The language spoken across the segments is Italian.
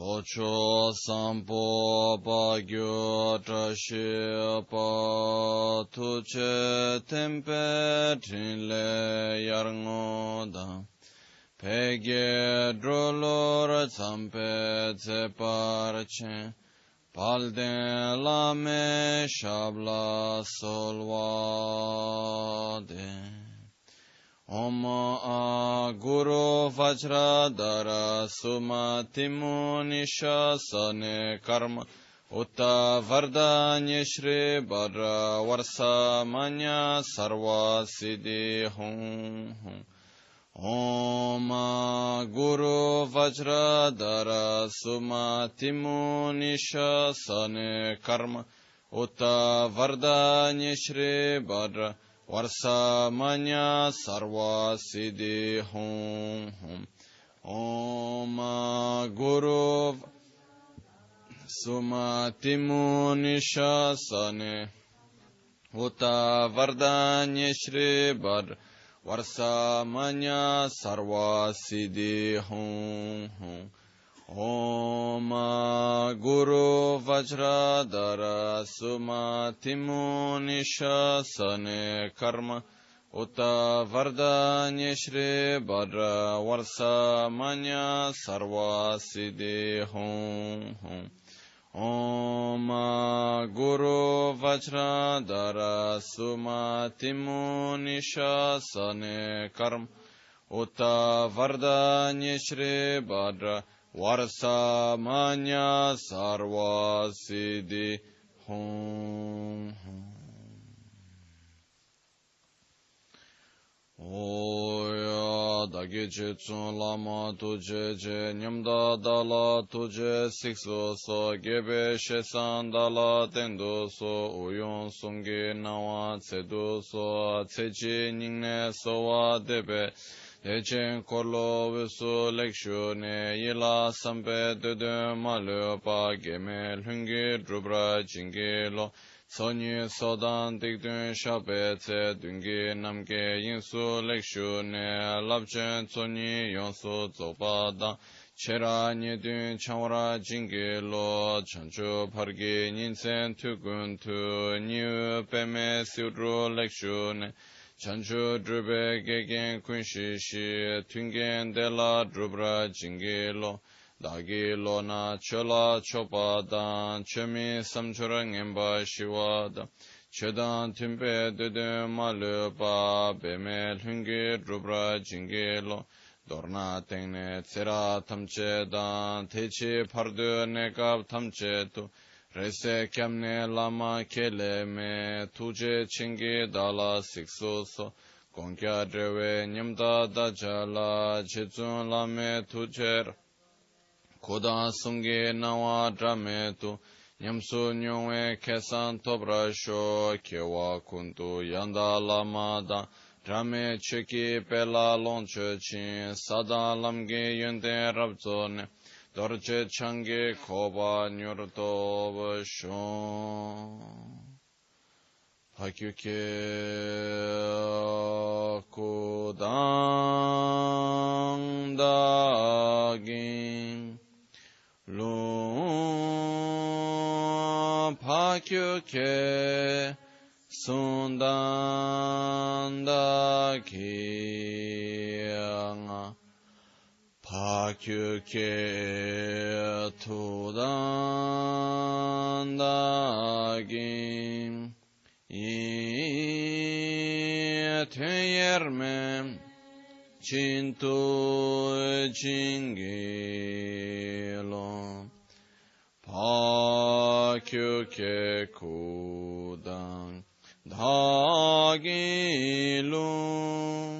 Pocho Sampo Bagyo Trashe Pa Tuche Tempe Trinle Yarngo Da. Pege Drolor Tsampe Tsepar Che. Palde Lame Shabla De Palde Shabla Solwa Uta Vardanya Shri Bhadra Varsa Manya Sarva Siddhi Hum Hum. Om a Guru Vajradhara Sumatimu Nishasane Karma Uta Vardanya Shri Bhadra Varsamanya Sarva Siddhi Hum Hum. Om Guru Sumatimu Nishasane. Uta Vardanya Shri Bhadra Varsamanya Sarva Siddhi Hum Hum Om Guru Vajradhara Sumatimu Nishasane Karma Uta Vardanya Shri Bhadra Varsa Manya Sarva Siddhi Hum Hum Om Guru Vajradhara Varsamanya sarva siddhi hum hum. Oya dagi che tsun lama tuje che nyamda dala tuje sikso so gebe she san dala tendo so uyon sungi nawa tsedu so tsechi nyingne so wa debe. Echen kolo visu lekshu ne yila sampe dudu malu pa geme lungi drupra jingi lo. Sonyi sodan dikdun shape tse dungi namge yinsu lekshu ne labchen sonyi yonsu zopa dan Chera nyedun chanwara jingi lo chanchu pargi nyinsen tukun tu nyu peme siudru lekshu ne. chanchu drupé keken kunshi shi tungen dela drupra jingi lo dagi lo na chola chopa dan chemi samchura ngenpa shiwa dan. Chedan timpe dede malu pa beme lungi drupra jingi lo dorna tengne tsera tamche dan techi pardu nekab tamche tu. Rese kyamne lama kele me tuje chingi dala sikso so. Gongkya drewe nyamda daja la chitsun lame tujer Koda sungi nawa drame tu. Nyamsu nyungwe kesan tobra sho Kewa kuntu yanda lama da. Drame cheki pela lonche chin Sada lamge yunde rabzo ne dorje change koba nyurto bashon pakyuke kudang dagin lu pakyuke sundan dagin 休憩途断だぎいてやるめちんとちんぎろぱ休憩くだんだぎろ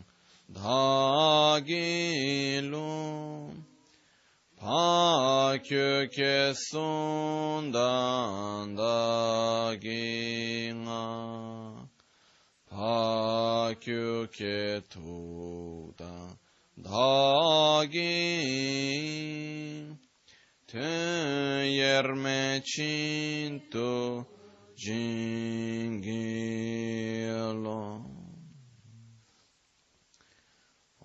cintu jingilo pakyuke kudan dagilu pa kyu ke sun dan da gi nga pa kyu ke tu dan da gi ten yer me chin tu jing lo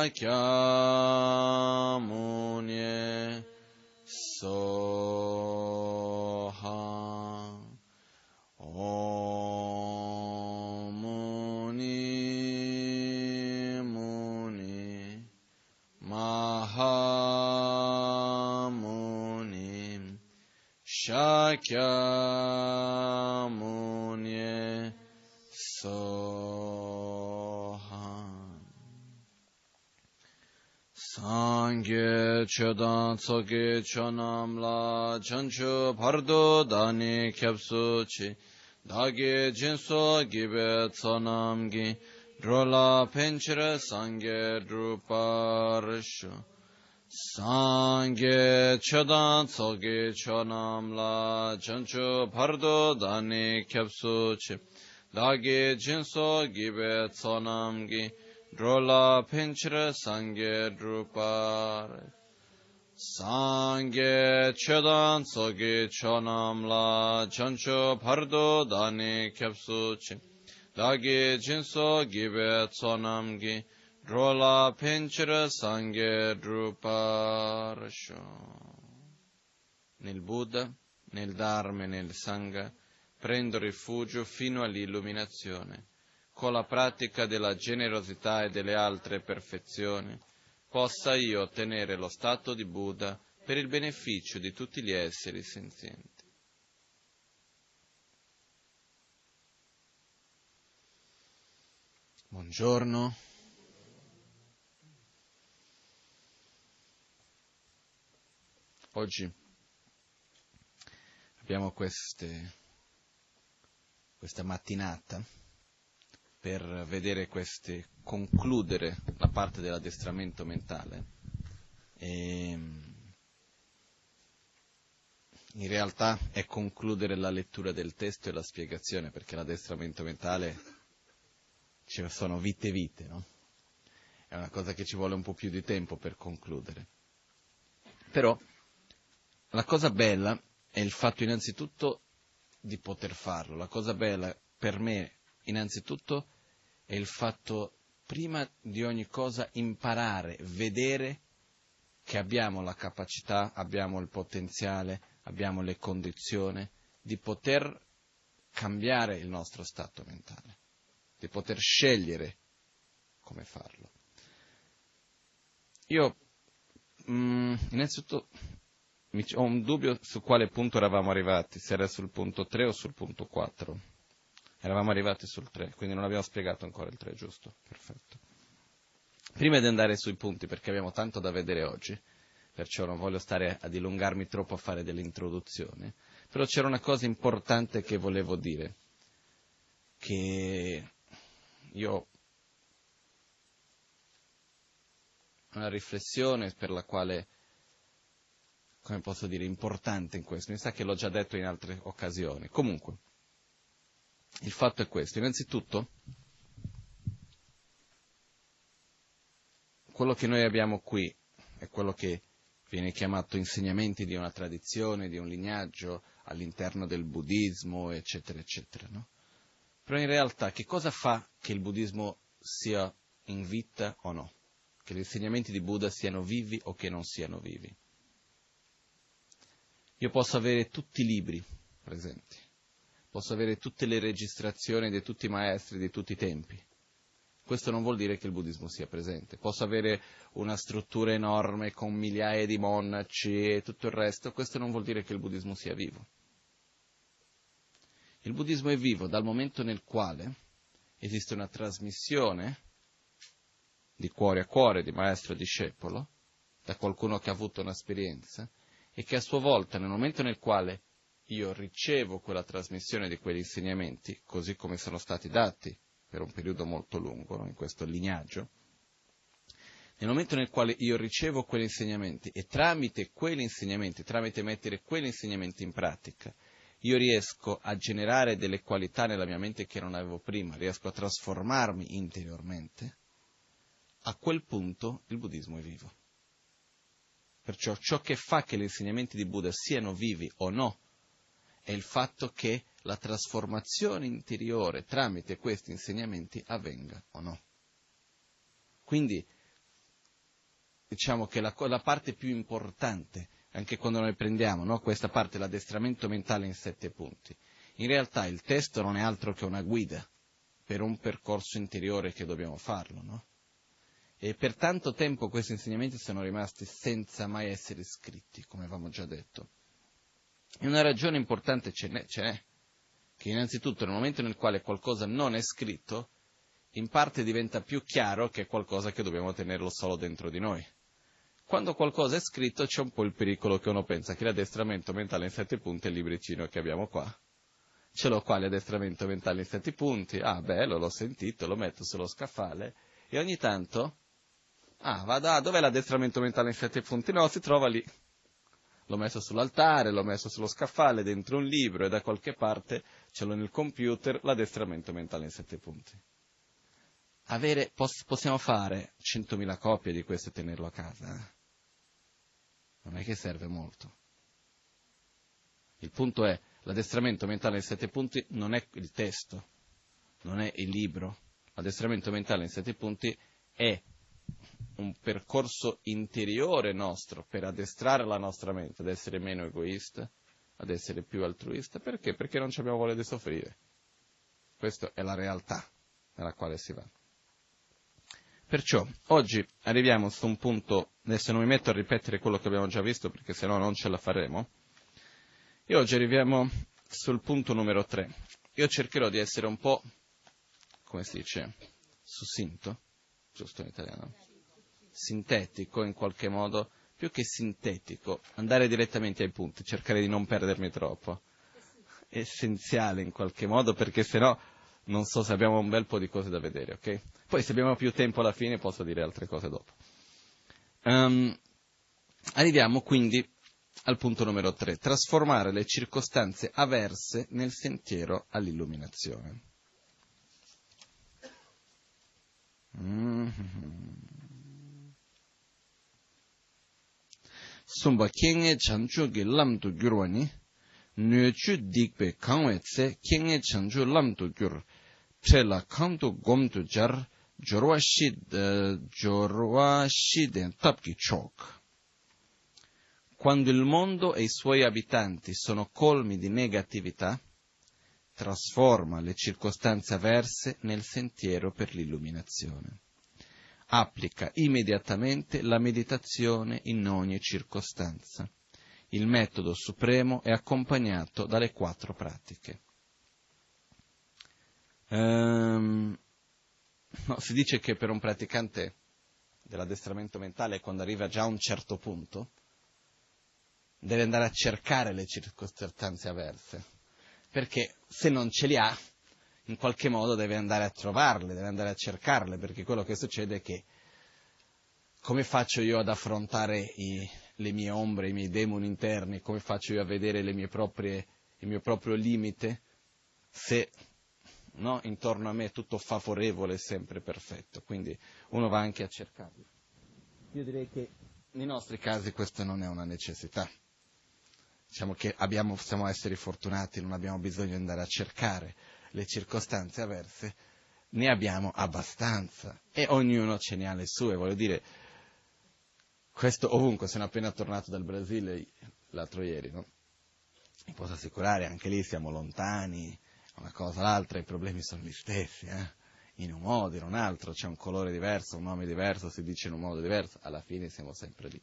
Sakyamunye Soha. Omuni Muni Mahamuni Shakyamunye chodan tsoke chonam la chanchu pardo dani kyapsu chi. Dagi jinso gibe tsonam gi. Drola penchira sange druparishu sange chodan tsoke chonam la chanchu pardo dani kyapsu chi. Dagi jinso gibe tsonam gi. Drola penchira sange druparishu Sangye chedan tsogi chonam la chancho pardo dani kyapsu chi. Dagi jinso gibe tsonam gi drola penchira sangye druparasho. Nel Buddha, nel Dharma e nel Sangha prendo rifugio fino all'illuminazione. Con la pratica della generosità e delle altre perfezioni possa io ottenere lo stato di Buddha per il beneficio di tutti gli esseri senzienti. Buongiorno. Oggi abbiamo queste, questa mattinata per vedere queste, concludere la parte dell'addestramento mentale. E in realtà è concludere la lettura del testo e la spiegazione, perché l'addestramento mentale ci sono vite vite, no? È una cosa che ci vuole un po' più di tempo per concludere. Però la cosa bella è il fatto innanzitutto di poter farlo. La cosa bella per me innanzitutto è il fatto, prima di ogni cosa, imparare, vedere che abbiamo la capacità, abbiamo il potenziale, abbiamo le condizioni di poter cambiare il nostro stato mentale, di poter scegliere come farlo. Io mm, innanzitutto ho un dubbio su quale punto eravamo arrivati, se era sul punto 3 o sul punto 4. Eravamo arrivati sul 3, quindi non abbiamo spiegato ancora il 3, giusto? Perfetto. Prima di andare sui punti, perché abbiamo tanto da vedere oggi, perciò non voglio stare a dilungarmi troppo a fare delle introduzioni, però c'era una cosa importante che volevo dire, che io una riflessione per la quale, come posso dire, importante in questo, mi sa che l'ho già detto in altre occasioni. Comunque, il fatto è questo. Innanzitutto, quello che noi abbiamo qui è quello che viene chiamato insegnamenti di una tradizione, di un lignaggio all'interno del buddismo, eccetera, eccetera. No? Però in realtà che cosa fa che il buddismo sia in vita o no? Che gli insegnamenti di Buddha siano vivi o che non siano vivi? Io posso avere tutti i libri presenti, posso avere tutte le registrazioni di tutti i maestri di tutti i tempi, questo non vuol dire che il buddismo sia presente. Posso avere una struttura enorme con migliaia di monaci e tutto il resto, questo non vuol dire che il buddismo sia vivo. Il buddismo è vivo dal momento nel quale esiste una trasmissione di cuore a cuore, di maestro a discepolo, da qualcuno che ha avuto un'esperienza, e che a sua volta, nel momento nel quale io ricevo quella trasmissione di quegli insegnamenti, così come sono stati dati per un periodo molto lungo, no? in questo lignaggio, nel momento nel quale io ricevo quegli insegnamenti e tramite quegli insegnamenti, tramite mettere quegli insegnamenti in pratica, io riesco a generare delle qualità nella mia mente che non avevo prima, riesco a trasformarmi interiormente, a quel punto il buddismo è vivo. Perciò ciò che fa che gli insegnamenti di Buddha siano vivi o no è il fatto che la trasformazione interiore tramite questi insegnamenti avvenga o no. Quindi diciamo che la, la parte più importante, anche quando noi prendiamo no, questa parte, l'addestramento mentale in sette punti, in realtà il testo non è altro che una guida per un percorso interiore che dobbiamo farlo, no? E per tanto tempo questi insegnamenti sono rimasti senza mai essere scritti, come avevamo già detto. E una ragione importante ce n'è, ce n'è, che innanzitutto nel momento nel quale qualcosa non è scritto, in parte diventa più chiaro che è qualcosa che dobbiamo tenerlo solo dentro di noi. Quando qualcosa è scritto c'è un po' il pericolo che uno pensa che l'addestramento mentale in sette punti è il libricino che abbiamo qua. Ce l'ho qua l'addestramento mentale in sette punti, ah bello, l'ho sentito, lo metto sullo scaffale e ogni tanto, ah vada, dov'è l'addestramento mentale in sette punti? No, si trova lì l'ho messo sull'altare, l'ho messo sullo scaffale, dentro un libro e da qualche parte ce l'ho nel computer, l'addestramento mentale in sette punti. Avere, poss- possiamo fare 100.000 copie di questo e tenerlo a casa. Eh? Non è che serve molto. Il punto è, l'addestramento mentale in sette punti non è il testo, non è il libro. L'addestramento mentale in sette punti è un percorso interiore nostro per addestrare la nostra mente ad essere meno egoista, ad essere più altruista. Perché? Perché non abbiamo voglia di soffrire. Questa è la realtà nella quale si va. Perciò oggi arriviamo su un punto, adesso non mi metto a ripetere quello che abbiamo già visto perché sennò non ce la faremo, e oggi arriviamo sul punto numero 3. Io cercherò di essere un po', come si dice, succinto, giusto in italiano? Sintetico in qualche modo, più che sintetico, andare direttamente ai punti, cercare di non perdermi troppo. Essenziale in qualche modo, perché sennò non so se abbiamo un bel po' di cose da vedere, ok? Poi se abbiamo più tempo alla fine posso dire altre cose dopo. Um, arriviamo quindi al punto numero 3, trasformare le circostanze avverse nel sentiero all'illuminazione. Mm-hmm. Sumba kenge chanchu ki lam tu gyurwa ni, nyo chu dikpe kangwe tse kenge chanchu lam tu gyur, tre la kang tu gom tu jar, jorwa shi, jorwa shi den tapki chok. Quando il mondo e i suoi abitanti sono colmi di negatività, trasforma le circostanze avverse nel sentiero per l'illuminazione applica immediatamente la meditazione in ogni circostanza. Il metodo supremo è accompagnato dalle quattro pratiche. Um, no, si dice che per un praticante dell'addestramento mentale, quando arriva già a un certo punto, deve andare a cercare le circostanze avverse, perché se non ce li ha, in qualche modo deve andare a trovarle, deve andare a cercarle, perché quello che succede è che come faccio io ad affrontare i, le mie ombre, i miei demoni interni, come faccio io a vedere proprie, il mio proprio limite, se no, intorno a me è tutto favorevole e sempre perfetto, quindi uno va anche a cercarlo. Io direi che nei nostri casi questa non è una necessità. Diciamo che abbiamo, possiamo essere fortunati, non abbiamo bisogno di andare a cercare le circostanze avverse, ne abbiamo abbastanza e ognuno ce ne ha le sue. Voglio dire, questo ovunque, sono appena tornato dal Brasile l'altro ieri, no? Vi posso assicurare, anche lì siamo lontani, una cosa o l'altra, i problemi sono gli stessi, eh? in un modo, in un altro, c'è un colore diverso, un nome diverso, si dice in un modo diverso, alla fine siamo sempre lì.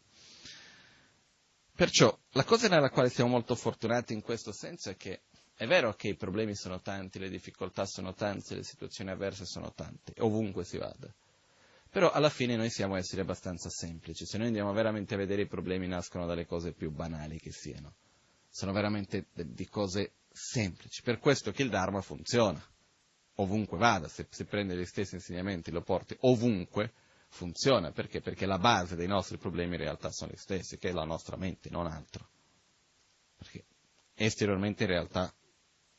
Perciò la cosa nella quale siamo molto fortunati in questo senso è che è vero che i problemi sono tanti, le difficoltà sono tante, le situazioni avverse sono tante, ovunque si vada. Però alla fine noi siamo esseri abbastanza semplici. Se noi andiamo veramente a vedere i problemi nascono dalle cose più banali che siano. Sono veramente di cose semplici. Per questo che il Dharma funziona ovunque vada, se, se prende gli stessi insegnamenti, lo porti ovunque, funziona. Perché? Perché la base dei nostri problemi in realtà sono gli stessi, che è la nostra mente, non altro. Perché esteriormente in realtà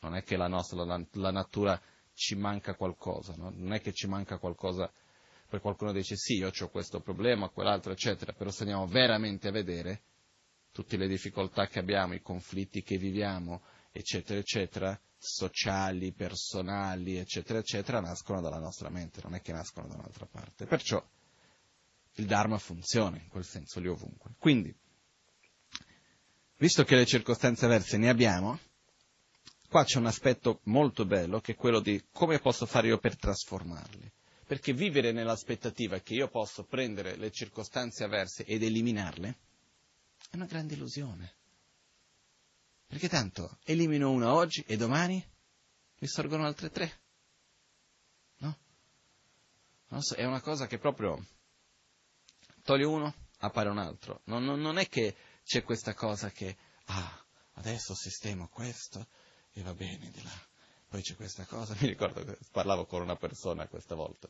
non è che la nostra, la, la natura ci manca qualcosa, no? non è che ci manca qualcosa, poi qualcuno dice sì, io ho questo problema, quell'altro, eccetera, però se andiamo veramente a vedere tutte le difficoltà che abbiamo, i conflitti che viviamo, eccetera, eccetera, sociali, personali, eccetera, eccetera, nascono dalla nostra mente, non è che nascono da un'altra parte. Perciò il Dharma funziona in quel senso lì ovunque. Quindi, visto che le circostanze avverse ne abbiamo, qua c'è un aspetto molto bello che è quello di come posso fare io per trasformarli. Perché vivere nell'aspettativa che io posso prendere le circostanze avverse ed eliminarle è una grande illusione. Perché tanto elimino una oggi e domani mi sorgono altre tre. No? Non so, è una cosa che proprio toglie uno, appare un altro. Non, non, non è che c'è questa cosa che, ah, adesso sistemo questo e va bene di là. Poi c'è questa cosa, mi ricordo che parlavo con una persona questa volta.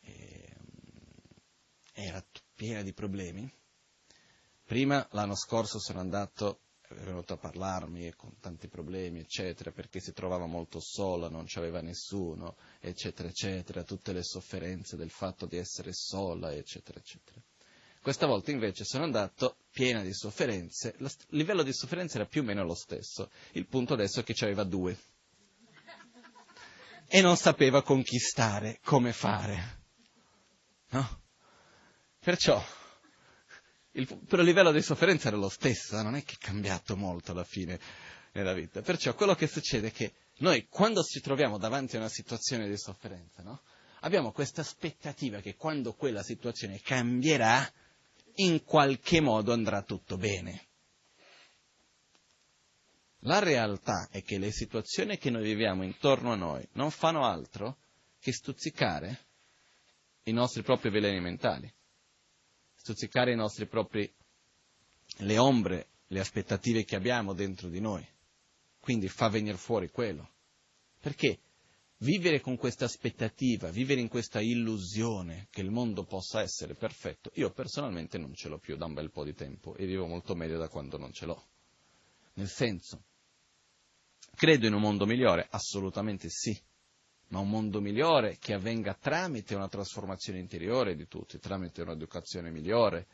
E, era piena di problemi. Prima, l'anno scorso, sono andato è venuto a parlarmi con tanti problemi, eccetera, perché si trovava molto sola, non c'aveva nessuno, eccetera, eccetera, tutte le sofferenze del fatto di essere sola, eccetera, eccetera. Questa volta invece sono andato piena di sofferenze, il livello di sofferenza era più o meno lo stesso, il punto adesso è che ci aveva due. E non sapeva conquistare, come fare. No? Perciò il, però il livello di sofferenza era lo stesso, non è che è cambiato molto alla fine nella vita. Perciò quello che succede è che noi quando ci troviamo davanti a una situazione di sofferenza, no? abbiamo questa aspettativa che quando quella situazione cambierà, in qualche modo andrà tutto bene. La realtà è che le situazioni che noi viviamo intorno a noi non fanno altro che stuzzicare i nostri propri veleni mentali stuzzicare i nostri propri, le ombre, le aspettative che abbiamo dentro di noi. Quindi fa venire fuori quello. Perché vivere con questa aspettativa, vivere in questa illusione che il mondo possa essere perfetto, io personalmente non ce l'ho più da un bel po' di tempo e vivo molto meglio da quando non ce l'ho. Nel senso, credo in un mondo migliore? Assolutamente sì ma un mondo migliore che avvenga tramite una trasformazione interiore di tutti, tramite un'educazione migliore.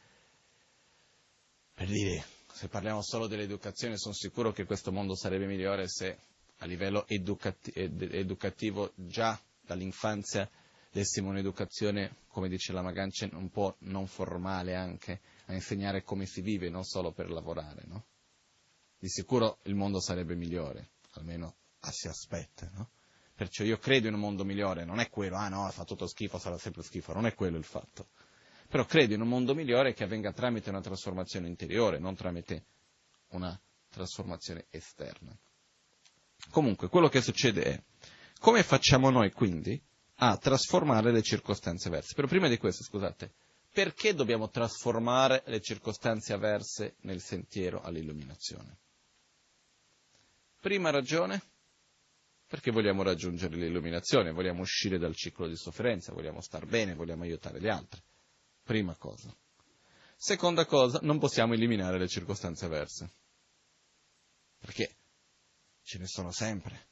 Per dire, se parliamo solo dell'educazione, sono sicuro che questo mondo sarebbe migliore se a livello educati- ed- educativo già dall'infanzia dessimo un'educazione, come dice la Magancia, un po' non formale anche, a insegnare come si vive, non solo per lavorare, no? Di sicuro il mondo sarebbe migliore, almeno si aspetta, no? Perciò io credo in un mondo migliore, non è quello, ah no, fa tutto schifo, sarà sempre schifo, non è quello il fatto. Però credo in un mondo migliore che avvenga tramite una trasformazione interiore, non tramite una trasformazione esterna. Comunque, quello che succede è, come facciamo noi quindi a trasformare le circostanze avverse? Però prima di questo, scusate, perché dobbiamo trasformare le circostanze avverse nel sentiero all'illuminazione? Prima ragione, perché vogliamo raggiungere l'illuminazione, vogliamo uscire dal ciclo di sofferenza, vogliamo star bene, vogliamo aiutare gli altri. Prima cosa. Seconda cosa, non possiamo eliminare le circostanze avverse. Perché ce ne sono sempre.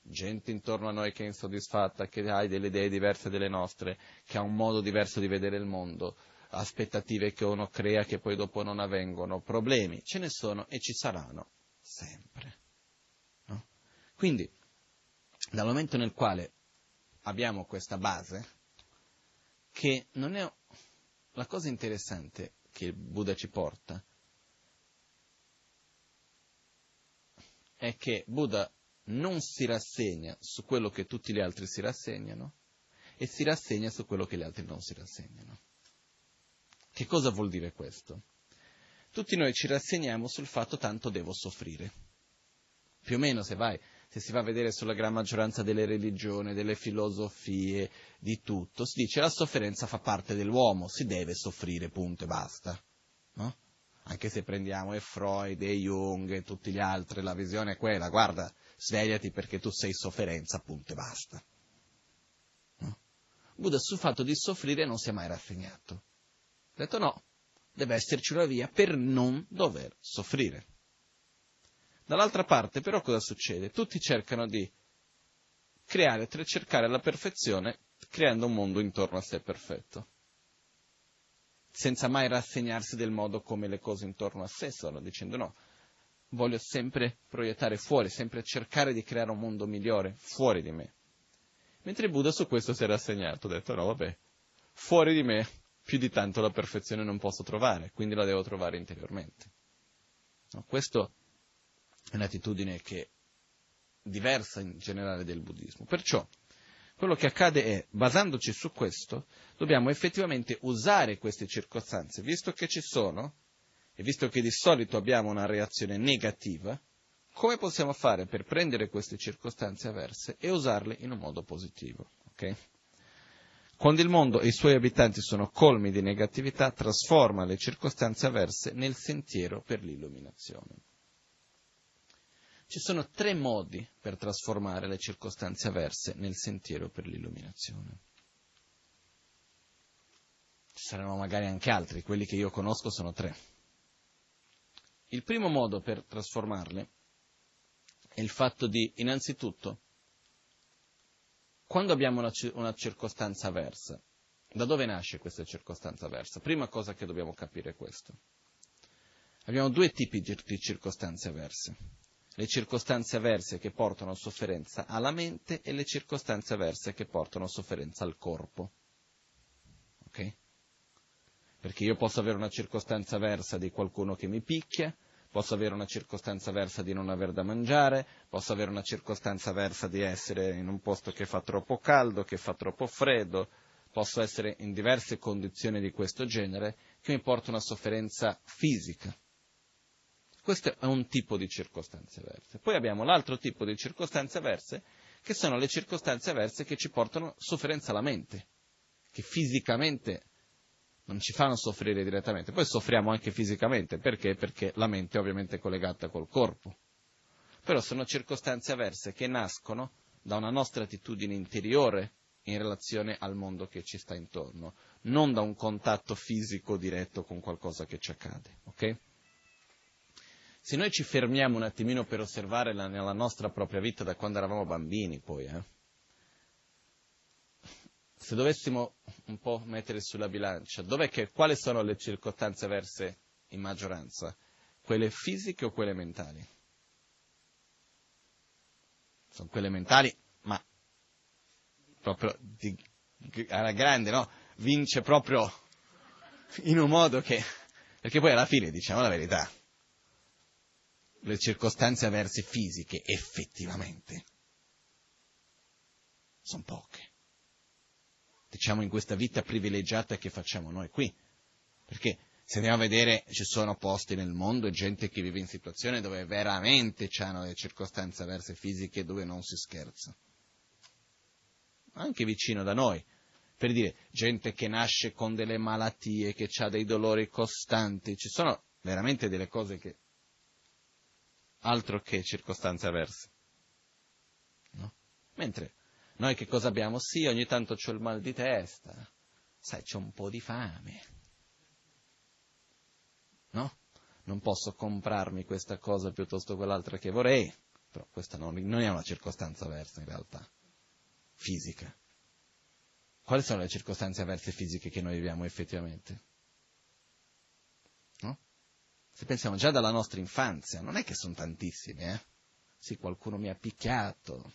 Gente intorno a noi che è insoddisfatta, che ha delle idee diverse dalle nostre, che ha un modo diverso di vedere il mondo, aspettative che uno crea che poi dopo non avvengono, problemi, ce ne sono e ci saranno sempre. No? Quindi dal momento nel quale abbiamo questa base, che non è la cosa interessante che il Buddha ci porta, è che Buddha non si rassegna su quello che tutti gli altri si rassegnano e si rassegna su quello che gli altri non si rassegnano. Che cosa vuol dire questo? Tutti noi ci rassegniamo sul fatto tanto devo soffrire. Più o meno se vai, se si va a vedere sulla gran maggioranza delle religioni, delle filosofie, di tutto, si dice la sofferenza fa parte dell'uomo, si deve soffrire, punto e basta. No? Anche se prendiamo e Freud e Jung e tutti gli altri, la visione è quella, guarda, svegliati perché tu sei sofferenza, punto e basta. No? Buddha sul fatto di soffrire non si è mai rassegnato. Ha detto no, deve esserci una via per non dover soffrire. Dall'altra parte però cosa succede? Tutti cercano di creare, cercare la perfezione creando un mondo intorno a sé perfetto, senza mai rassegnarsi del modo come le cose intorno a sé sono, dicendo no, voglio sempre proiettare fuori, sempre cercare di creare un mondo migliore fuori di me. Mentre Buddha su questo si è rassegnato, ha detto no, vabbè, fuori di me più di tanto la perfezione non posso trovare, quindi la devo trovare interiormente. No, questa è un'attitudine che è diversa in generale del buddismo. Perciò quello che accade è, basandoci su questo, dobbiamo effettivamente usare queste circostanze, visto che ci sono, e visto che di solito abbiamo una reazione negativa, come possiamo fare per prendere queste circostanze avverse e usarle in un modo positivo? Okay? Quando il mondo e i suoi abitanti sono colmi di negatività, trasforma le circostanze avverse nel sentiero per l'illuminazione. Ci sono tre modi per trasformare le circostanze avverse nel sentiero per l'illuminazione. Ci saranno magari anche altri, quelli che io conosco sono tre. Il primo modo per trasformarle è il fatto di, innanzitutto, quando abbiamo una, una circostanza avversa, da dove nasce questa circostanza avversa? Prima cosa che dobbiamo capire è questo. Abbiamo due tipi di circostanze avverse. Le circostanze avverse che portano sofferenza alla mente e le circostanze avverse che portano sofferenza al corpo. Ok? Perché io posso avere una circostanza avversa di qualcuno che mi picchia, posso avere una circostanza avversa di non aver da mangiare, posso avere una circostanza avversa di essere in un posto che fa troppo caldo, che fa troppo freddo, posso essere in diverse condizioni di questo genere che mi portano a sofferenza fisica. Questo è un tipo di circostanze avverse. Poi abbiamo l'altro tipo di circostanze avverse, che sono le circostanze avverse che ci portano sofferenza alla mente, che fisicamente non ci fanno soffrire direttamente, poi soffriamo anche fisicamente, perché? Perché la mente è ovviamente collegata col corpo. Però sono circostanze avverse che nascono da una nostra attitudine interiore in relazione al mondo che ci sta intorno, non da un contatto fisico diretto con qualcosa che ci accade. Okay? Se noi ci fermiamo un attimino per osservare la, nella nostra propria vita da quando eravamo bambini, poi, eh, se dovessimo un po' mettere sulla bilancia, che, quali sono le circostanze verse in maggioranza? Quelle fisiche o quelle mentali? Sono quelle mentali, ma proprio di, alla grande, no? Vince proprio in un modo che... Perché poi alla fine, diciamo la verità, le circostanze avverse fisiche effettivamente sono poche diciamo, in questa vita privilegiata che facciamo noi qui. Perché se andiamo a vedere ci sono posti nel mondo e gente che vive in situazioni dove veramente hanno le circostanze avverse fisiche dove non si scherza. Anche vicino da noi. Per dire, gente che nasce con delle malattie, che ha dei dolori costanti, ci sono veramente delle cose che altro che circostanze avverse. No? Mentre noi che cosa abbiamo? Sì, ogni tanto ho il mal di testa, sai, c'ho un po' di fame. No? Non posso comprarmi questa cosa piuttosto quell'altra che vorrei, però questa non, non è una circostanza avversa in realtà, fisica. Quali sono le circostanze avverse fisiche che noi viviamo effettivamente? Se pensiamo già dalla nostra infanzia, non è che sono tantissime, eh? Sì, qualcuno mi ha picchiato,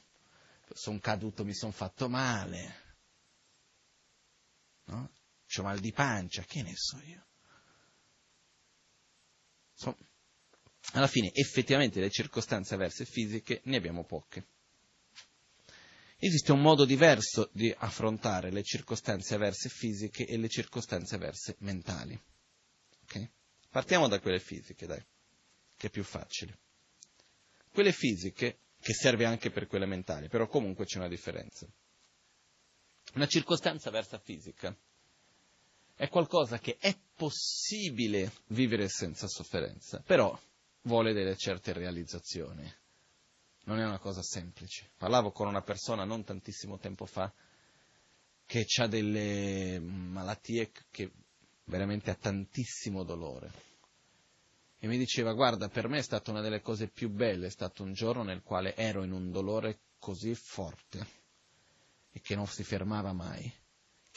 sono caduto, mi sono fatto male, no? C'ho mal di pancia, che ne so io. So, alla fine effettivamente le circostanze avverse fisiche ne abbiamo poche. Esiste un modo diverso di affrontare le circostanze avverse fisiche e le circostanze avverse mentali. Partiamo da quelle fisiche, dai, che è più facile. Quelle fisiche, che serve anche per quelle mentali, però comunque c'è una differenza. Una circostanza avversa fisica è qualcosa che è possibile vivere senza sofferenza, però vuole delle certe realizzazioni. Non è una cosa semplice. Parlavo con una persona non tantissimo tempo fa che ha delle malattie che veramente ha tantissimo dolore. E mi diceva, guarda, per me è stata una delle cose più belle, è stato un giorno nel quale ero in un dolore così forte e che non si fermava mai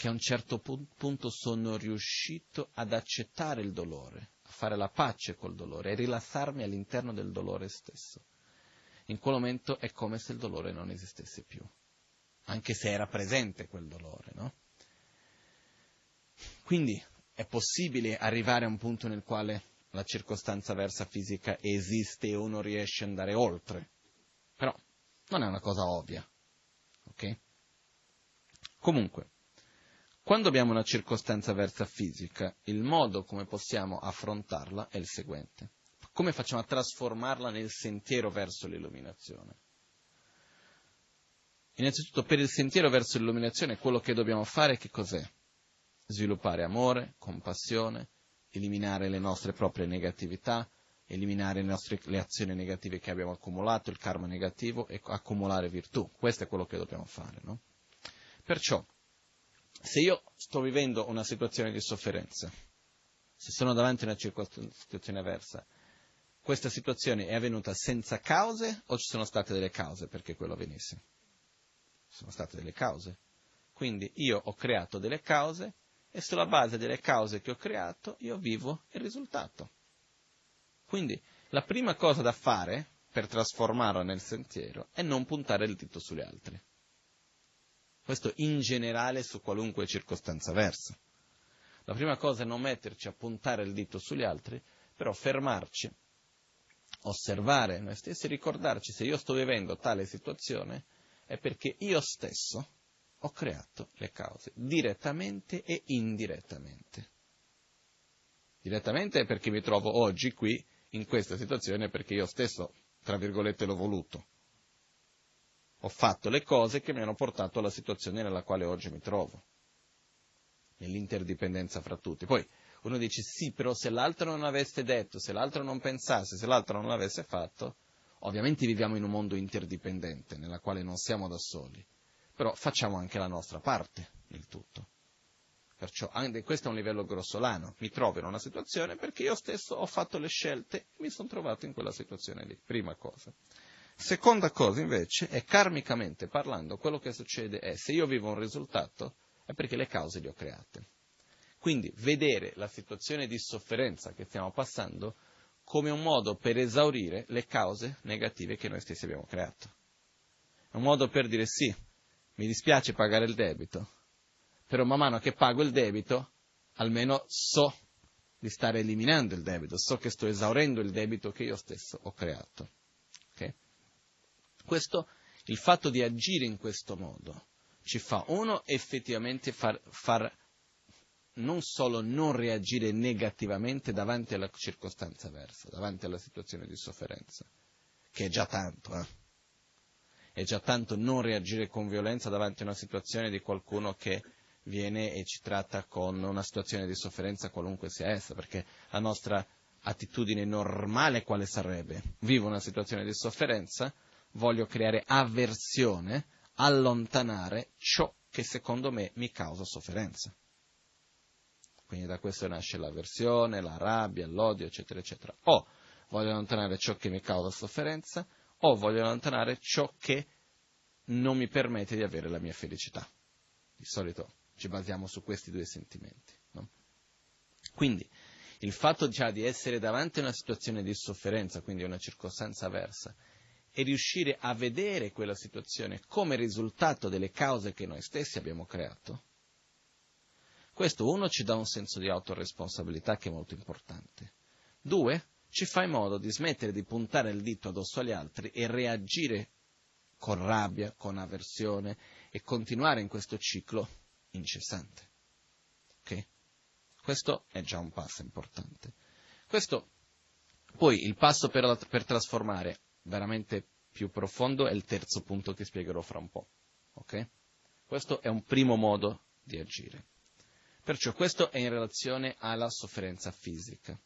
che a un certo punto sono riuscito ad accettare il dolore, a fare la pace col dolore e rilassarmi all'interno del dolore stesso. In quel momento è come se il dolore non esistesse più, anche se era presente quel dolore, no? Quindi è possibile arrivare a un punto nel quale la circostanza versa fisica esiste e uno riesce ad andare oltre, però non è una cosa ovvia, ok? Comunque, quando abbiamo una circostanza avversa fisica, il modo come possiamo affrontarla è il seguente. Come facciamo a trasformarla nel sentiero verso l'illuminazione? Innanzitutto, per il sentiero verso l'illuminazione, quello che dobbiamo fare che cos'è? Sviluppare amore, compassione, eliminare le nostre proprie negatività, eliminare le, nostre, le azioni negative che abbiamo accumulato, il karma negativo e accumulare virtù. Questo è quello che dobbiamo fare, no? Perciò, se io sto vivendo una situazione di sofferenza, se sono davanti a una situazione avversa, questa situazione è avvenuta senza cause o ci sono state delle cause perché quello avvenisse? Ci sono state delle cause. Quindi io ho creato delle cause e sulla base delle cause che ho creato io vivo il risultato. Quindi la prima cosa da fare per trasformarlo nel sentiero è non puntare il dito sugli altri. Questo in generale su qualunque circostanza versa. La prima cosa è non metterci a puntare il dito sugli altri, però fermarci, osservare noi stessi e ricordarci se io sto vivendo tale situazione è perché io stesso ho creato le cause, direttamente e indirettamente. Direttamente perché mi trovo oggi qui, in questa situazione, perché io stesso, tra virgolette, l'ho voluto ho fatto le cose che mi hanno portato alla situazione nella quale oggi mi trovo, nell'interdipendenza fra tutti. Poi uno dice sì, però se l'altro non avesse detto, se l'altro non pensasse, se l'altro non l'avesse fatto, ovviamente viviamo in un mondo interdipendente, nella quale non siamo da soli, però facciamo anche la nostra parte nel tutto. Perciò anche questo è un livello grossolano, mi trovo in una situazione perché io stesso ho fatto le scelte e mi sono trovato in quella situazione lì, prima cosa. Seconda cosa invece è karmicamente parlando, quello che succede è se io vivo un risultato è perché le cause le ho create. Quindi vedere la situazione di sofferenza che stiamo passando come un modo per esaurire le cause negative che noi stessi abbiamo creato. È un modo per dire sì, mi dispiace pagare il debito, però man mano che pago il debito almeno so di stare eliminando il debito, so che sto esaurendo il debito che io stesso ho creato. Questo, il fatto di agire in questo modo ci fa, uno, effettivamente far, far non solo non reagire negativamente davanti alla circostanza avversa, davanti alla situazione di sofferenza, che è già tanto, eh? È già tanto non reagire con violenza davanti a una situazione di qualcuno che viene e ci tratta con una situazione di sofferenza qualunque sia essa, perché la nostra attitudine normale quale sarebbe? Vivo una situazione di sofferenza, voglio creare avversione, allontanare ciò che secondo me mi causa sofferenza. Quindi da questo nasce l'avversione, la rabbia, l'odio, eccetera, eccetera. O voglio allontanare ciò che mi causa sofferenza, o voglio allontanare ciò che non mi permette di avere la mia felicità. Di solito ci basiamo su questi due sentimenti. No? Quindi il fatto già di essere davanti a una situazione di sofferenza, quindi una circostanza avversa, e riuscire a vedere quella situazione come risultato delle cause che noi stessi abbiamo creato, questo uno ci dà un senso di autoresponsabilità che è molto importante. Due, ci fa in modo di smettere di puntare il dito addosso agli altri e reagire con rabbia, con avversione e continuare in questo ciclo incessante. Ok? Questo è già un passo importante. Questo, poi il passo per, per trasformare veramente più profondo è il terzo punto che spiegherò fra un po'. Ok? Questo è un primo modo di agire. Perciò questo è in relazione alla sofferenza fisica.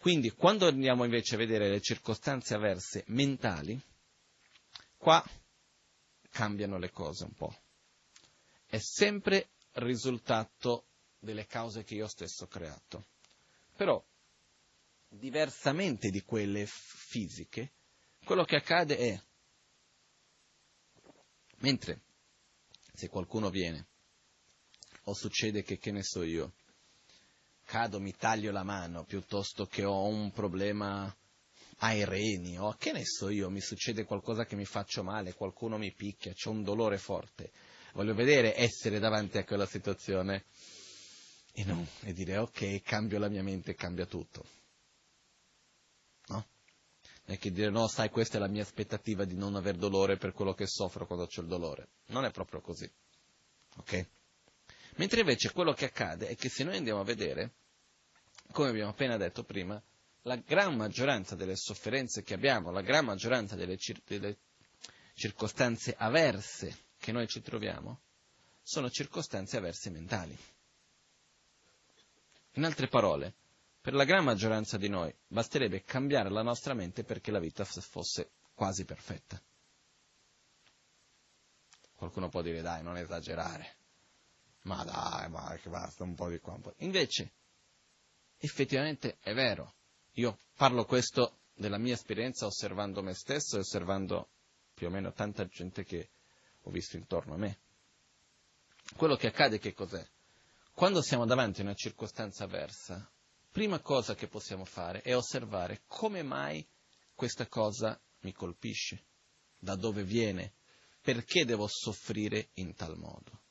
Quindi quando andiamo invece a vedere le circostanze avverse mentali, qua cambiano le cose un po'. È sempre risultato delle cause che io stesso ho creato. Però, diversamente di quelle fisiche, quello che accade è, mentre se qualcuno viene, o succede che, che ne so io, cado, mi taglio la mano piuttosto che ho un problema ai reni o che ne so io, mi succede qualcosa che mi faccio male, qualcuno mi picchia, c'è un dolore forte. Voglio vedere essere davanti a quella situazione e, non, e dire ok, cambio la mia mente, cambia tutto. No? Non è che dire no, sai, questa è la mia aspettativa di non aver dolore per quello che soffro quando c'è il dolore. Non è proprio così. Ok? Mentre invece quello che accade è che se noi andiamo a vedere, come abbiamo appena detto prima, la gran maggioranza delle sofferenze che abbiamo, la gran maggioranza delle, cir- delle circostanze avverse che noi ci troviamo, sono circostanze avverse mentali. In altre parole, per la gran maggioranza di noi basterebbe cambiare la nostra mente perché la vita fosse quasi perfetta. Qualcuno può dire dai, non esagerare. Ma dai, ma che basta un po' di qua. Un po'. Invece, effettivamente è vero. Io parlo questo della mia esperienza osservando me stesso e osservando più o meno tanta gente che ho visto intorno a me. Quello che accade che cos'è? Quando siamo davanti a una circostanza avversa, prima cosa che possiamo fare è osservare come mai questa cosa mi colpisce, da dove viene, perché devo soffrire in tal modo.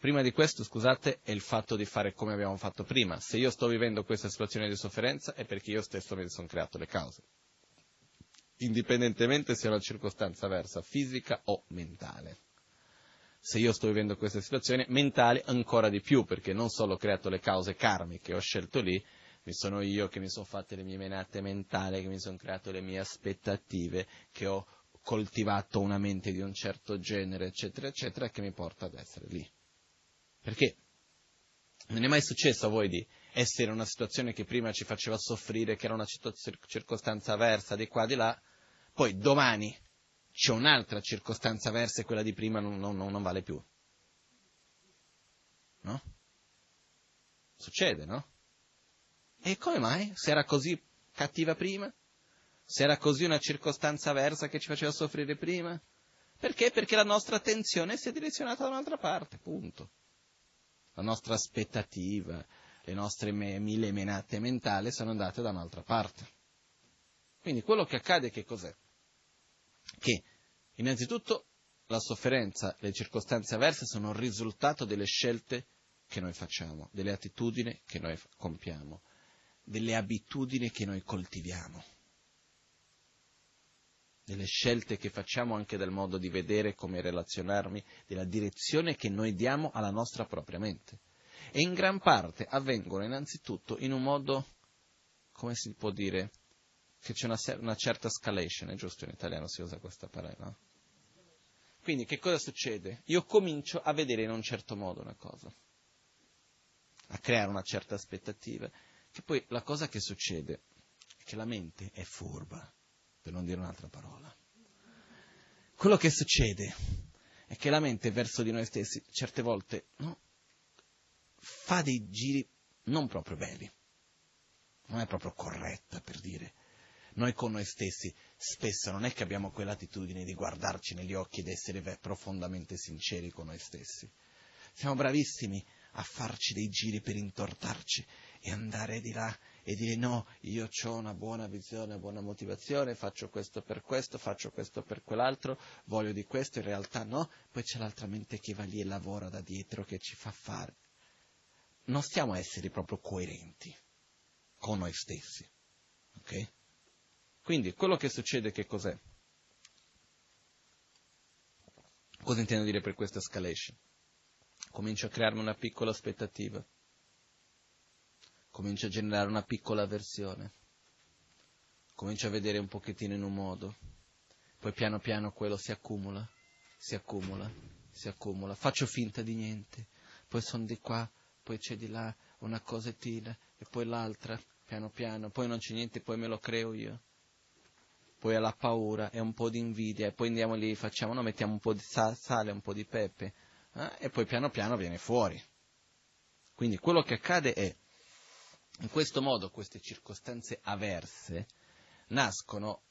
Prima di questo, scusate, è il fatto di fare come abbiamo fatto prima. Se io sto vivendo questa situazione di sofferenza è perché io stesso mi sono creato le cause. Indipendentemente sia una circostanza avversa, fisica o mentale. Se io sto vivendo questa situazione, mentale ancora di più, perché non solo ho creato le cause karmiche, ho scelto lì, mi sono io che mi sono fatte le mie menate mentali, che mi sono creato le mie aspettative, che ho coltivato una mente di un certo genere, eccetera, eccetera, che mi porta ad essere lì. Perché non è mai successo a voi di essere in una situazione che prima ci faceva soffrire, che era una circostanza avversa di qua di là, poi domani c'è un'altra circostanza avversa e quella di prima non, non, non vale più. No? Succede, no? E come mai? Se era così cattiva prima? Se era così una circostanza avversa che ci faceva soffrire prima? Perché? Perché la nostra attenzione si è direzionata da un'altra parte, punto la nostra aspettativa, le nostre me- mille menate mentali sono andate da un'altra parte. Quindi quello che accade che cos'è? Che innanzitutto la sofferenza, le circostanze avverse sono il risultato delle scelte che noi facciamo, delle attitudini che noi compiamo, delle abitudini che noi coltiviamo delle scelte che facciamo anche del modo di vedere, come relazionarmi, della direzione che noi diamo alla nostra propria mente. E in gran parte avvengono innanzitutto in un modo, come si può dire, che c'è una, una certa escalation, è giusto in italiano si usa questa parola? Quindi che cosa succede? Io comincio a vedere in un certo modo una cosa, a creare una certa aspettativa, che poi la cosa che succede è che la mente è furba per non dire un'altra parola. Quello che succede è che la mente verso di noi stessi certe volte no, fa dei giri non proprio belli, non è proprio corretta per dire. Noi con noi stessi spesso non è che abbiamo quell'attitudine di guardarci negli occhi ed essere profondamente sinceri con noi stessi. Siamo bravissimi a farci dei giri per intortarci e andare di là e dire no, io ho una buona visione, una buona motivazione, faccio questo per questo, faccio questo per quell'altro, voglio di questo, in realtà no, poi c'è l'altra mente che va lì e lavora da dietro che ci fa fare. Non stiamo a essere proprio coerenti. con noi stessi. Ok? Quindi quello che succede che cos'è? Cosa intendo dire per questa escalation? Comincio a crearmi una piccola aspettativa, comincio a generare una piccola avversione, comincio a vedere un pochettino in un modo, poi piano piano quello si accumula, si accumula, si accumula, faccio finta di niente, poi sono di qua, poi c'è di là una cosettina e poi l'altra, piano piano, poi non c'è niente, poi me lo creo io. Poi alla paura e un po' di invidia, e poi andiamo lì, facciamo, no, mettiamo un po' di sale, un po' di pepe, eh, e poi piano piano viene fuori. Quindi quello che accade è, in questo modo, queste circostanze averse nascono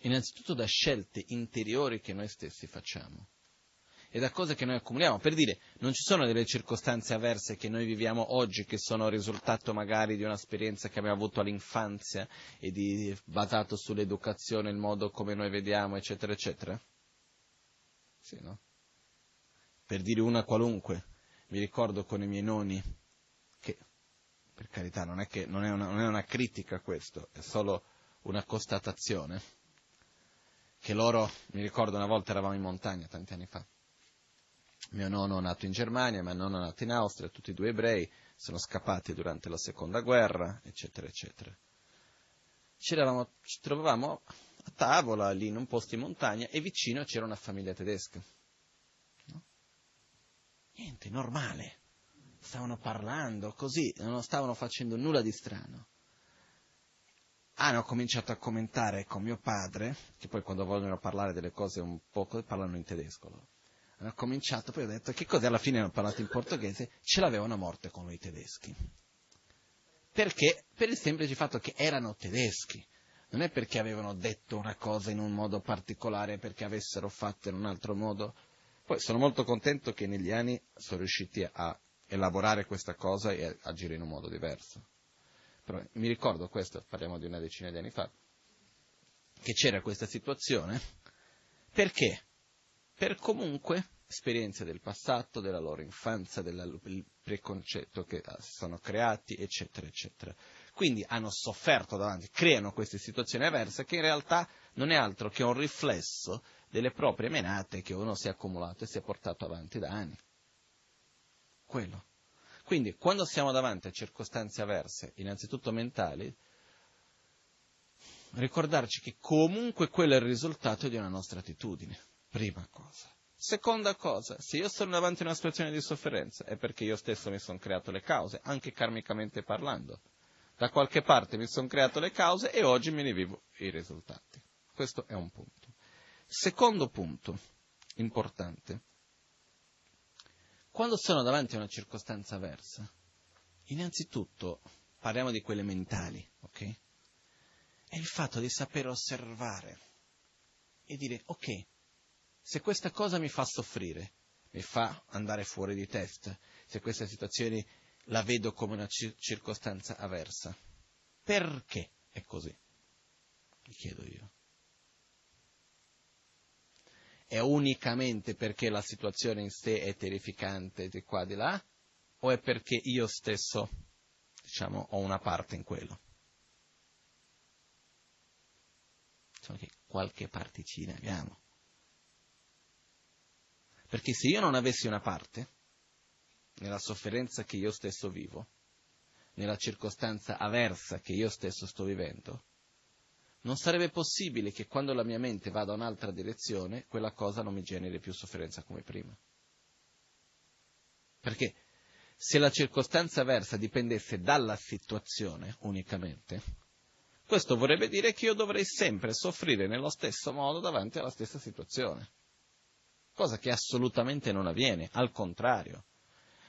innanzitutto da scelte interiori che noi stessi facciamo e da cose che noi accumuliamo. Per dire, non ci sono delle circostanze avverse che noi viviamo oggi che sono risultato magari di un'esperienza che abbiamo avuto all'infanzia e di, basato sull'educazione, il modo come noi vediamo, eccetera, eccetera? Sì, no? Per dire una qualunque, mi ricordo con i miei nonni per carità, non è, che, non è, una, non è una critica questo, è solo una constatazione, che loro, mi ricordo una volta eravamo in montagna, tanti anni fa, mio nonno è nato in Germania, mio nonno è nato in Austria, tutti e due ebrei, sono scappati durante la seconda guerra, eccetera, eccetera. Ci, ci trovavamo a tavola lì in un posto in montagna e vicino c'era una famiglia tedesca. No? Niente, normale. Stavano parlando così, non stavano facendo nulla di strano. Hanno cominciato a commentare con mio padre, che poi quando vogliono parlare delle cose un po' parlano in tedesco loro ho cominciato, poi ho detto che cos'è, alla fine hanno parlato in portoghese, ce l'avevano a morte con i tedeschi. Perché? Per il semplice fatto che erano tedeschi. Non è perché avevano detto una cosa in un modo particolare, perché avessero fatto in un altro modo. Poi sono molto contento che negli anni sono riusciti a elaborare questa cosa e agire in un modo diverso. Però mi ricordo questo, parliamo di una decina di anni fa, che c'era questa situazione. Perché? per comunque esperienze del passato, della loro infanzia, del preconcetto che ah, sono creati, eccetera, eccetera. Quindi hanno sofferto davanti, creano queste situazioni avverse che in realtà non è altro che un riflesso delle proprie menate che uno si è accumulato e si è portato avanti da anni. Quello. Quindi quando siamo davanti a circostanze avverse, innanzitutto mentali, ricordarci che comunque quello è il risultato di una nostra attitudine Prima cosa. Seconda cosa, se io sono davanti a una situazione di sofferenza è perché io stesso mi sono creato le cause, anche karmicamente parlando. Da qualche parte mi sono creato le cause e oggi me ne vivo i risultati. Questo è un punto. Secondo punto, importante. Quando sono davanti a una circostanza avversa, innanzitutto parliamo di quelle mentali, ok? È il fatto di saper osservare e dire, ok, se questa cosa mi fa soffrire, mi fa andare fuori di testa, se questa situazione la vedo come una circostanza avversa, perché è così? Mi chiedo io. È unicamente perché la situazione in sé è terrificante di qua e di là? O è perché io stesso, diciamo, ho una parte in quello? Diciamo che qualche particina abbiamo. Perché se io non avessi una parte nella sofferenza che io stesso vivo, nella circostanza aversa che io stesso sto vivendo, non sarebbe possibile che quando la mia mente vada in un'altra direzione, quella cosa non mi generi più sofferenza come prima. Perché se la circostanza avversa dipendesse dalla situazione unicamente, questo vorrebbe dire che io dovrei sempre soffrire nello stesso modo davanti alla stessa situazione cosa che assolutamente non avviene, al contrario.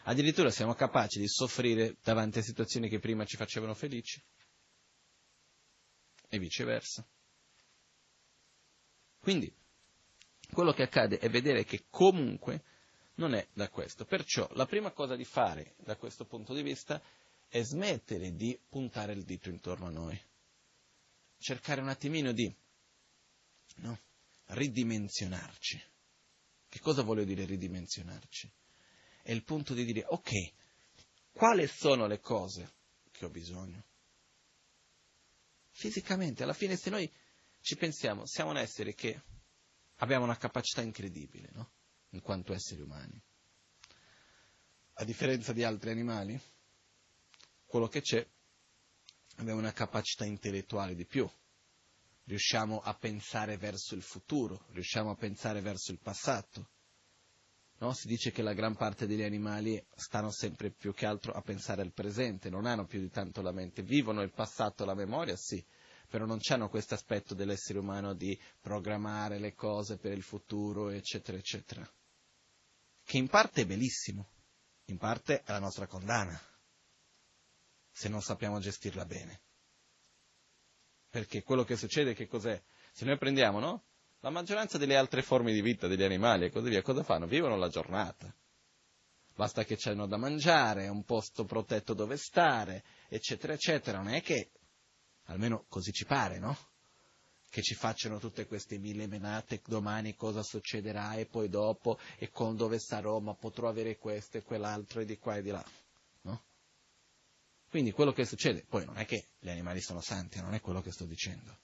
Addirittura siamo capaci di soffrire davanti a situazioni che prima ci facevano felici e viceversa. Quindi, quello che accade è vedere che comunque non è da questo. Perciò la prima cosa di fare da questo punto di vista è smettere di puntare il dito intorno a noi, cercare un attimino di no, ridimensionarci che cosa voglio dire ridimensionarci? È il punto di dire, ok, quali sono le cose che ho bisogno? Fisicamente, alla fine se noi ci pensiamo, siamo un essere che abbiamo una capacità incredibile, no? In quanto esseri umani. A differenza di altri animali, quello che c'è, abbiamo una capacità intellettuale di più. Riusciamo a pensare verso il futuro, riusciamo a pensare verso il passato. No? Si dice che la gran parte degli animali stanno sempre più che altro a pensare al presente, non hanno più di tanto la mente, vivono il passato, la memoria, sì, però non hanno questo aspetto dell'essere umano di programmare le cose per il futuro, eccetera, eccetera. Che in parte è bellissimo, in parte è la nostra condanna, se non sappiamo gestirla bene. Perché quello che succede che cos'è? Se noi prendiamo, no? La maggioranza delle altre forme di vita degli animali e così via, cosa fanno? Vivono la giornata. Basta che c'hanno da mangiare, un posto protetto dove stare, eccetera, eccetera. Non è che almeno così ci pare, no? Che ci facciano tutte queste mille menate, domani cosa succederà e poi dopo e con dove sarò, ma potrò avere questo e quell'altro e di qua e di là, no? Quindi quello che succede, poi non è che gli animali sono santi, non è quello che sto dicendo.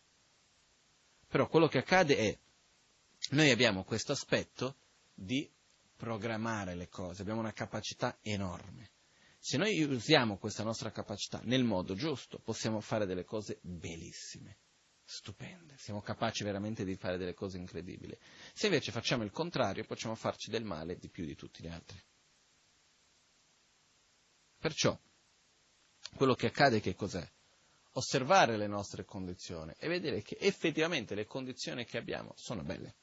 Però quello che accade è, noi abbiamo questo aspetto di programmare le cose, abbiamo una capacità enorme. Se noi usiamo questa nostra capacità nel modo giusto, possiamo fare delle cose bellissime, stupende, siamo capaci veramente di fare delle cose incredibili. Se invece facciamo il contrario, possiamo farci del male di più di tutti gli altri. Perciò, quello che accade che cos'è? Osservare le nostre condizioni e vedere che effettivamente le condizioni che abbiamo sono belle.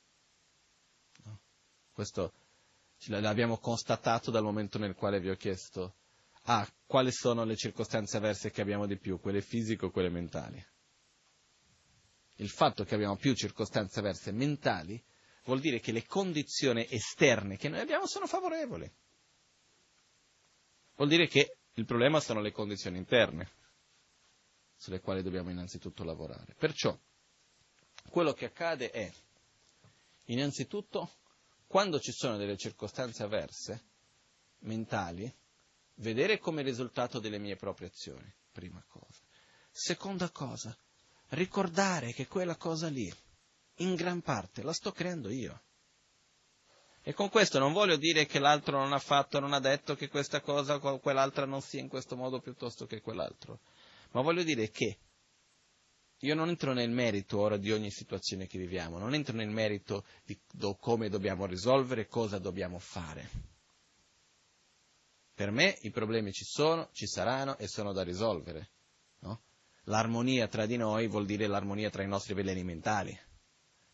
Questo l'abbiamo constatato dal momento nel quale vi ho chiesto ah, quali sono le circostanze avverse che abbiamo di più, quelle fisiche o quelle mentali. Il fatto che abbiamo più circostanze avverse mentali vuol dire che le condizioni esterne che noi abbiamo sono favorevoli. Vuol dire che il problema sono le condizioni interne, sulle quali dobbiamo innanzitutto lavorare. Perciò, quello che accade è, innanzitutto, quando ci sono delle circostanze avverse, mentali, vedere come risultato delle mie proprie azioni, prima cosa. Seconda cosa, ricordare che quella cosa lì, in gran parte, la sto creando io. E con questo non voglio dire che l'altro non ha fatto, non ha detto che questa cosa o quell'altra non sia in questo modo piuttosto che quell'altro, ma voglio dire che io non entro nel merito ora di ogni situazione che viviamo, non entro nel merito di come dobbiamo risolvere, cosa dobbiamo fare. Per me i problemi ci sono, ci saranno e sono da risolvere. No? L'armonia tra di noi vuol dire l'armonia tra i nostri veleni mentali.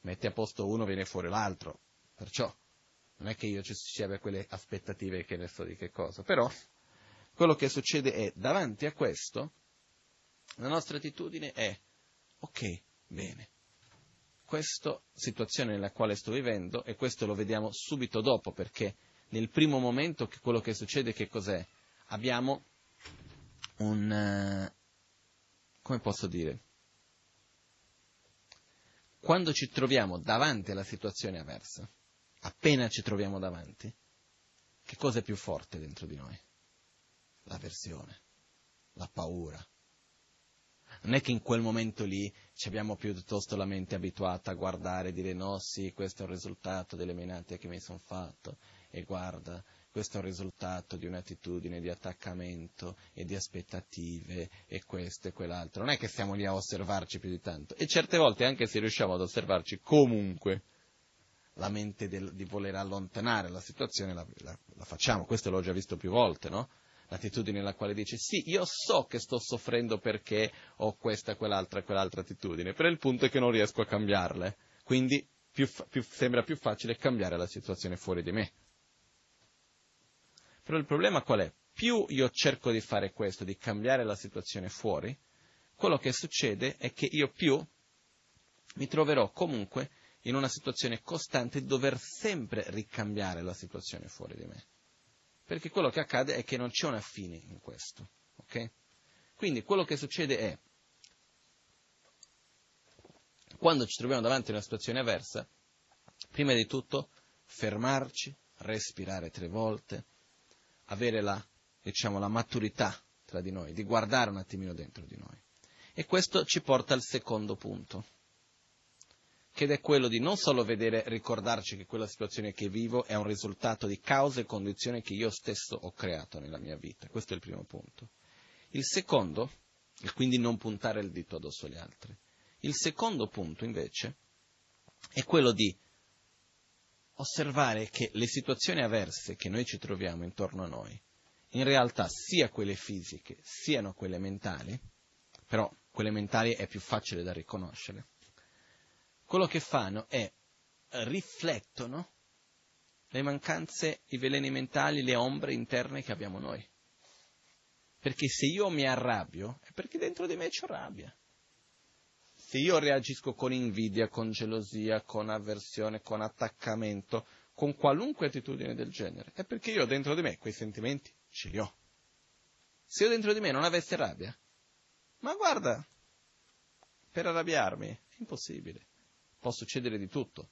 Metti a posto uno, viene fuori l'altro. Perciò non è che io ci sia quelle aspettative che ne so di che cosa. Però quello che succede è, davanti a questo, la nostra attitudine è, ok, bene, questa situazione nella quale sto vivendo, e questo lo vediamo subito dopo, perché nel primo momento che quello che succede che cos'è? Abbiamo un... Uh, come posso dire? Quando ci troviamo davanti alla situazione avversa, appena ci troviamo davanti, che cosa è più forte dentro di noi? L'avversione, la paura. Non è che in quel momento lì ci abbiamo piuttosto la mente abituata a guardare e dire no, sì, questo è il risultato delle menate che mi sono fatto, e guarda, questo è un risultato di un'attitudine di attaccamento e di aspettative e questo e quell'altro. Non è che stiamo lì a osservarci più di tanto. E certe volte, anche se riusciamo ad osservarci comunque, la mente del, di voler allontanare la situazione la, la, la, facciamo. Questo l'ho già visto più volte, no? L'attitudine nella quale dice sì, io so che sto soffrendo perché ho questa, quell'altra quell'altra attitudine, però il punto è che non riesco a cambiarle. Quindi più, più, sembra più facile cambiare la situazione fuori di me. Però il problema qual è? Più io cerco di fare questo, di cambiare la situazione fuori, quello che succede è che io più mi troverò comunque in una situazione costante di dover sempre ricambiare la situazione fuori di me. Perché quello che accade è che non c'è una fine in questo. Okay? Quindi quello che succede è, quando ci troviamo davanti a una situazione avversa, prima di tutto fermarci, respirare tre volte, avere la, diciamo, la maturità tra di noi, di guardare un attimino dentro di noi E questo ci porta al secondo punto, che è quello di non solo vedere, ricordarci che quella situazione che vivo è un risultato di cause e condizioni che io stesso ho creato nella mia vita. Questo è il primo punto. Il secondo, e quindi non puntare il dito addosso agli altri. Il secondo punto, invece, è quello di osservare che le situazioni avverse che noi ci troviamo intorno a noi, in realtà sia quelle fisiche, siano quelle mentali, però quelle mentali è più facile da riconoscere, quello che fanno è riflettono le mancanze, i veleni mentali, le ombre interne che abbiamo noi. Perché se io mi arrabbio, è perché dentro di me c'è rabbia. Se io reagisco con invidia, con gelosia, con avversione, con attaccamento, con qualunque attitudine del genere, è perché io dentro di me quei sentimenti ce li ho. Se io dentro di me non avessi rabbia, ma guarda, per arrabbiarmi è impossibile. Può succedere di tutto.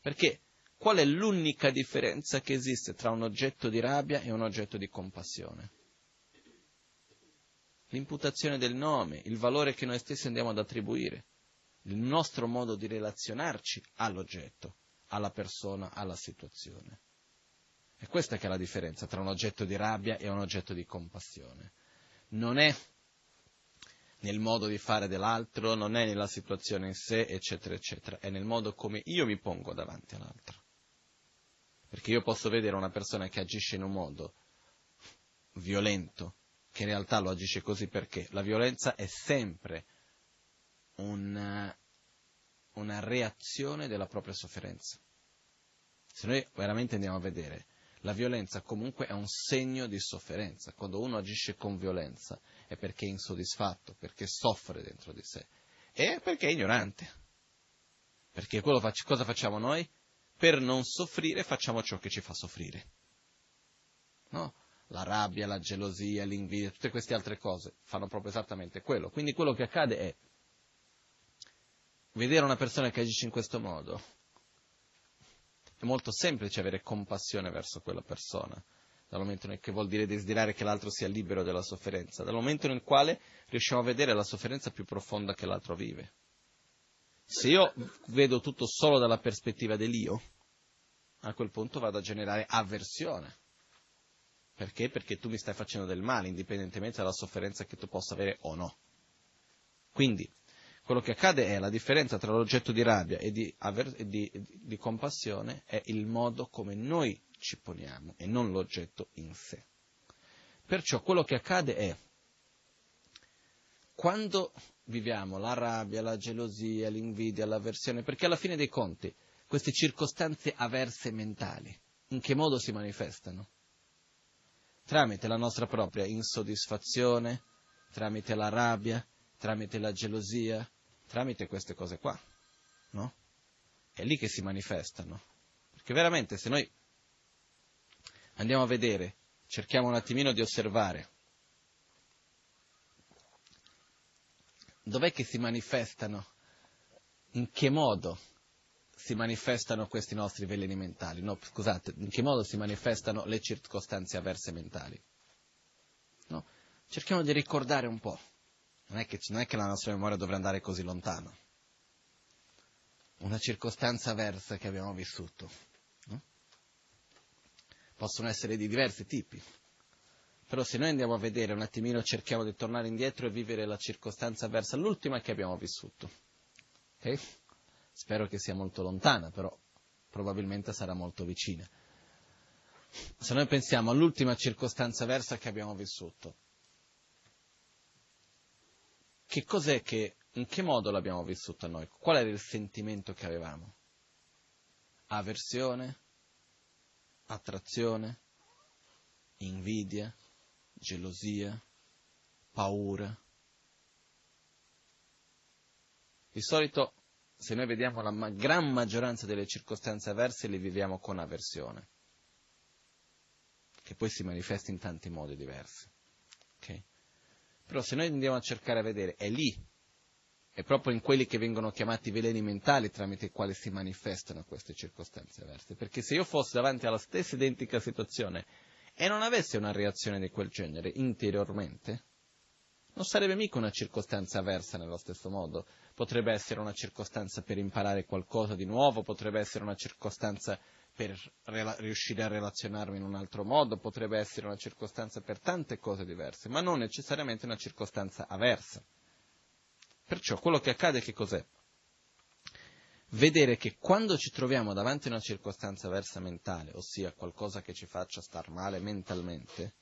Perché qual è l'unica differenza che esiste tra un oggetto di rabbia e un oggetto di compassione? L'imputazione del nome, il valore che noi stessi andiamo ad attribuire, il nostro modo di relazionarci all'oggetto, alla persona, alla situazione. È questa che è la differenza tra un oggetto di rabbia e un oggetto di compassione. Non è nel modo di fare dell'altro, non è nella situazione in sé, eccetera, eccetera, è nel modo come io mi pongo davanti all'altro. Perché io posso vedere una persona che agisce in un modo violento, che in realtà lo agisce così perché la violenza è sempre una, una reazione della propria sofferenza. Se noi veramente andiamo a vedere, la violenza comunque è un segno di sofferenza. Quando uno agisce con violenza è perché è insoddisfatto, perché soffre dentro di sé e perché è ignorante. Perché fac- cosa facciamo noi? Per non soffrire facciamo ciò che ci fa soffrire. No? La rabbia, la gelosia, l'invidia, tutte queste altre cose fanno proprio esattamente quello. Quindi quello che accade è vedere una persona che agisce in questo modo. È molto semplice avere compassione verso quella persona dal momento nel che vuol dire desiderare che l'altro sia libero dalla sofferenza, dal momento nel quale riusciamo a vedere la sofferenza più profonda che l'altro vive. Se io vedo tutto solo dalla prospettiva dell'io, a quel punto vado a generare avversione. Perché? Perché tu mi stai facendo del male, indipendentemente dalla sofferenza che tu possa avere o no. Quindi, quello che accade è la differenza tra l'oggetto di rabbia e di, aver, di, di compassione è il modo come noi ci poniamo e non l'oggetto in sé. Perciò quello che accade è, quando viviamo la rabbia, la gelosia, l'invidia, l'avversione, perché alla fine dei conti queste circostanze avverse mentali, in che modo si manifestano? Tramite la nostra propria insoddisfazione, tramite la rabbia, tramite la gelosia, tramite queste cose qua, no? È lì che si manifestano. Perché veramente se noi Andiamo a vedere, cerchiamo un attimino di osservare. Dov'è che si manifestano? In che modo si manifestano questi nostri veleni mentali? No, scusate, in che modo si manifestano le circostanze avverse mentali? No? Cerchiamo di ricordare un po'. Non è, che, non è che la nostra memoria dovrà andare così lontano. Una circostanza avversa che abbiamo vissuto possono essere di diversi tipi. Però se noi andiamo a vedere un attimino, cerchiamo di tornare indietro e vivere la circostanza verso l'ultima che abbiamo vissuto. Okay? Spero che sia molto lontana, però probabilmente sarà molto vicina. Se noi pensiamo all'ultima circostanza versa che abbiamo vissuto, che cos'è che, in che modo l'abbiamo vissuta noi? Qual era il sentimento che avevamo? Aversione? Attrazione, invidia, gelosia, paura. Di solito, se noi vediamo la ma- gran maggioranza delle circostanze avverse, le viviamo con avversione, che poi si manifesta in tanti modi diversi. Okay? Però se noi andiamo a cercare a vedere, è lì è proprio in quelli che vengono chiamati veleni mentali tramite i quali si manifestano queste circostanze avverse. Perché se io fossi davanti alla stessa identica situazione e non avessi una reazione di quel genere interiormente, Non sarebbe mica una circostanza avversa nello stesso modo. Potrebbe essere una circostanza per imparare qualcosa di nuovo, potrebbe essere una circostanza per rela- riuscire a relazionarmi in un altro modo, potrebbe essere una circostanza per tante cose diverse, ma non necessariamente una circostanza avversa. Perciò quello che accade che cos'è? Vedere che quando ci troviamo davanti a una circostanza avversa mentale, ossia qualcosa che ci faccia star male mentalmente,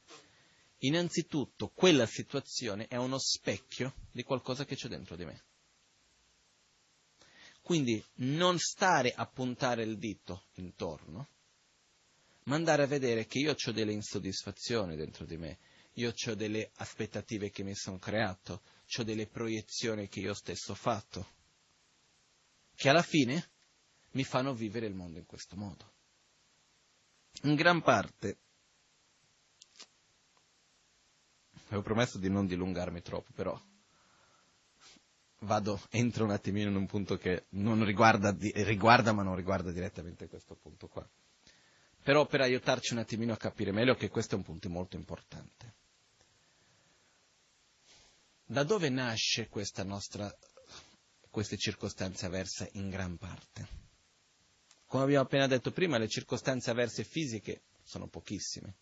innanzitutto quella situazione è uno specchio di qualcosa che c'è dentro di me. Quindi non stare a puntare il dito intorno, ma andare a vedere che io ho delle insoddisfazioni dentro di me, io ho delle aspettative che mi sono creato, ho delle proiezioni che io stesso ho fatto, che alla fine mi fanno vivere il mondo in questo modo. In gran parte, avevo promesso di non dilungarmi troppo, però vado, entro un attimino in un punto che non riguarda, riguarda ma non riguarda direttamente questo punto qua. Però per aiutarci un attimino a capire meglio che questo è un punto molto importante. Da dove nasce questa nostra, queste circostanze avverse in gran parte? Come abbiamo appena detto prima, le circostanze avverse fisiche sono pochissime.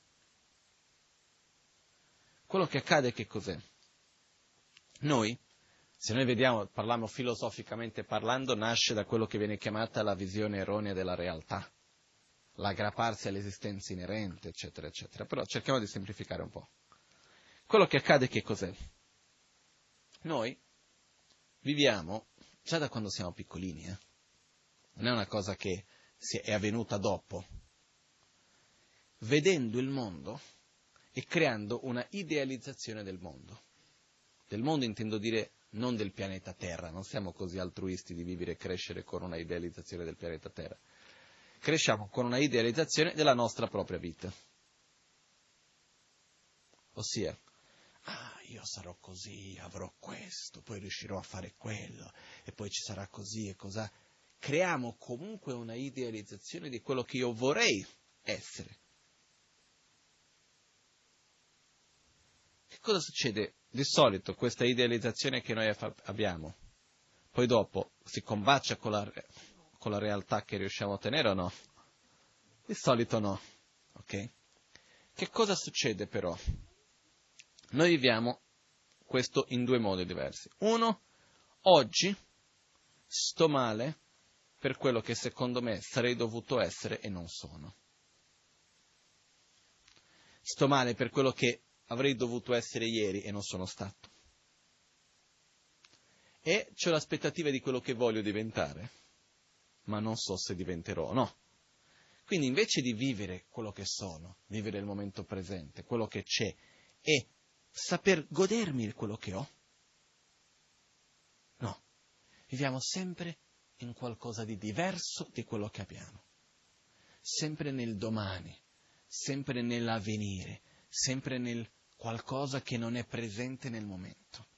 Quello che accade che cos'è? Noi, se noi vediamo, parliamo filosoficamente parlando, nasce da quello che viene chiamata la visione erronea della realtà, l'aggrapparsi all'esistenza inerente, eccetera, eccetera. Però cerchiamo di semplificare un po'. Quello che accade che cos'è? Noi viviamo già da quando siamo piccolini, eh? non è una cosa che è avvenuta dopo, vedendo il mondo e creando una idealizzazione del mondo. Del mondo intendo dire non del pianeta Terra, non siamo così altruisti di vivere e crescere con una idealizzazione del pianeta Terra. Cresciamo con una idealizzazione della nostra propria vita. Ossia, io sarò così, avrò questo, poi riuscirò a fare quello, e poi ci sarà così e cos'ha. Creiamo comunque una idealizzazione di quello che io vorrei essere. Che cosa succede di solito questa idealizzazione che noi abbiamo, poi dopo si combacia con la, con la realtà che riusciamo a ottenere o no? Di solito no, ok? Che cosa succede però? Noi viviamo questo in due modi diversi. Uno, oggi sto male per quello che secondo me sarei dovuto essere e non sono. Sto male per quello che avrei dovuto essere ieri e non sono stato. E ho l'aspettativa di quello che voglio diventare, ma non so se diventerò o no. Quindi invece di vivere quello che sono, vivere il momento presente, quello che c'è, e saper godermi quello che ho, no, viviamo sempre in qualcosa di diverso di quello che abbiamo, sempre nel domani, sempre nell'avvenire, sempre nel qualcosa che non è presente nel momento.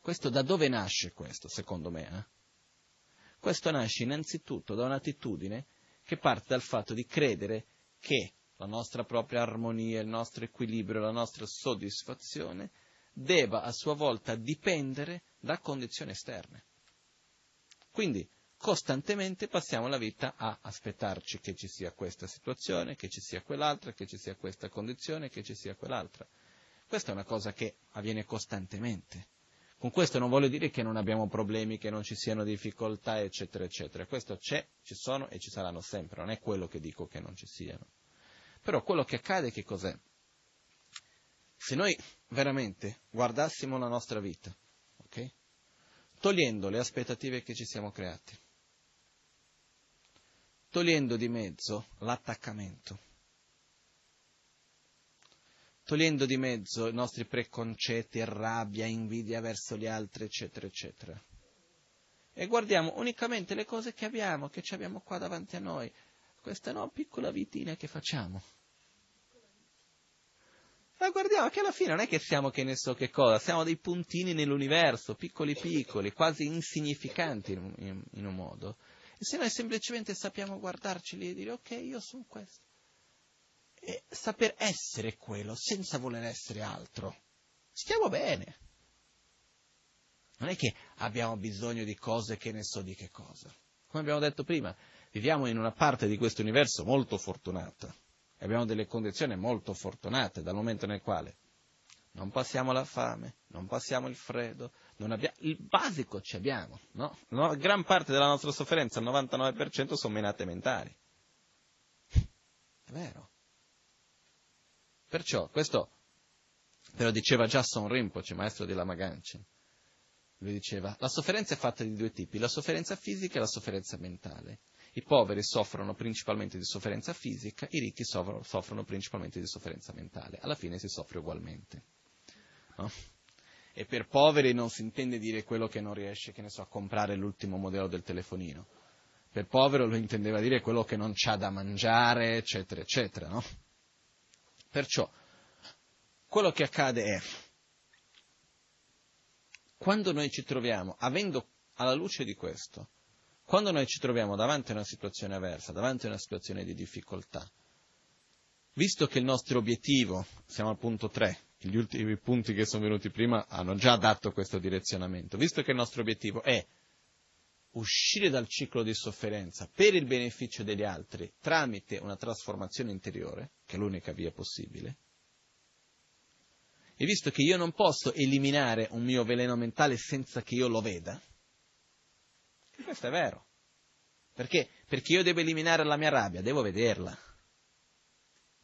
Questo da dove nasce questo, secondo me? Eh? Questo nasce innanzitutto da un'attitudine che parte dal fatto di credere che la nostra propria armonia, il nostro equilibrio, la nostra soddisfazione debba a sua volta dipendere da condizioni esterne. Quindi costantemente passiamo la vita a aspettarci che ci sia questa situazione, che ci sia quell'altra, che ci sia questa condizione, che ci sia quell'altra. Questa è una cosa che avviene costantemente. Con questo non voglio dire che non abbiamo problemi, che non ci siano difficoltà, eccetera, eccetera. Questo c'è, ci sono e ci saranno sempre, non è quello che dico che non ci siano. Però quello che accade che cos'è? Se noi veramente guardassimo la nostra vita, ok? Togliendo le aspettative che ci siamo creati, togliendo di mezzo l'attaccamento, togliendo di mezzo i nostri preconcetti, rabbia, invidia verso gli altri, eccetera, eccetera. E guardiamo unicamente le cose che abbiamo, che abbiamo qua davanti a noi, questa no, piccola vitina che facciamo. Ma guardiamo che alla fine non è che siamo che ne so che cosa, siamo dei puntini nell'universo, piccoli piccoli, quasi insignificanti in, in, in un modo. E se noi semplicemente sappiamo guardarci lì e dire ok, io sono questo. E saper essere quello senza voler essere altro, stiamo bene. Non è che abbiamo bisogno di cose che ne so di che cosa. Come abbiamo detto prima, viviamo in una parte di questo universo molto fortunata abbiamo delle condizioni molto fortunate dal momento nel quale non passiamo la fame, non passiamo il freddo, abbiamo, il basico ci abbiamo, no? no? Gran parte della nostra sofferenza, il 99% sono menate mentali. È vero. Perciò, questo ve lo diceva già Son Rinpoche, maestro di Lama Ganchen. Lui diceva, la sofferenza è fatta di due tipi, la sofferenza fisica e la sofferenza mentale. I poveri soffrono principalmente di sofferenza fisica, i ricchi soffrono principalmente di sofferenza mentale. Alla fine si soffre ugualmente. No? E per poveri non si intende dire quello che non riesce, che so, a comprare l'ultimo modello del telefonino. Per povero lo intendeva dire quello che non c'ha da mangiare, eccetera, eccetera, no? Perciò, quello che accade è, quando noi ci troviamo, avendo alla luce di questo, quando noi ci troviamo davanti a una situazione avversa, davanti a una situazione di difficoltà, visto che il nostro obiettivo, siamo al punto 3, gli ultimi punti che sono venuti prima hanno già dato questo direzionamento, visto che il nostro obiettivo è uscire dal ciclo di sofferenza per il beneficio degli altri tramite una trasformazione interiore, che è l'unica via possibile, e visto che io non posso eliminare un mio veleno mentale senza che io lo veda, questo è vero. Perché? Perché io devo eliminare la mia rabbia, devo vederla.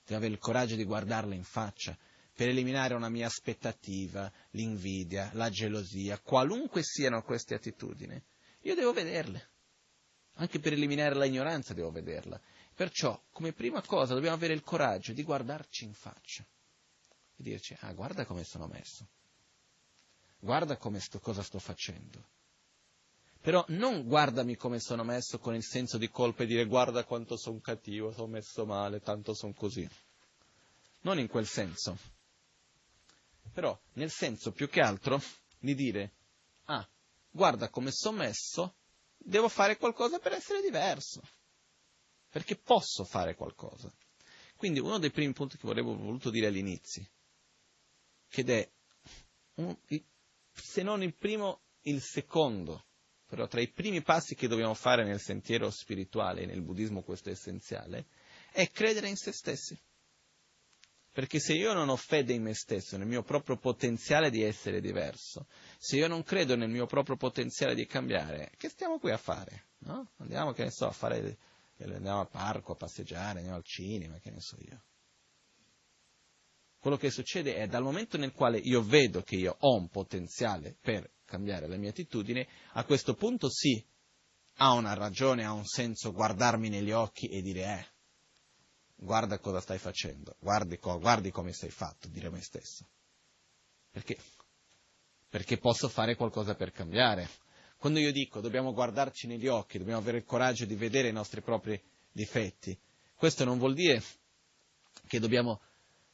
Devo avere il coraggio di guardarla in faccia, per eliminare una mia aspettativa, l'invidia, la gelosia, qualunque siano queste attitudini, io devo vederle. Anche per eliminare la ignoranza devo vederla. Perciò, come prima cosa, dobbiamo avere il coraggio di guardarci in faccia e dirci, ah, guarda come sono messo, guarda sto, cosa sto facendo. Però non guardami come sono messo con il senso di colpa e dire guarda quanto sono cattivo, sono messo male, tanto sono così. Non in quel senso però nel senso più che altro di dire, ah, guarda come sono messo, devo fare qualcosa per essere diverso, perché posso fare qualcosa. Quindi uno dei primi punti che volevo voluto dire all'inizio, che è, un, se non il primo, il secondo, però tra i primi passi che dobbiamo fare nel sentiero spirituale, e nel buddismo questo è essenziale, è credere in se stessi. Perché se io non ho fede in me stesso, nel mio proprio potenziale di essere diverso, se io non credo nel mio proprio potenziale di cambiare, che stiamo qui a fare? No? Andiamo, che ne so, a fare, andiamo al parco a passeggiare, andiamo al cinema, che ne so io. Quello che succede è dal momento nel quale io vedo che io ho un potenziale per cambiare la mia attitudine, a questo punto sì, ha una ragione, ha un senso guardarmi negli occhi e dire, eh, guarda cosa stai facendo, guardi, co- guardi come sei fatto, dire a me stesso. Perché? Perché posso fare qualcosa per cambiare. Quando io dico dobbiamo guardarci negli occhi, dobbiamo avere il coraggio di vedere i nostri propri difetti, questo non vuol dire che dobbiamo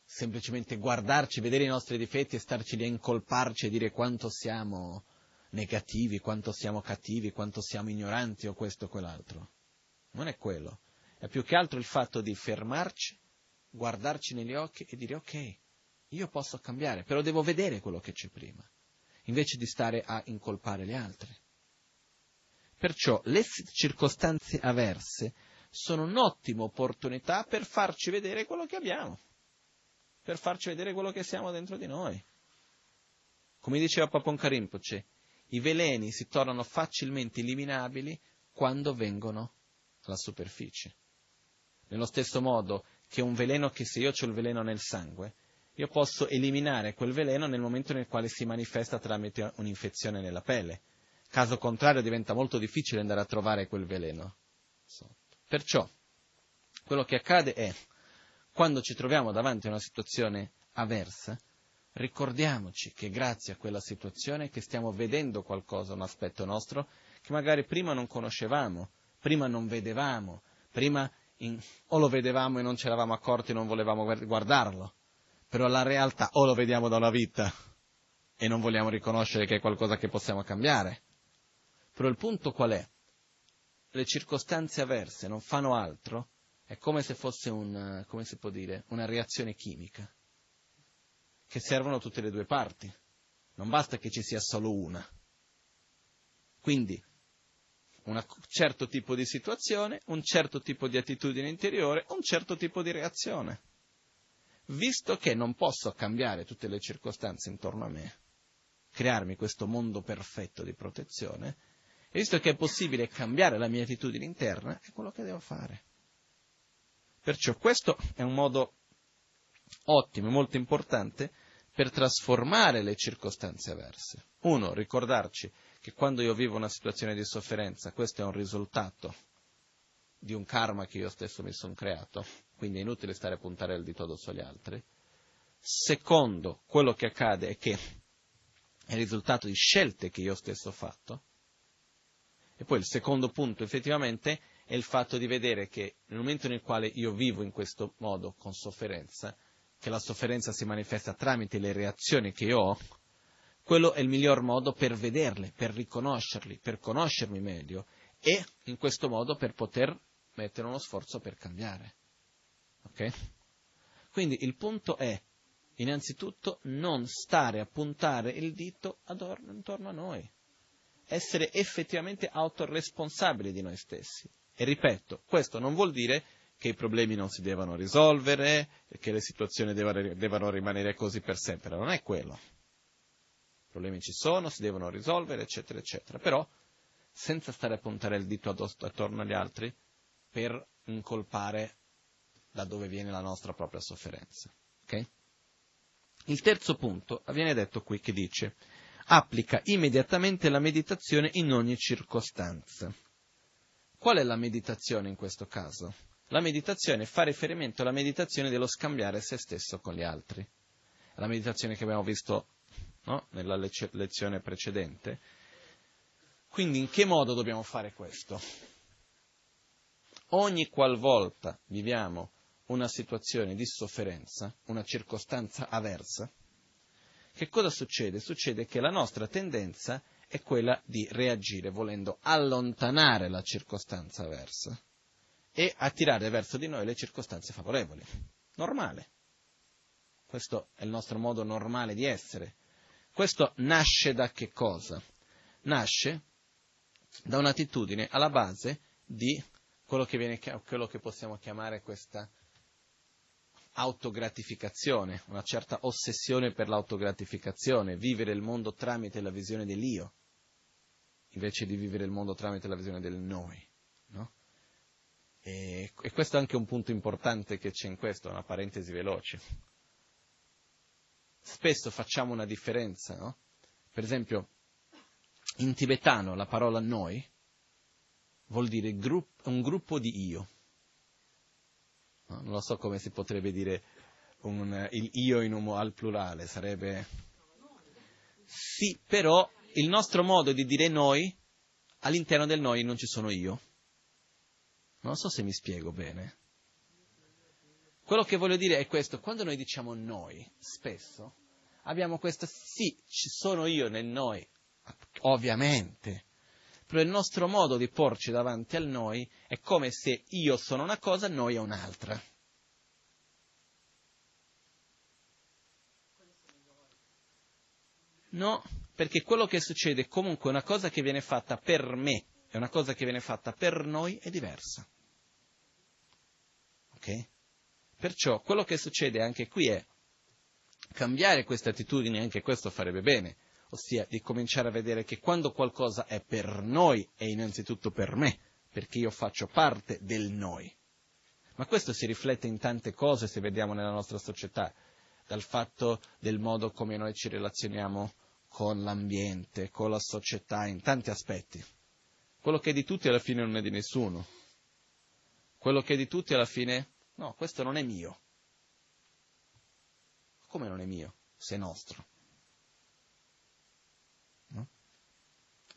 semplicemente guardarci, vedere i nostri difetti e starci lì a incolparci e dire quanto siamo negativi, quanto siamo cattivi, quanto siamo ignoranti o questo o quell'altro. Non è quello è più che altro il fatto di fermarci, guardarci negli occhi e dire ok, io posso cambiare, però devo vedere quello che c'è prima, invece di stare a incolpare gli altri. Perciò le circostanze avverse sono un'ottima opportunità per farci vedere quello che abbiamo, per farci vedere quello che siamo dentro di noi. Come diceva Papon Karimpoce, i veleni si tornano facilmente eliminabili quando vengono alla superficie. Nello stesso modo che un veleno che se io ho il veleno nel sangue, io posso eliminare quel veleno nel momento nel quale si manifesta tramite un'infezione nella pelle. Caso contrario diventa molto difficile andare a trovare quel veleno. Perciò, quello che accade è, quando ci troviamo davanti a una situazione avversa, ricordiamoci che grazie a quella situazione che stiamo vedendo qualcosa, un aspetto nostro, che magari prima non conoscevamo, prima non vedevamo, prima in, o lo vedevamo e non ci eravamo accorti e non volevamo guardarlo, però la realtà o lo vediamo da una vita e non vogliamo riconoscere che è qualcosa che possiamo cambiare. Però il punto qual è? Le circostanze avverse non fanno altro, è come se fosse un, come si può dire, una reazione chimica. Che servono tutte le due parti. Non basta che ci sia solo una. Quindi, un certo tipo di situazione, un certo tipo di attitudine interiore, un certo tipo di reazione. Visto che non posso cambiare tutte le circostanze intorno a me, crearmi questo mondo perfetto di protezione, visto che è possibile cambiare la mia attitudine interna, è quello che devo fare. Perciò questo è un modo ottimo, molto importante, per trasformare le circostanze avverse. Uno, ricordarci che quando io vivo una situazione di sofferenza, questo è un risultato di un karma che io stesso mi sono creato, quindi è inutile stare a puntare il dito addosso agli altri. Secondo, quello che accade è che è il risultato di scelte che io stesso ho fatto. E poi il secondo punto effettivamente è il fatto di vedere che nel momento nel quale io vivo in questo modo con sofferenza, che la sofferenza si manifesta tramite le reazioni che ho, quello è il miglior modo per vederle, per riconoscerli, per conoscermi meglio e in questo modo per poter mettere uno sforzo per cambiare. Ok? Quindi il punto è, innanzitutto, non stare a puntare il dito adorno, intorno a noi, essere effettivamente autoresponsabili di noi stessi. E ripeto, questo non vuol dire che i problemi non si devono risolvere, che le situazioni devono rimanere così per sempre, non è quello. I problemi ci sono, si devono risolvere, eccetera, eccetera, però senza stare a puntare il dito attorno agli altri per incolpare da dove viene la nostra propria sofferenza. Okay? Il terzo punto viene detto qui che dice applica immediatamente la meditazione in ogni circostanza. Qual è la meditazione in questo caso? La meditazione fa riferimento alla meditazione dello scambiare se stesso con gli altri. La meditazione che abbiamo visto no? nella lezione precedente. Quindi in che modo dobbiamo fare questo? Ogni qualvolta viviamo una situazione di sofferenza, una circostanza avversa, che cosa succede? Succede che la nostra tendenza è quella di reagire volendo allontanare la circostanza avversa e attirare verso di noi le circostanze favorevoli. Normale. Questo è il nostro modo normale di essere. Questo nasce da che cosa? Nasce da un'attitudine alla base di quello che, viene, quello che possiamo chiamare questa autogratificazione, una certa ossessione per l'autogratificazione, vivere il mondo tramite la visione dell'io, invece di vivere il mondo tramite la visione del noi. No? E, e questo è anche un punto importante che c'è in questo, una parentesi veloce. Spesso facciamo una differenza, no? Per esempio, in tibetano la parola noi vuol dire grupp- un gruppo di io. No? Non lo so come si potrebbe dire un, il io in un, al plurale, sarebbe... Sì, però il nostro modo di dire noi, all'interno del noi non ci sono io. Non so se mi spiego bene. Quello che voglio dire è questo, quando noi diciamo noi, spesso, abbiamo questo sì, ci sono io nel noi, ovviamente, però il nostro modo di porci davanti al noi è come se io sono una cosa, noi è un'altra. No, perché quello che succede comunque è una cosa che viene fatta per me è una cosa che viene fatta per noi è diversa. Ok? Perciò quello che succede anche qui è cambiare queste attitudini, anche questo farebbe bene, ossia di cominciare a vedere che quando qualcosa è per noi è innanzitutto per me, perché io faccio parte del noi. Ma questo si riflette in tante cose se vediamo nella nostra società, dal fatto del modo come noi ci relazioniamo con l'ambiente, con la società, in tanti aspetti. Quello che è di tutti alla fine non è di nessuno. Quello che è di tutti alla fine, no, questo non è mio. Come non è mio? Se è nostro. No?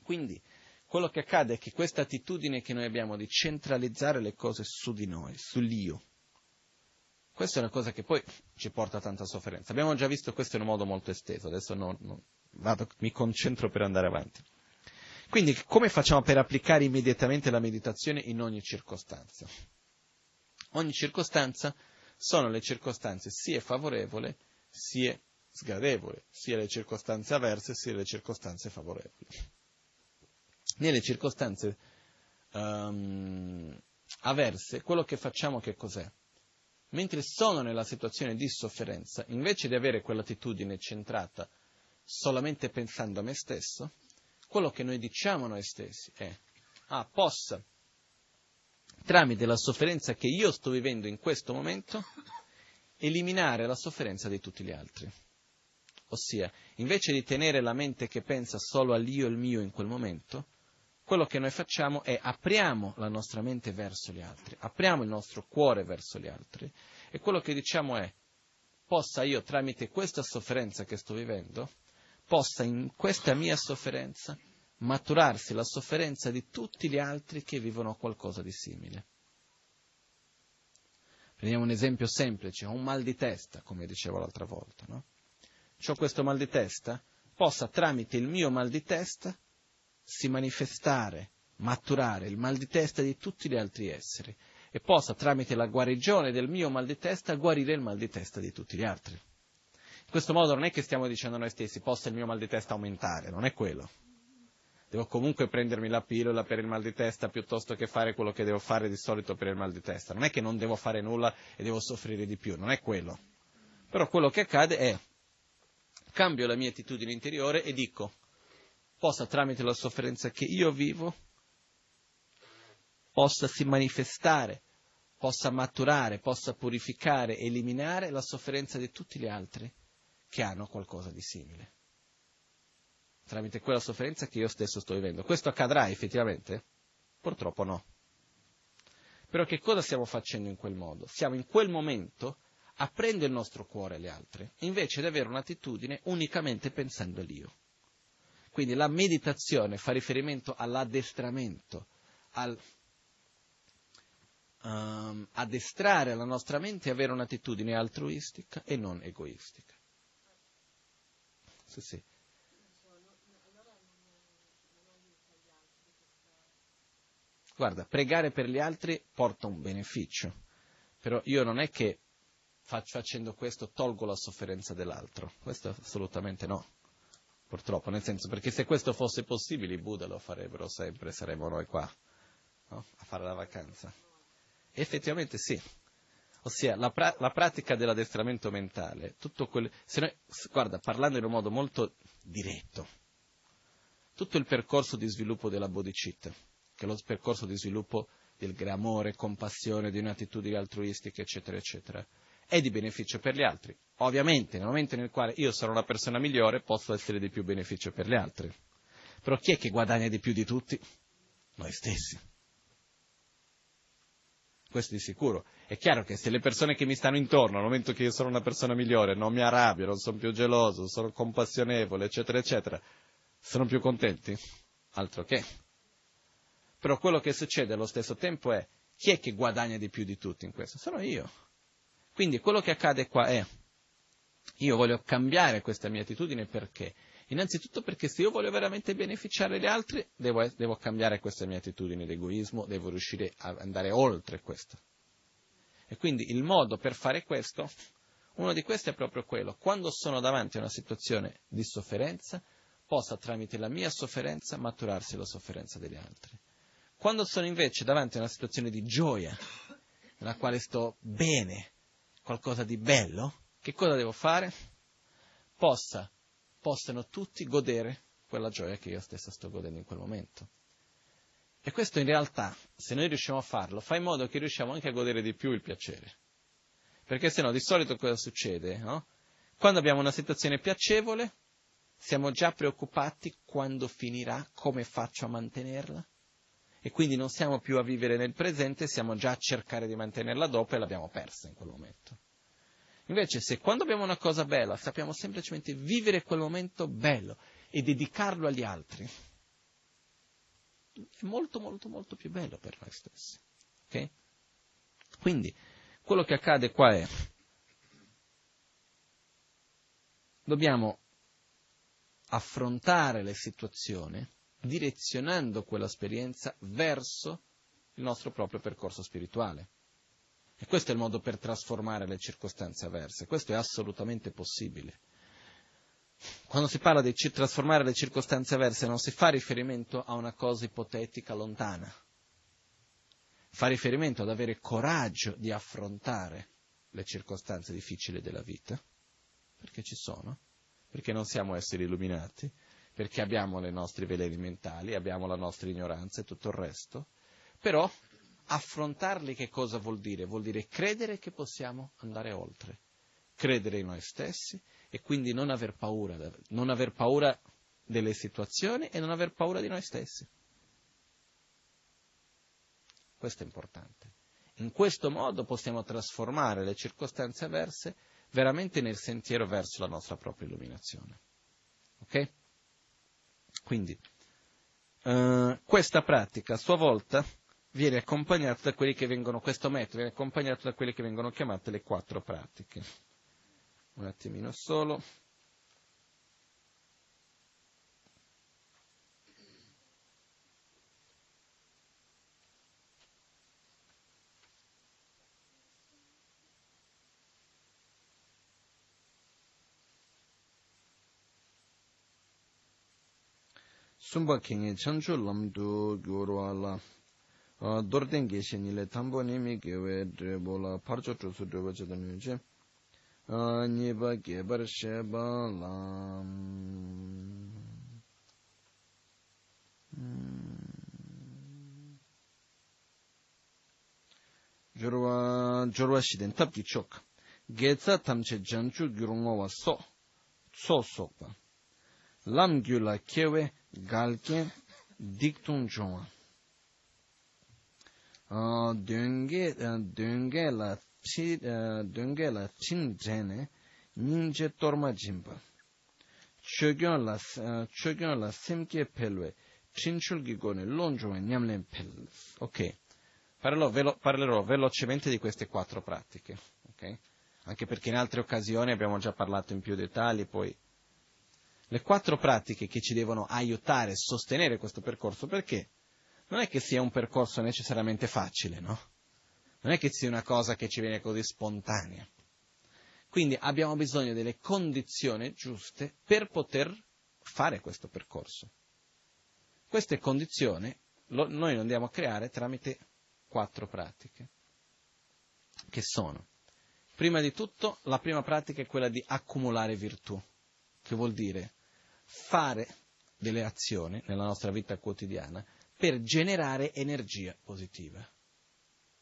Quindi, quello che accade è che questa attitudine che noi abbiamo di centralizzare le cose su di noi, sull'io, questa è una cosa che poi ci porta a tanta sofferenza. Abbiamo già visto questo in un modo molto esteso, adesso non, non, vado, mi concentro per andare avanti. Quindi come facciamo per applicare immediatamente la meditazione in ogni circostanza? Ogni circostanza sono le circostanze sia favorevoli sia sgradevoli, sia le circostanze avverse sia le circostanze favorevoli. Nelle circostanze um, avverse, quello che facciamo che cos'è? Mentre sono nella situazione di sofferenza, invece di avere quell'attitudine centrata solamente pensando a me stesso, quello che noi diciamo noi stessi è, ah, possa, tramite la sofferenza che io sto vivendo in questo momento, eliminare la sofferenza di tutti gli altri. Ossia, invece di tenere la mente che pensa solo all'io e al mio in quel momento, quello che noi facciamo è apriamo la nostra mente verso gli altri, apriamo il nostro cuore verso gli altri e quello che diciamo è possa io tramite questa sofferenza che sto vivendo, possa in questa mia sofferenza maturarsi la sofferenza di tutti gli altri che vivono qualcosa di simile. Prendiamo un esempio semplice, ho un mal di testa, come dicevo l'altra volta, no? Ho questo mal di testa, possa tramite il mio mal di testa si manifestare, maturare il mal di testa di tutti gli altri esseri e possa tramite la guarigione del mio mal di testa guarire il mal di testa di tutti gli altri. In questo modo non è che stiamo dicendo a noi stessi possa il mio mal di testa aumentare, non è quello. Devo comunque prendermi la pillola per il mal di testa piuttosto che fare quello che devo fare di solito per il mal di testa. Non è che non devo fare nulla e devo soffrire di più, non è quello. Però quello che accade è cambio la mia attitudine interiore e dico possa tramite la sofferenza che io vivo, possa si manifestare, possa maturare, possa purificare, eliminare la sofferenza di tutti gli altri che hanno qualcosa di simile. Tramite quella sofferenza che io stesso sto vivendo. Questo accadrà effettivamente? Purtroppo no. Però che cosa stiamo facendo in quel modo? Stiamo in quel momento aprendo il nostro cuore agli altri, invece di avere un'attitudine unicamente pensando all'io. Quindi la meditazione fa riferimento all'addestramento, al um, addestrare la nostra mente e avere un'attitudine altruistica e non egoistica. Sì, sì. Guarda, pregare per gli altri porta un beneficio, però io non è che facendo questo tolgo la sofferenza dell'altro, questo assolutamente no purtroppo, nel senso, perché se questo fosse possibile i Buddha lo farebbero sempre, saremmo noi qua no? a fare la vacanza. effettivamente sì. Ossia, la, pra- la pratica dell'addestramento mentale, tutto quello, se noi, guarda, parlando in un modo molto diretto, tutto il percorso di sviluppo della bodhicitta, che è lo percorso di sviluppo del amore, compassione, di un'attitudine altruistica, eccetera, eccetera, è di beneficio per gli altri. Ovviamente, nel momento nel quale io sono una persona migliore, posso essere di più beneficio per gli altri. Però chi è che guadagna di più di tutti? Noi stessi. Questo di sicuro. È chiaro che se le persone che mi stanno intorno, al momento che io sono una persona migliore, non mi arrabbio, non sono più geloso, sono compassionevole, eccetera, eccetera, sono più contenti? Altro che. Però quello che succede allo stesso tempo è chi è che guadagna di più di tutti in questo? Sono io. Quindi quello che accade qua è, io voglio cambiare questa mia attitudine perché? Innanzitutto perché se io voglio veramente beneficiare gli altri, devo, devo cambiare questa mia attitudine di devo riuscire ad andare oltre questo. E quindi il modo per fare questo, uno di questi è proprio quello, quando sono davanti a una situazione di sofferenza, possa tramite la mia sofferenza maturarsi la sofferenza degli altri. Quando sono invece davanti a una situazione di gioia, nella quale sto bene, qualcosa di bello, che cosa devo fare? Possa, possano tutti godere quella gioia che io stesso sto godendo in quel momento. E questo in realtà, se noi riusciamo a farlo, fa in modo che riusciamo anche a godere di più il piacere. Perché se no, di solito cosa succede? No? Quando abbiamo una situazione piacevole, siamo già preoccupati quando finirà, come faccio a mantenerla? e quindi non siamo più a vivere nel presente, siamo già a cercare di mantenerla dopo e l'abbiamo persa in quel momento. Invece se quando abbiamo una cosa bella sappiamo semplicemente vivere quel momento bello e dedicarlo agli altri, è molto molto molto più bello per noi stessi. Okay? Quindi quello che accade qua è dobbiamo affrontare le situazioni direzionando quell'esperienza verso il nostro proprio percorso spirituale. E questo è il modo per trasformare le circostanze avverse, questo è assolutamente possibile. quando si parla di trasformare le circostanze avverse non si fa riferimento a una cosa ipotetica lontana, fa riferimento ad avere coraggio di affrontare le circostanze difficili della vita, perché ci sono, perché non siamo esseri illuminati, perché abbiamo le nostre veleni mentali, abbiamo la nostra ignoranza e tutto il resto, però affrontarli che cosa vuol dire? Vuol dire credere che possiamo andare oltre, credere in noi stessi e quindi non aver paura, non aver paura delle situazioni e non aver paura di noi stessi. Questo è importante. In questo modo possiamo trasformare le circostanze avverse veramente nel sentiero verso la nostra propria illuminazione. Ok? Quindi, eh, questa pratica a sua volta viene accompagnata da quelli che vengono, questo metodo viene accompagnato da quelle che vengono chiamate le quattro pratiche. Un attimino solo. sumba kengi chanchu lamdu gyurwa la dorten geshe nile tambo nimi gewe drebo la parcho trusu drebo chadam yunche nipa gebar sheba lam jorwa jorwa shiden tabki chok getsa tamche janchu gyurungo wa so so sokpa lam gyula kewe galken diktung chongwa Dönge, dönge la chi, dönge la chin zhene, nyingje torma jimba. Chögyon la, chögyon la semke pelwe, cinchulgi gone longione nyamlen pel. Ok. Parlerò, velo, parlerò velocemente di queste quattro pratiche. Ok? Anche perché in altre occasioni abbiamo già parlato in più dettagli, poi le quattro pratiche che ci devono aiutare, sostenere questo percorso, perché non è che sia un percorso necessariamente facile, no? Non è che sia una cosa che ci viene così spontanea. Quindi abbiamo bisogno delle condizioni giuste per poter fare questo percorso. Queste condizioni lo, noi lo andiamo a creare tramite quattro pratiche, che sono, prima di tutto, la prima pratica è quella di accumulare virtù, che vuol dire fare delle azioni nella nostra vita quotidiana per generare energia positiva.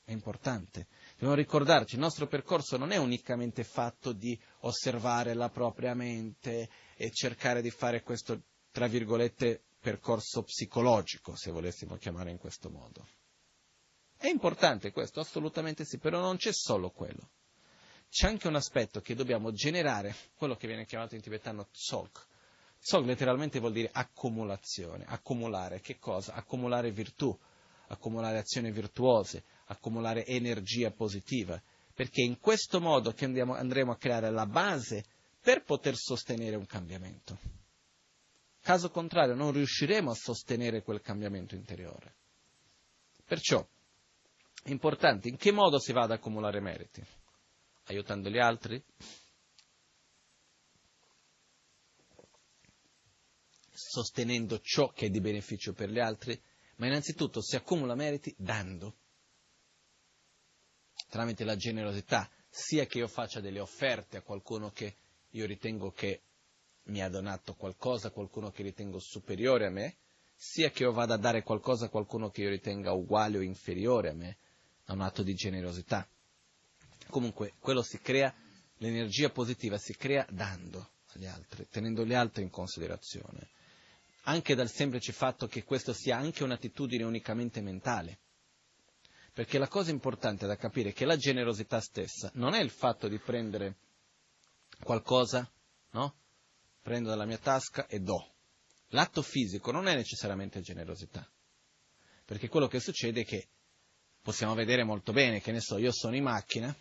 È importante. Dobbiamo ricordarci, il nostro percorso non è unicamente fatto di osservare la propria mente e cercare di fare questo, tra virgolette, percorso psicologico, se volessimo chiamare in questo modo. È importante questo, assolutamente sì, però non c'è solo quello. C'è anche un aspetto che dobbiamo generare, quello che viene chiamato in tibetano tsok, Sog letteralmente vuol dire accumulazione, accumulare che cosa? Accumulare virtù, accumulare azioni virtuose, accumulare energia positiva, perché in questo modo che andiamo, andremo a creare la base per poter sostenere un cambiamento. Caso contrario non riusciremo a sostenere quel cambiamento interiore. Perciò è importante in che modo si va ad accumulare meriti? Aiutando gli altri? Sostenendo ciò che è di beneficio per gli altri, ma innanzitutto si accumula meriti dando, tramite la generosità, sia che io faccia delle offerte a qualcuno che io ritengo che mi ha donato qualcosa, qualcuno che ritengo superiore a me, sia che io vada a dare qualcosa a qualcuno che io ritenga uguale o inferiore a me, a un atto di generosità. Comunque, quello si crea, l'energia positiva si crea dando agli altri, tenendo gli altri in considerazione anche dal semplice fatto che questo sia anche un'attitudine unicamente mentale. Perché la cosa importante da capire è che la generosità stessa non è il fatto di prendere qualcosa, no? Prendo dalla mia tasca e do. L'atto fisico non è necessariamente generosità. Perché quello che succede è che possiamo vedere molto bene, che ne so, io sono in macchina,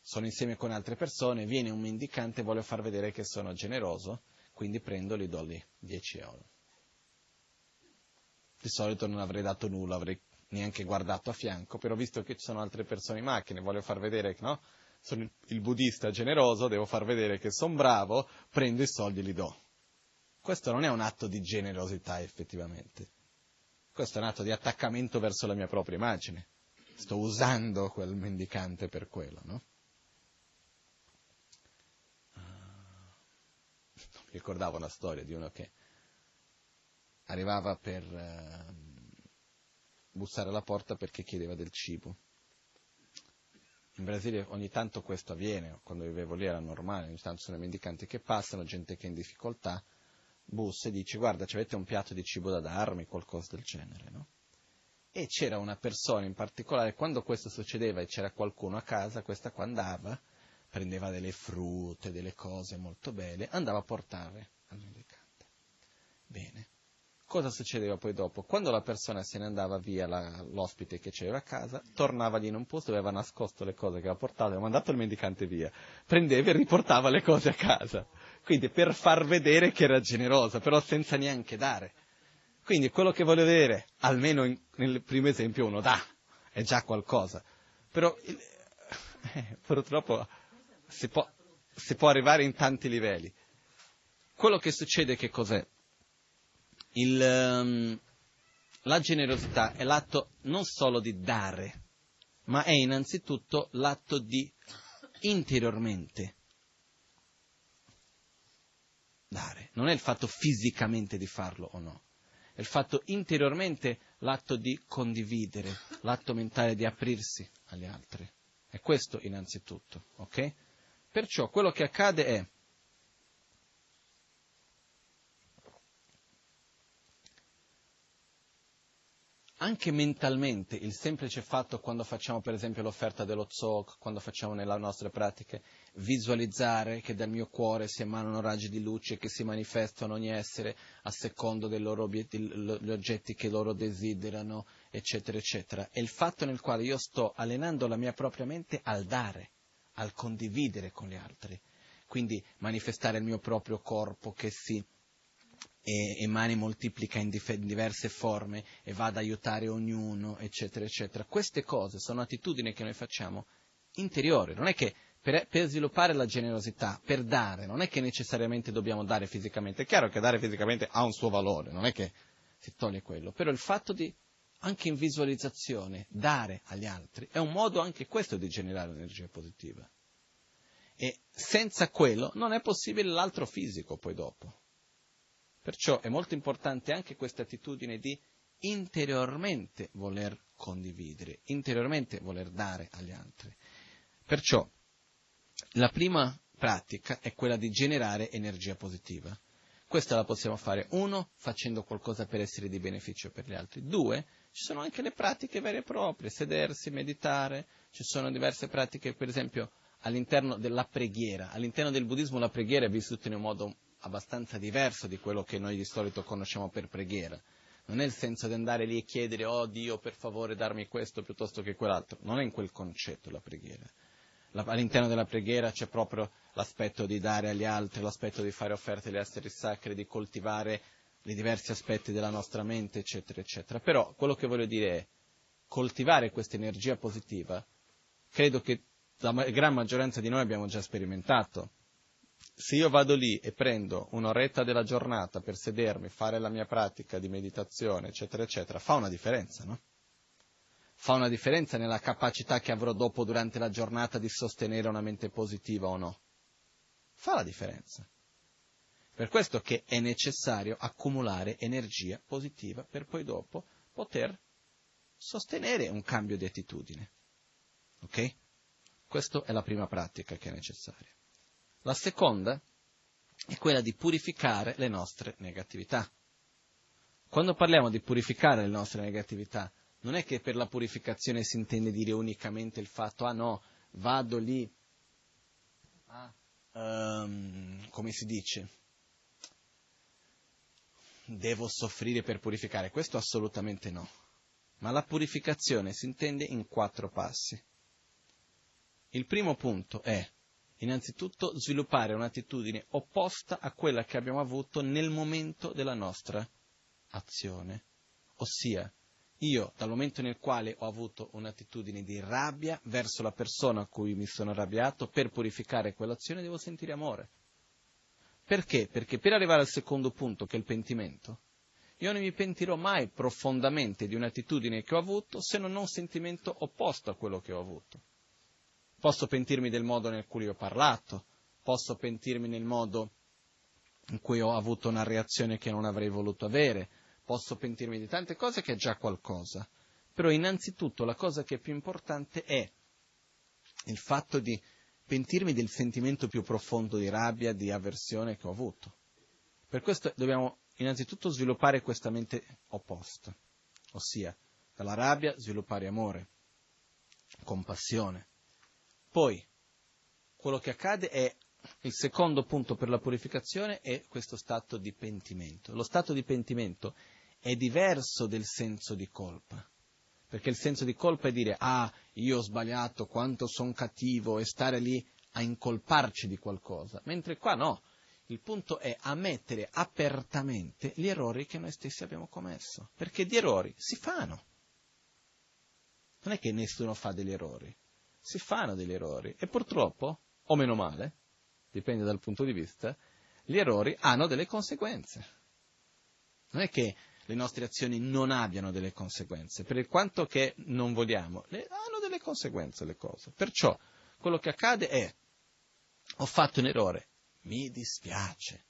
sono insieme con altre persone, viene un mendicante e vuole far vedere che sono generoso, quindi prendo e gli do lì 10 euro di solito non avrei dato nulla, avrei neanche guardato a fianco, però visto che ci sono altre persone in macchina, voglio far vedere che no, sono il buddista generoso, devo far vedere che sono bravo, prendo i soldi e li do. Questo non è un atto di generosità effettivamente. Questo è un atto di attaccamento verso la mia propria immagine. Sto usando quel mendicante per quello, no? Mi ricordavo la storia di uno che arrivava per uh, bussare alla porta perché chiedeva del cibo. In Brasile ogni tanto questo avviene, quando vivevo lì era normale, ogni tanto sono i mendicanti che passano, gente che è in difficoltà, bussa e dice guarda avete un piatto di cibo da darmi, qualcosa del genere, no? E c'era una persona in particolare, quando questo succedeva e c'era qualcuno a casa, questa qua andava, prendeva delle frutte, delle cose molto belle, andava a portare al mendicante. Bene. Cosa succedeva poi dopo? Quando la persona se ne andava via, la, l'ospite che c'era a casa, tornava lì in un posto dove aveva nascosto le cose che aveva portato, aveva mandato il mendicante via, prendeva e riportava le cose a casa. Quindi per far vedere che era generosa, però senza neanche dare. Quindi quello che voglio vedere, almeno in, nel primo esempio uno dà, è già qualcosa. Però eh, purtroppo si può, si può arrivare in tanti livelli. Quello che succede che cos'è? Il, um, la generosità è l'atto non solo di dare, ma è innanzitutto l'atto di interiormente dare. Non è il fatto fisicamente di farlo o no, è il fatto interiormente l'atto di condividere, l'atto mentale di aprirsi agli altri. È questo innanzitutto, ok? Perciò quello che accade è anche mentalmente il semplice fatto quando facciamo per esempio l'offerta dello Zog, quando facciamo nelle nostre pratiche, visualizzare che dal mio cuore si emanano raggi di luce che si manifestano ogni essere a secondo degli oggetti che loro desiderano, eccetera, eccetera. È il fatto nel quale io sto allenando la mia propria mente al dare, al condividere con gli altri. Quindi manifestare il mio proprio corpo che si e, mani moltiplica in, dif- in, diverse forme e va ad aiutare ognuno, eccetera, eccetera. Queste cose sono attitudini che noi facciamo interiori, non è che per, per, sviluppare la generosità, per dare, non è che necessariamente dobbiamo dare fisicamente, è chiaro che dare fisicamente ha un suo valore, non è che si toglie quello, però il fatto di anche in visualizzazione dare agli altri è un modo anche questo di generare energia positiva. E senza quello non è possibile l'altro fisico poi dopo. Perciò è molto importante anche questa attitudine di interiormente voler condividere, interiormente voler dare agli altri. Perciò la prima pratica è quella di generare energia positiva. Questa la possiamo fare, uno, facendo qualcosa per essere di beneficio per gli altri, due, ci sono anche le pratiche vere e proprie, sedersi, meditare, ci sono diverse pratiche, per esempio, all'interno della preghiera. All'interno del buddismo la preghiera è vissuta in un modo abbastanza diverso di quello che noi di solito conosciamo per preghiera. Non è il senso di andare lì e chiedere, oh Dio, per favore darmi questo piuttosto che quell'altro. Non è in quel concetto la preghiera. All'interno della preghiera c'è proprio l'aspetto di dare agli altri, l'aspetto di fare offerte agli esseri sacri, di coltivare i diversi aspetti della nostra mente, eccetera, eccetera. Però quello che voglio dire è coltivare questa energia positiva, credo che la gran maggioranza di noi abbiamo già sperimentato se io vado lì e prendo un'oretta della giornata per sedermi, fare la mia pratica di meditazione, eccetera, eccetera, fa una differenza, no? Fa una differenza nella capacità che avrò dopo durante la giornata di sostenere una mente positiva o no. Fa la differenza. Per questo che è necessario accumulare energia positiva per poi dopo poter sostenere un cambio di attitudine. Ok? Questa è la prima pratica che è necessaria. La seconda è quella di purificare le nostre negatività. Quando parliamo di purificare le nostre negatività, non è che per la purificazione si intende dire unicamente il fatto, ah no, vado lì, ah, um, come si dice, devo soffrire per purificare. Questo assolutamente no. Ma la purificazione si intende in quattro passi. Il primo punto è innanzitutto sviluppare un'attitudine opposta a quella che abbiamo avuto nel momento della nostra azione, ossia io, dal momento nel quale ho avuto un'attitudine di rabbia verso la persona a cui mi sono arrabbiato, per purificare quell'azione devo sentire amore. Perché? Perché per arrivare al secondo punto, che è il pentimento, io non mi pentirò mai profondamente di un'attitudine che ho avuto se non ho un sentimento opposto a quello che ho avuto. Posso pentirmi del modo nel cui ho parlato, posso pentirmi nel modo in cui ho avuto una reazione che non avrei voluto avere, posso pentirmi di tante cose che è già qualcosa. Però innanzitutto la cosa che è più importante è il fatto di pentirmi del sentimento più profondo di rabbia, di avversione che ho avuto. Per questo dobbiamo innanzitutto sviluppare questa mente opposta, ossia dalla rabbia sviluppare amore, compassione. Poi, quello che accade è il secondo punto per la purificazione è questo stato di pentimento. Lo stato di pentimento è diverso del senso di colpa, perché il senso di colpa è dire ah, io ho sbagliato, quanto sono cattivo e stare lì a incolparci di qualcosa, mentre qua no, il punto è ammettere apertamente gli errori che noi stessi abbiamo commesso, perché di errori si fanno. Non è che nessuno fa degli errori, si fanno degli errori e purtroppo, o meno male, dipende dal punto di vista, gli errori hanno delle conseguenze. Non è che le nostre azioni non abbiano delle conseguenze, per quanto che non vogliamo, hanno delle conseguenze le cose. Perciò quello che accade è, ho fatto un errore, mi dispiace,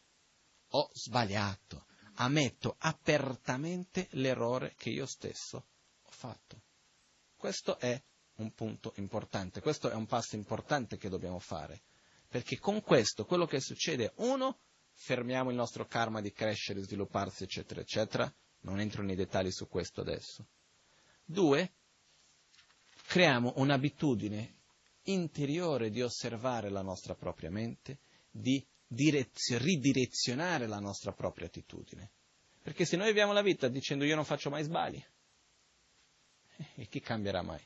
ho sbagliato, ammetto apertamente l'errore che io stesso ho fatto. Questo è un punto importante, questo è un passo importante che dobbiamo fare, perché con questo quello che succede, uno, fermiamo il nostro karma di crescere, svilupparsi, eccetera, eccetera, non entro nei dettagli su questo adesso. Due, creiamo un'abitudine interiore di osservare la nostra propria mente, di direzio, ridirezionare la nostra propria attitudine. Perché se noi viviamo la vita dicendo io non faccio mai sbagli, e chi cambierà mai?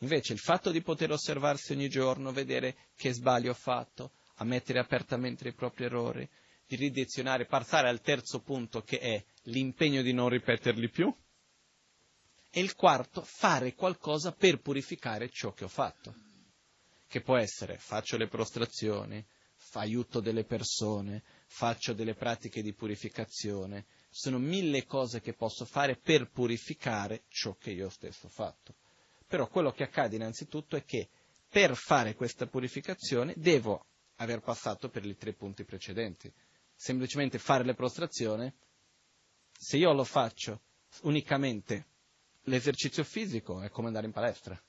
Invece il fatto di poter osservarsi ogni giorno, vedere che sbaglio ho fatto, ammettere apertamente i propri errori, di ridirezionare, passare al terzo punto che è l'impegno di non ripeterli più, e il quarto, fare qualcosa per purificare ciò che ho fatto, che può essere faccio le prostrazioni, aiuto delle persone, faccio delle pratiche di purificazione, sono mille cose che posso fare per purificare ciò che io stesso ho fatto. Però quello che accade innanzitutto è che per fare questa purificazione devo aver passato per i tre punti precedenti. Semplicemente fare le prostrazioni, se io lo faccio unicamente l'esercizio fisico è come andare in palestra.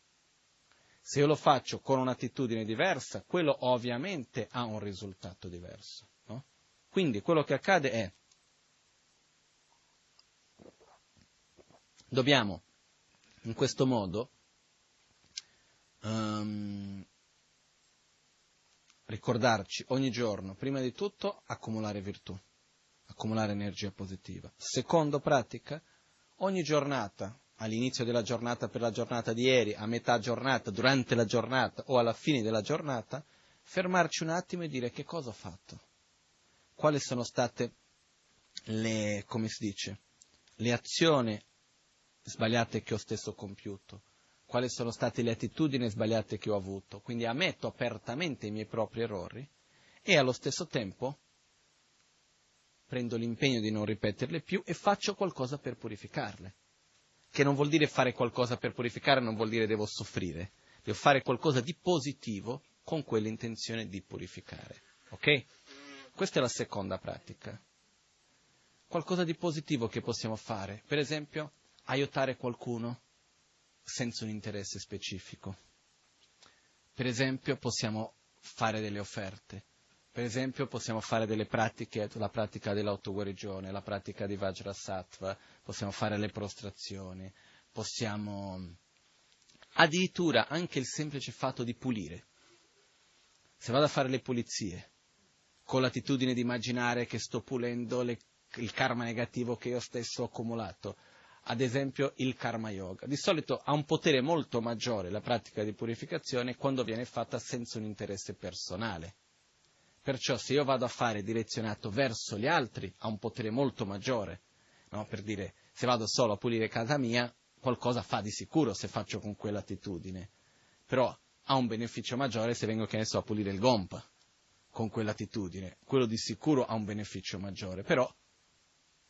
Se io lo faccio con un'attitudine diversa, quello ovviamente ha un risultato diverso. No? Quindi quello che accade è, dobbiamo in questo modo um, ricordarci ogni giorno, prima di tutto, accumulare virtù, accumulare energia positiva. Secondo pratica, ogni giornata all'inizio della giornata per la giornata di ieri, a metà giornata, durante la giornata o alla fine della giornata, fermarci un attimo e dire che cosa ho fatto, quali sono state le, come si dice, le azioni sbagliate che ho stesso compiuto, quali sono state le attitudini sbagliate che ho avuto, quindi ammetto apertamente i miei propri errori e allo stesso tempo prendo l'impegno di non ripeterle più e faccio qualcosa per purificarle che non vuol dire fare qualcosa per purificare, non vuol dire devo soffrire, devo fare qualcosa di positivo con quell'intenzione di purificare. Ok? Questa è la seconda pratica. Qualcosa di positivo che possiamo fare, per esempio, aiutare qualcuno senza un interesse specifico. Per esempio, possiamo fare delle offerte. Per esempio possiamo fare delle pratiche, la pratica dell'autoguarigione, la pratica di Vajrasattva, possiamo fare le prostrazioni, possiamo addirittura anche il semplice fatto di pulire. Se vado a fare le pulizie, con l'attitudine di immaginare che sto pulendo le, il karma negativo che io stesso ho accumulato, ad esempio il karma yoga. Di solito ha un potere molto maggiore la pratica di purificazione quando viene fatta senza un interesse personale. Perciò se io vado a fare direzionato verso gli altri ha un potere molto maggiore, no? per dire se vado solo a pulire casa mia, qualcosa fa di sicuro se faccio con quell'attitudine, però ha un beneficio maggiore se vengo, che ne so, a pulire il gompa con quell'attitudine, quello di sicuro ha un beneficio maggiore, però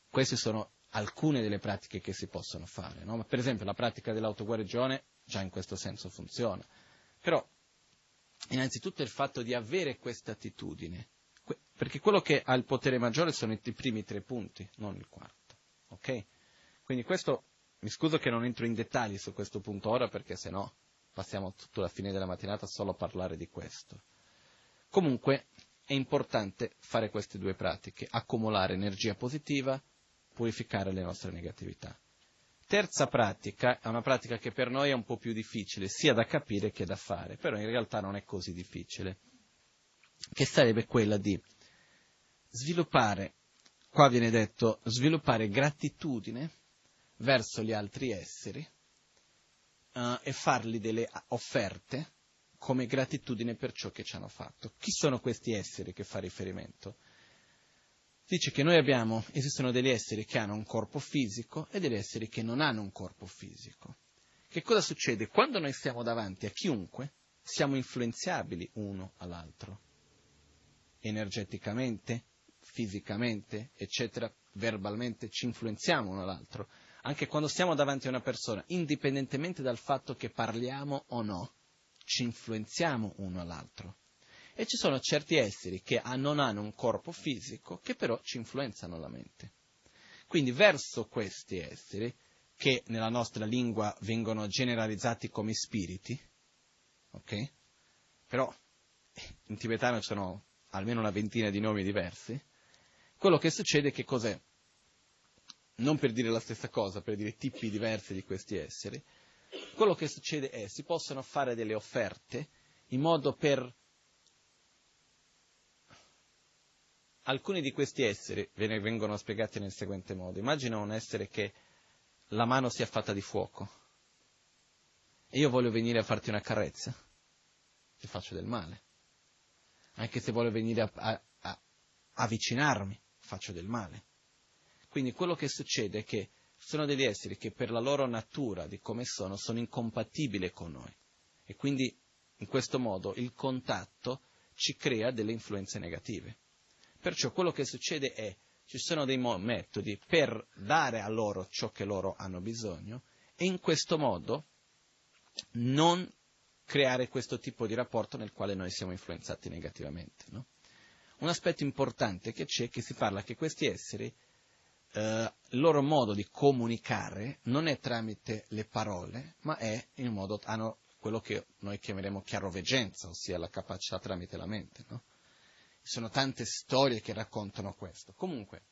queste sono alcune delle pratiche che si possono fare, no? per esempio la pratica dell'autoguarigione già in questo senso funziona, però innanzitutto il fatto di avere questa attitudine, perché quello che ha il potere maggiore sono i primi tre punti, non il quarto, ok? Quindi questo, mi scuso che non entro in dettagli su questo punto ora perché se no passiamo tutta la fine della mattinata solo a parlare di questo. Comunque è importante fare queste due pratiche, accumulare energia positiva, purificare le nostre negatività. Terza pratica è una pratica che per noi è un po' più difficile, sia da capire che da fare, però in realtà non è così difficile, che sarebbe quella di sviluppare, qua viene detto, sviluppare gratitudine verso gli altri esseri uh, e fargli delle offerte come gratitudine per ciò che ci hanno fatto. Chi sono questi esseri che fa riferimento? Dice che noi abbiamo, esistono degli esseri che hanno un corpo fisico e degli esseri che non hanno un corpo fisico. Che cosa succede? Quando noi stiamo davanti a chiunque, siamo influenzabili uno all'altro, energeticamente, fisicamente, eccetera, verbalmente, ci influenziamo uno all'altro. Anche quando stiamo davanti a una persona, indipendentemente dal fatto che parliamo o no, ci influenziamo uno all'altro. E ci sono certi esseri che non hanno un corpo fisico, che però ci influenzano la mente. Quindi verso questi esseri, che nella nostra lingua vengono generalizzati come spiriti, ok? Però in tibetano ci sono almeno una ventina di nomi diversi, quello che succede è che cos'è? Non per dire la stessa cosa, per dire tipi diversi di questi esseri, quello che succede è si possono fare delle offerte in modo per alcuni di questi esseri vengono spiegati nel seguente modo. Immagina un essere che la mano sia fatta di fuoco e io voglio venire a farti una carezza, ti faccio del male. Anche se voglio venire a, a, a avvicinarmi, faccio del male. Quindi quello che succede è che sono degli esseri che per la loro natura di come sono sono incompatibili con noi e quindi in questo modo il contatto ci crea delle influenze negative. Perciò quello che succede è ci sono dei metodi per dare a loro ciò che loro hanno bisogno e in questo modo non creare questo tipo di rapporto nel quale noi siamo influenzati negativamente. No? Un aspetto importante che c'è è che si parla che questi esseri eh, il loro modo di comunicare non è tramite le parole, ma è in modo, hanno quello che noi chiameremo chiaroveggenza, ossia la capacità tramite la mente. No? Ci sono tante storie che raccontano questo. Comunque,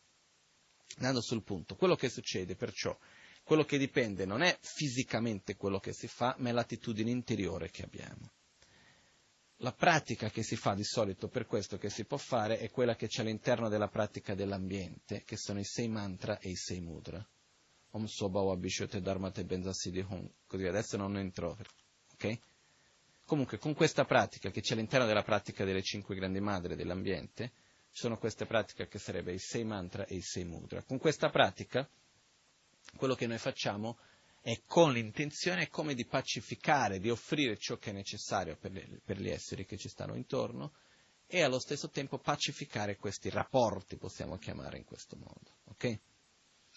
andando sul punto, quello che succede perciò, quello che dipende non è fisicamente quello che si fa, ma è l'attitudine interiore che abbiamo. La pratica che si fa di solito per questo che si può fare è quella che c'è all'interno della pratica dell'ambiente, che sono i sei mantra e i sei mudra. Om Soba Wabishote Dharmate Benzasidi Hum. Così adesso non entro, ok? Comunque, con questa pratica che c'è all'interno della pratica delle cinque grandi madri dell'ambiente, sono queste pratiche che sarebbero i sei mantra e i sei mudra. Con questa pratica, quello che noi facciamo è con l'intenzione come di pacificare, di offrire ciò che è necessario per, le, per, gli esseri che ci stanno intorno e allo stesso tempo pacificare questi rapporti, possiamo chiamare in questo modo. Okay?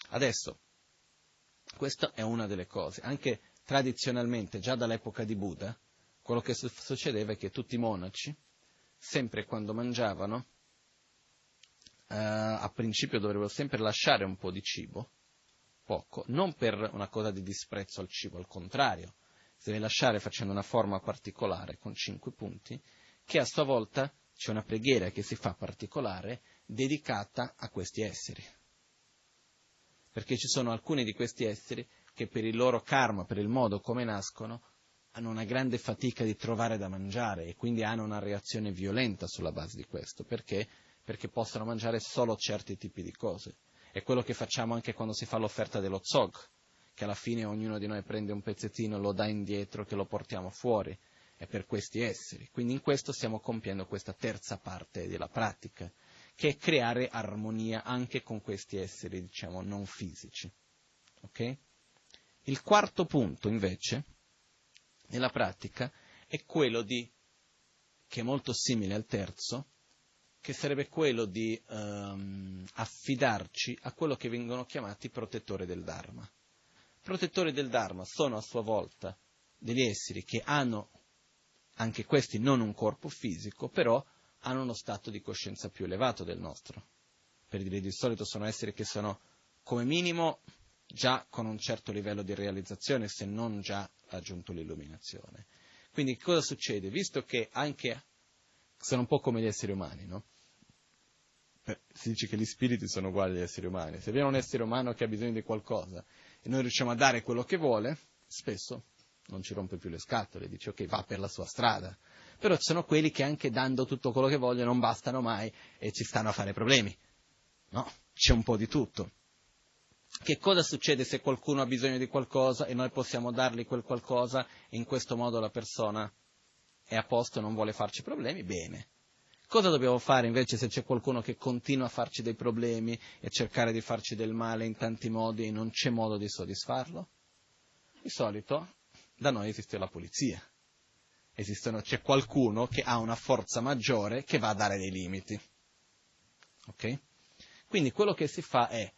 Adesso, questa è una delle cose. Anche tradizionalmente, già dall'epoca di Buddha, quello che succedeva è che tutti i monaci, sempre quando mangiavano, eh, a principio dovrebbero sempre lasciare un po' di cibo, poco, non per una cosa di disprezzo al cibo, al contrario, si deve lasciare facendo una forma particolare con cinque punti, che a sua volta c'è una preghiera che si fa particolare dedicata a questi esseri. Perché ci sono alcuni di questi esseri che per il loro karma, per il modo come nascono, hanno una grande fatica di trovare da mangiare e quindi hanno una reazione violenta sulla base di questo. Perché? Perché possono mangiare solo certi tipi di cose. È quello che facciamo anche quando si fa l'offerta dello zog, che alla fine ognuno di noi prende un pezzettino, lo dà indietro, che lo portiamo fuori. È per questi esseri. Quindi in questo stiamo compiendo questa terza parte della pratica, che è creare armonia anche con questi esseri, diciamo, non fisici. Okay? Il quarto punto, invece, nella pratica, è quello di, che è molto simile al terzo, che sarebbe quello di um, affidarci a quello che vengono chiamati protettori del Dharma. Protettori del Dharma sono a sua volta degli esseri che hanno, anche questi non un corpo fisico, però hanno uno stato di coscienza più elevato del nostro. Per dire di solito sono esseri che sono come minimo già con un certo livello di realizzazione, se non già raggiunto l'illuminazione. Quindi cosa succede? Visto che anche sono un po' come gli esseri umani, no? si dice che gli spiriti sono uguali agli esseri umani. Se viene un essere umano che ha bisogno di qualcosa e noi riusciamo a dare quello che vuole, spesso non ci rompe più le scatole, dice ok, va per la sua strada. Però ci sono quelli che anche dando tutto quello che vogliono non bastano mai e ci stanno a fare problemi. No, c'è un po' di tutto. Che cosa succede se qualcuno ha bisogno di qualcosa e noi possiamo dargli quel qualcosa e in questo modo la persona è a posto e non vuole farci problemi? Bene. Cosa dobbiamo fare invece se c'è qualcuno che continua a farci dei problemi e cercare di farci del male in tanti modi e non c'è modo di soddisfarlo? Di solito da noi esiste la polizia. Esistono, c'è qualcuno che ha una forza maggiore che va a dare dei limiti. Ok? Quindi quello che si fa è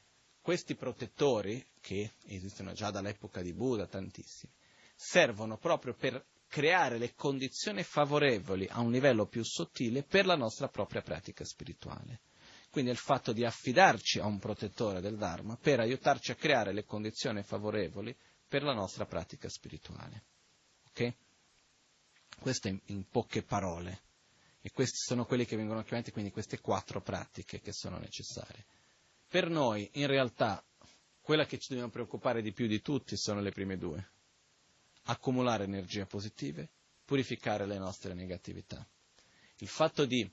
questi protettori, che esistono già dall'epoca di Buddha tantissimi, servono proprio per creare le condizioni favorevoli a un livello più sottile per la nostra propria pratica spirituale. Quindi il fatto di affidarci a un protettore del Dharma per aiutarci a creare le condizioni favorevoli per la nostra pratica spirituale. Ok? Questo in, in poche parole. E questi sono quelli che vengono chiamati quindi queste quattro pratiche che sono necessarie. Per noi, in realtà, quella che ci dobbiamo preoccupare di più di tutti sono le prime due accumulare energie positive, purificare le nostre negatività. Il fatto di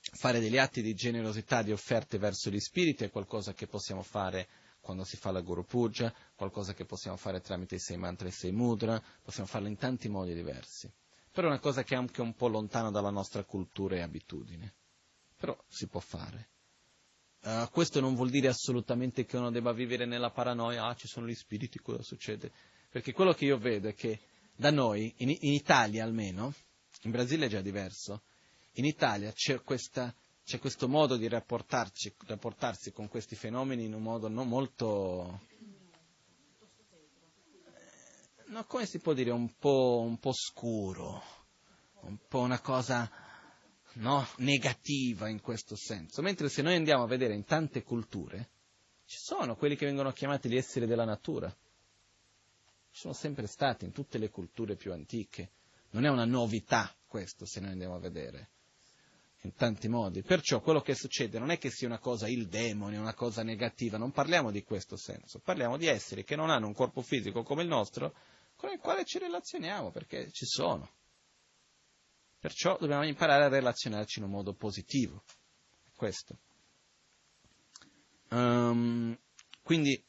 fare degli atti di generosità, di offerte verso gli spiriti è qualcosa che possiamo fare quando si fa la Guru Puja, qualcosa che possiamo fare tramite i sei mantra e i sei mudra, possiamo farlo in tanti modi diversi. Però è una cosa che è anche un po' lontana dalla nostra cultura e abitudine. Però si può fare. Uh, questo non vuol dire assolutamente che uno debba vivere nella paranoia, ah ci sono gli spiriti, cosa succede? Perché quello che io vedo è che da noi, in, in Italia almeno, in Brasile è già diverso, in Italia c'è, questa, c'è questo modo di rapportarsi con questi fenomeni in un modo non molto... Eh, no, come si può dire, un po', un po scuro, un po' una cosa no, negativa in questo senso. Mentre se noi andiamo a vedere in tante culture, ci sono quelli che vengono chiamati gli esseri della natura sono sempre stati in tutte le culture più antiche. Non è una novità questo, se noi andiamo a vedere, in tanti modi. Perciò quello che succede non è che sia una cosa il demone, una cosa negativa, non parliamo di questo senso, parliamo di esseri che non hanno un corpo fisico come il nostro, con il quale ci relazioniamo, perché ci sono. Perciò dobbiamo imparare a relazionarci in un modo positivo. Questo. Um, quindi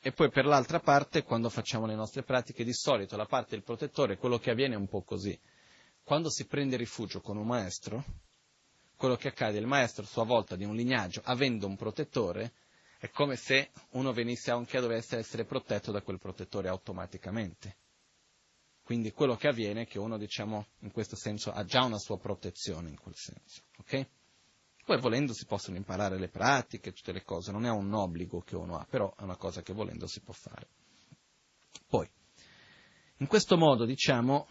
e poi per l'altra parte, quando facciamo le nostre pratiche, di solito la parte del protettore, quello che avviene è un po' così. Quando si prende rifugio con un maestro, quello che accade, il maestro a sua volta di un lignaggio, avendo un protettore, è come se uno venisse anche a dovesse essere protetto da quel protettore automaticamente. Quindi quello che avviene è che uno, diciamo, in questo senso ha già una sua protezione in quel senso. ok? Poi volendo si possono imparare le pratiche, tutte le cose, non è un obbligo che uno ha, però è una cosa che volendo si può fare. Poi, in questo modo, diciamo,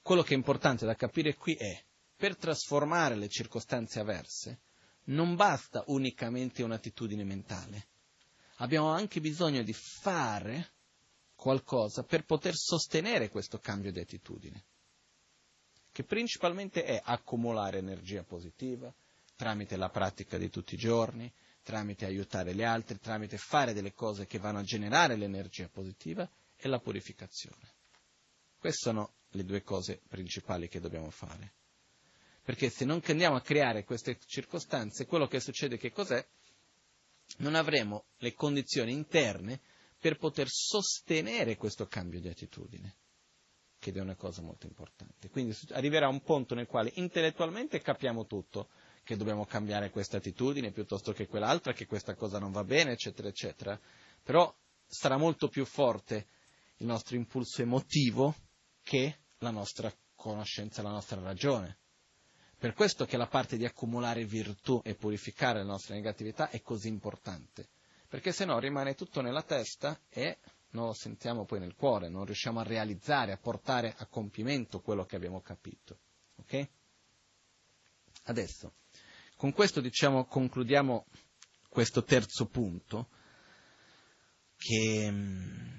quello che è importante da capire qui è, per trasformare le circostanze avverse, non basta unicamente un'attitudine mentale. Abbiamo anche bisogno di fare qualcosa per poter sostenere questo cambio di attitudine, che principalmente è accumulare energia positiva, tramite la pratica di tutti i giorni, tramite aiutare gli altri, tramite fare delle cose che vanno a generare l'energia positiva e la purificazione. Queste sono le due cose principali che dobbiamo fare. Perché se non andiamo a creare queste circostanze, quello che succede che cos'è? Non avremo le condizioni interne per poter sostenere questo cambio di attitudine, che è una cosa molto importante. Quindi arriverà un punto nel quale intellettualmente capiamo tutto, che dobbiamo cambiare questa attitudine piuttosto che quell'altra, che questa cosa non va bene, eccetera, eccetera. Però sarà molto più forte il nostro impulso emotivo che la nostra conoscenza, la nostra ragione. Per questo che la parte di accumulare virtù e purificare la nostra negatività è così importante, perché se no rimane tutto nella testa e non lo sentiamo poi nel cuore, non riusciamo a realizzare, a portare a compimento quello che abbiamo capito. Ok? Adesso, con questo diciamo concludiamo questo terzo punto, che mm,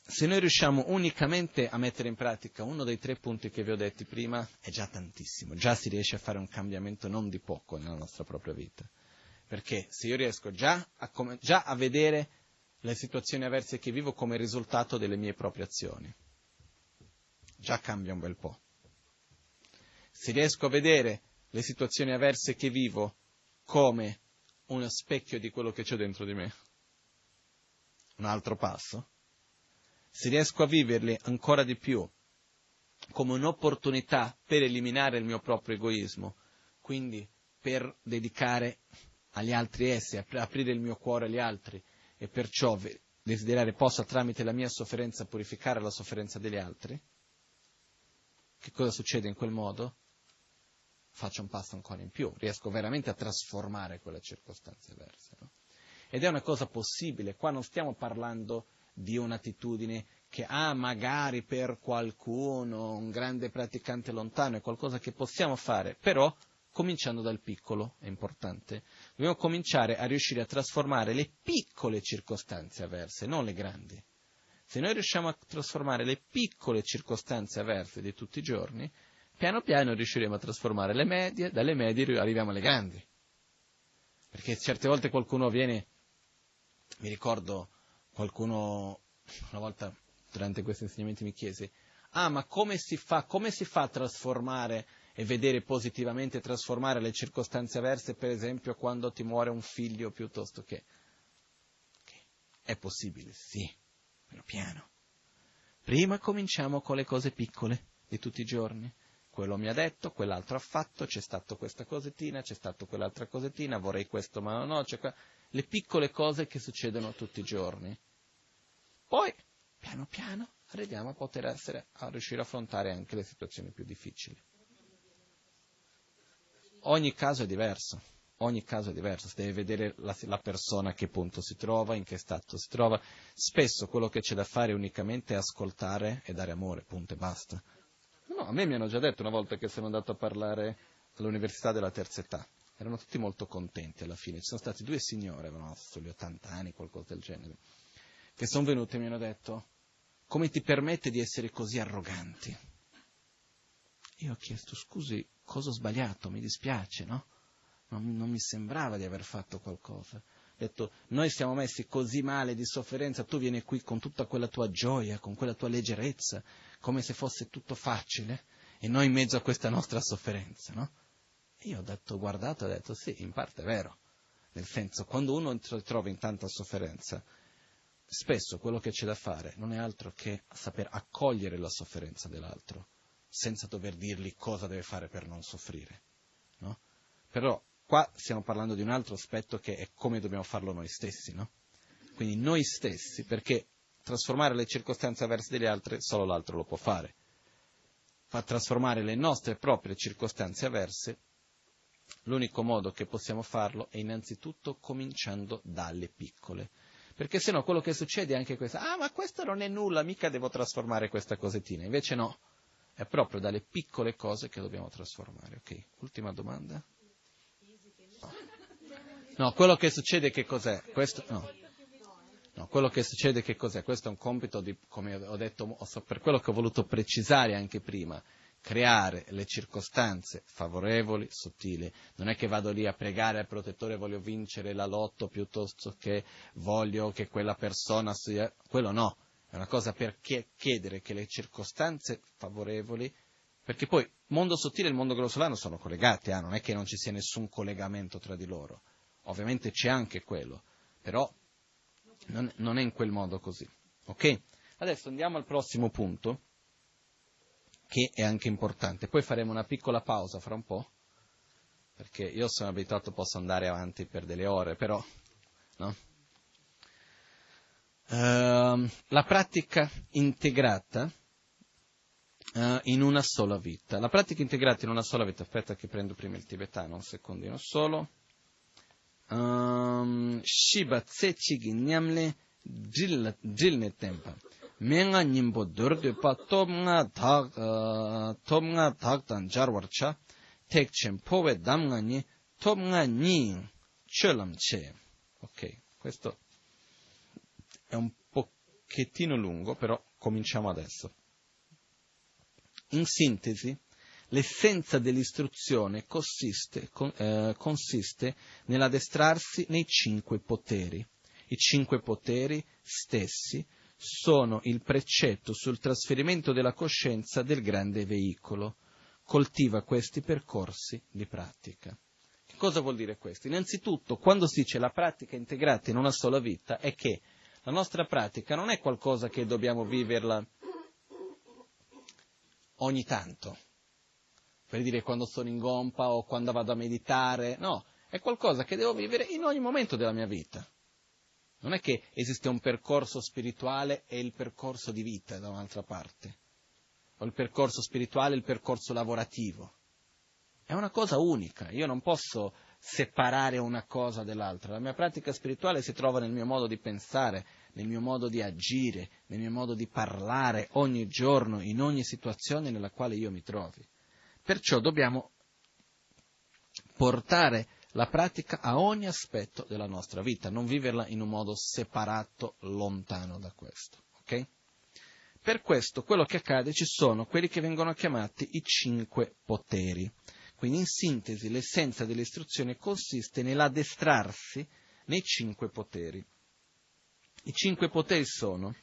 se noi riusciamo unicamente a mettere in pratica uno dei tre punti che vi ho detti prima, è già tantissimo, già si riesce a fare un cambiamento non di poco nella nostra propria vita. Perché se io riesco già a, come, già a vedere le situazioni avverse che vivo come risultato delle mie proprie azioni, già cambia un bel po'. Se riesco a vedere le situazioni avverse che vivo come uno specchio di quello che c'è dentro di me, un altro passo se riesco a viverli ancora di più come un'opportunità per eliminare il mio proprio egoismo, quindi per dedicare agli altri essi, aprire il mio cuore agli altri e perciò desiderare possa tramite la mia sofferenza purificare la sofferenza degli altri, che cosa succede in quel modo? Faccio un passo ancora in più, riesco veramente a trasformare quelle circostanze avverse. No? Ed è una cosa possibile, qua non stiamo parlando di un'attitudine che ha ah, magari per qualcuno, un grande praticante lontano, è qualcosa che possiamo fare, però cominciando dal piccolo, è importante. Dobbiamo cominciare a riuscire a trasformare le piccole circostanze avverse, non le grandi. Se noi riusciamo a trasformare le piccole circostanze avverse di tutti i giorni, piano piano riusciremo a trasformare le medie, dalle medie arriviamo alle grandi. Perché certe volte qualcuno viene, mi ricordo qualcuno una volta durante questi insegnamenti mi chiese, ah ma come si fa, come si fa a trasformare e vedere positivamente trasformare le circostanze avverse, per esempio quando ti muore un figlio piuttosto che... Okay. È possibile, sì, però piano. Prima cominciamo con le cose piccole di tutti i giorni. Quello mi ha detto, quell'altro ha fatto, c'è stata questa cosettina, c'è stata quell'altra cosettina, vorrei questo ma no, c'è qua le piccole cose che succedono tutti i giorni. Poi, piano piano, arriviamo a poter essere, a riuscire a affrontare anche le situazioni più difficili. Ogni caso è diverso, ogni caso è diverso, si deve vedere la, la, persona a che punto si trova, in che stato si trova. Spesso quello che c'è da fare è unicamente ascoltare e dare amore, punto e basta. No, a me mi hanno già detto una volta che sono andato a parlare all'università della terza età erano tutti molto contenti alla fine. Ci sono stati due signore, avevano sugli 80 anni, qualcosa del genere, che sono venuti e mi hanno detto, come ti permette di essere così arroganti? Io ho chiesto, scusi, cosa ho sbagliato? Mi dispiace, no? Non, non mi sembrava di aver fatto qualcosa. Ho detto, noi siamo messi così male di sofferenza, tu vieni qui con tutta quella tua gioia, con quella tua leggerezza, come se fosse tutto facile, e noi in mezzo a questa nostra sofferenza, no? Io ho detto, guardato, ho detto sì, in parte è vero. Nel senso, quando uno si trova in tanta sofferenza, spesso quello che c'è da fare non è altro che saper accogliere la sofferenza dell'altro, senza dover dirgli cosa deve fare per non soffrire. No? Però qua stiamo parlando di un altro aspetto che è come dobbiamo farlo noi stessi. No? Quindi noi stessi, perché trasformare le circostanze avverse degli altri solo l'altro lo può fare. Fa trasformare le nostre proprie circostanze avverse L'unico modo che possiamo farlo è innanzitutto cominciando dalle piccole. Perché se no quello che succede è anche questo, ah ma questo non è nulla, mica devo trasformare questa cosettina. Invece no, è proprio dalle piccole cose che dobbiamo trasformare. Ok, ultima domanda? No, quello che succede che cos'è? Questo, no. No, quello che succede che cos'è? Questo è un compito di, come ho detto, per quello che ho voluto precisare anche prima creare le circostanze favorevoli, sottili. Non è che vado lì a pregare al protettore voglio vincere la lotto piuttosto che voglio che quella persona sia... Quello no, è una cosa per chiedere che le circostanze favorevoli, perché poi mondo sottile e il mondo grossolano sono collegati, eh? non è che non ci sia nessun collegamento tra di loro. Ovviamente c'è anche quello, però non, non è in quel modo così. Ok? Adesso andiamo al prossimo punto che è anche importante. Poi faremo una piccola pausa fra un po', perché io sono abituato, posso andare avanti per delle ore, però, no? Uh, la pratica integrata uh, in una sola vita. La pratica integrata in una sola vita, aspetta che prendo prima il tibetano, un secondino solo. Um, shiba tse nyamle jilne tempa. Menga nyimbo durdu pa top nga thak, uh, top nga thak tan jarwar cha, tek chen powe dam nga ni, top nga ni cholam che. Ok, questo è un pochettino lungo, però cominciamo adesso. In sintesi, l'essenza dell'istruzione consiste, con, eh, consiste nell'addestrarsi nei cinque poteri. I cinque poteri stessi sono il precetto sul trasferimento della coscienza del grande veicolo. Coltiva questi percorsi di pratica. Che cosa vuol dire questo? Innanzitutto, quando si dice la pratica integrata in una sola vita, è che la nostra pratica non è qualcosa che dobbiamo viverla ogni tanto, per dire quando sono in gompa o quando vado a meditare, no, è qualcosa che devo vivere in ogni momento della mia vita. Non è che esiste un percorso spirituale e il percorso di vita da un'altra parte, o il percorso spirituale e il percorso lavorativo. È una cosa unica, io non posso separare una cosa dall'altra. La mia pratica spirituale si trova nel mio modo di pensare, nel mio modo di agire, nel mio modo di parlare ogni giorno, in ogni situazione nella quale io mi trovi. Perciò dobbiamo portare la pratica a ogni aspetto della nostra vita, non viverla in un modo separato, lontano da questo. Okay? Per questo quello che accade ci sono quelli che vengono chiamati i cinque poteri. Quindi in sintesi l'essenza dell'istruzione consiste nell'addestrarsi nei cinque poteri. I cinque poteri sono,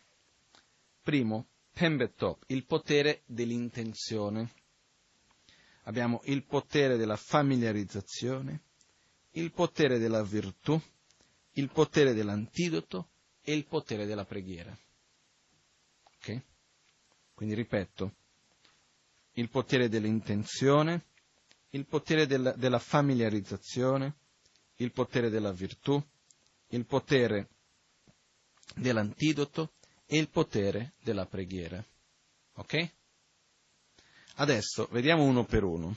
primo, Pembetop, il potere dell'intenzione. Abbiamo il potere della familiarizzazione, il potere della virtù, il potere dell'antidoto e il potere della preghiera. Ok? Quindi ripeto, il potere dell'intenzione, il potere del, della familiarizzazione, il potere della virtù, il potere dell'antidoto e il potere della preghiera. Ok? Adesso vediamo uno per uno.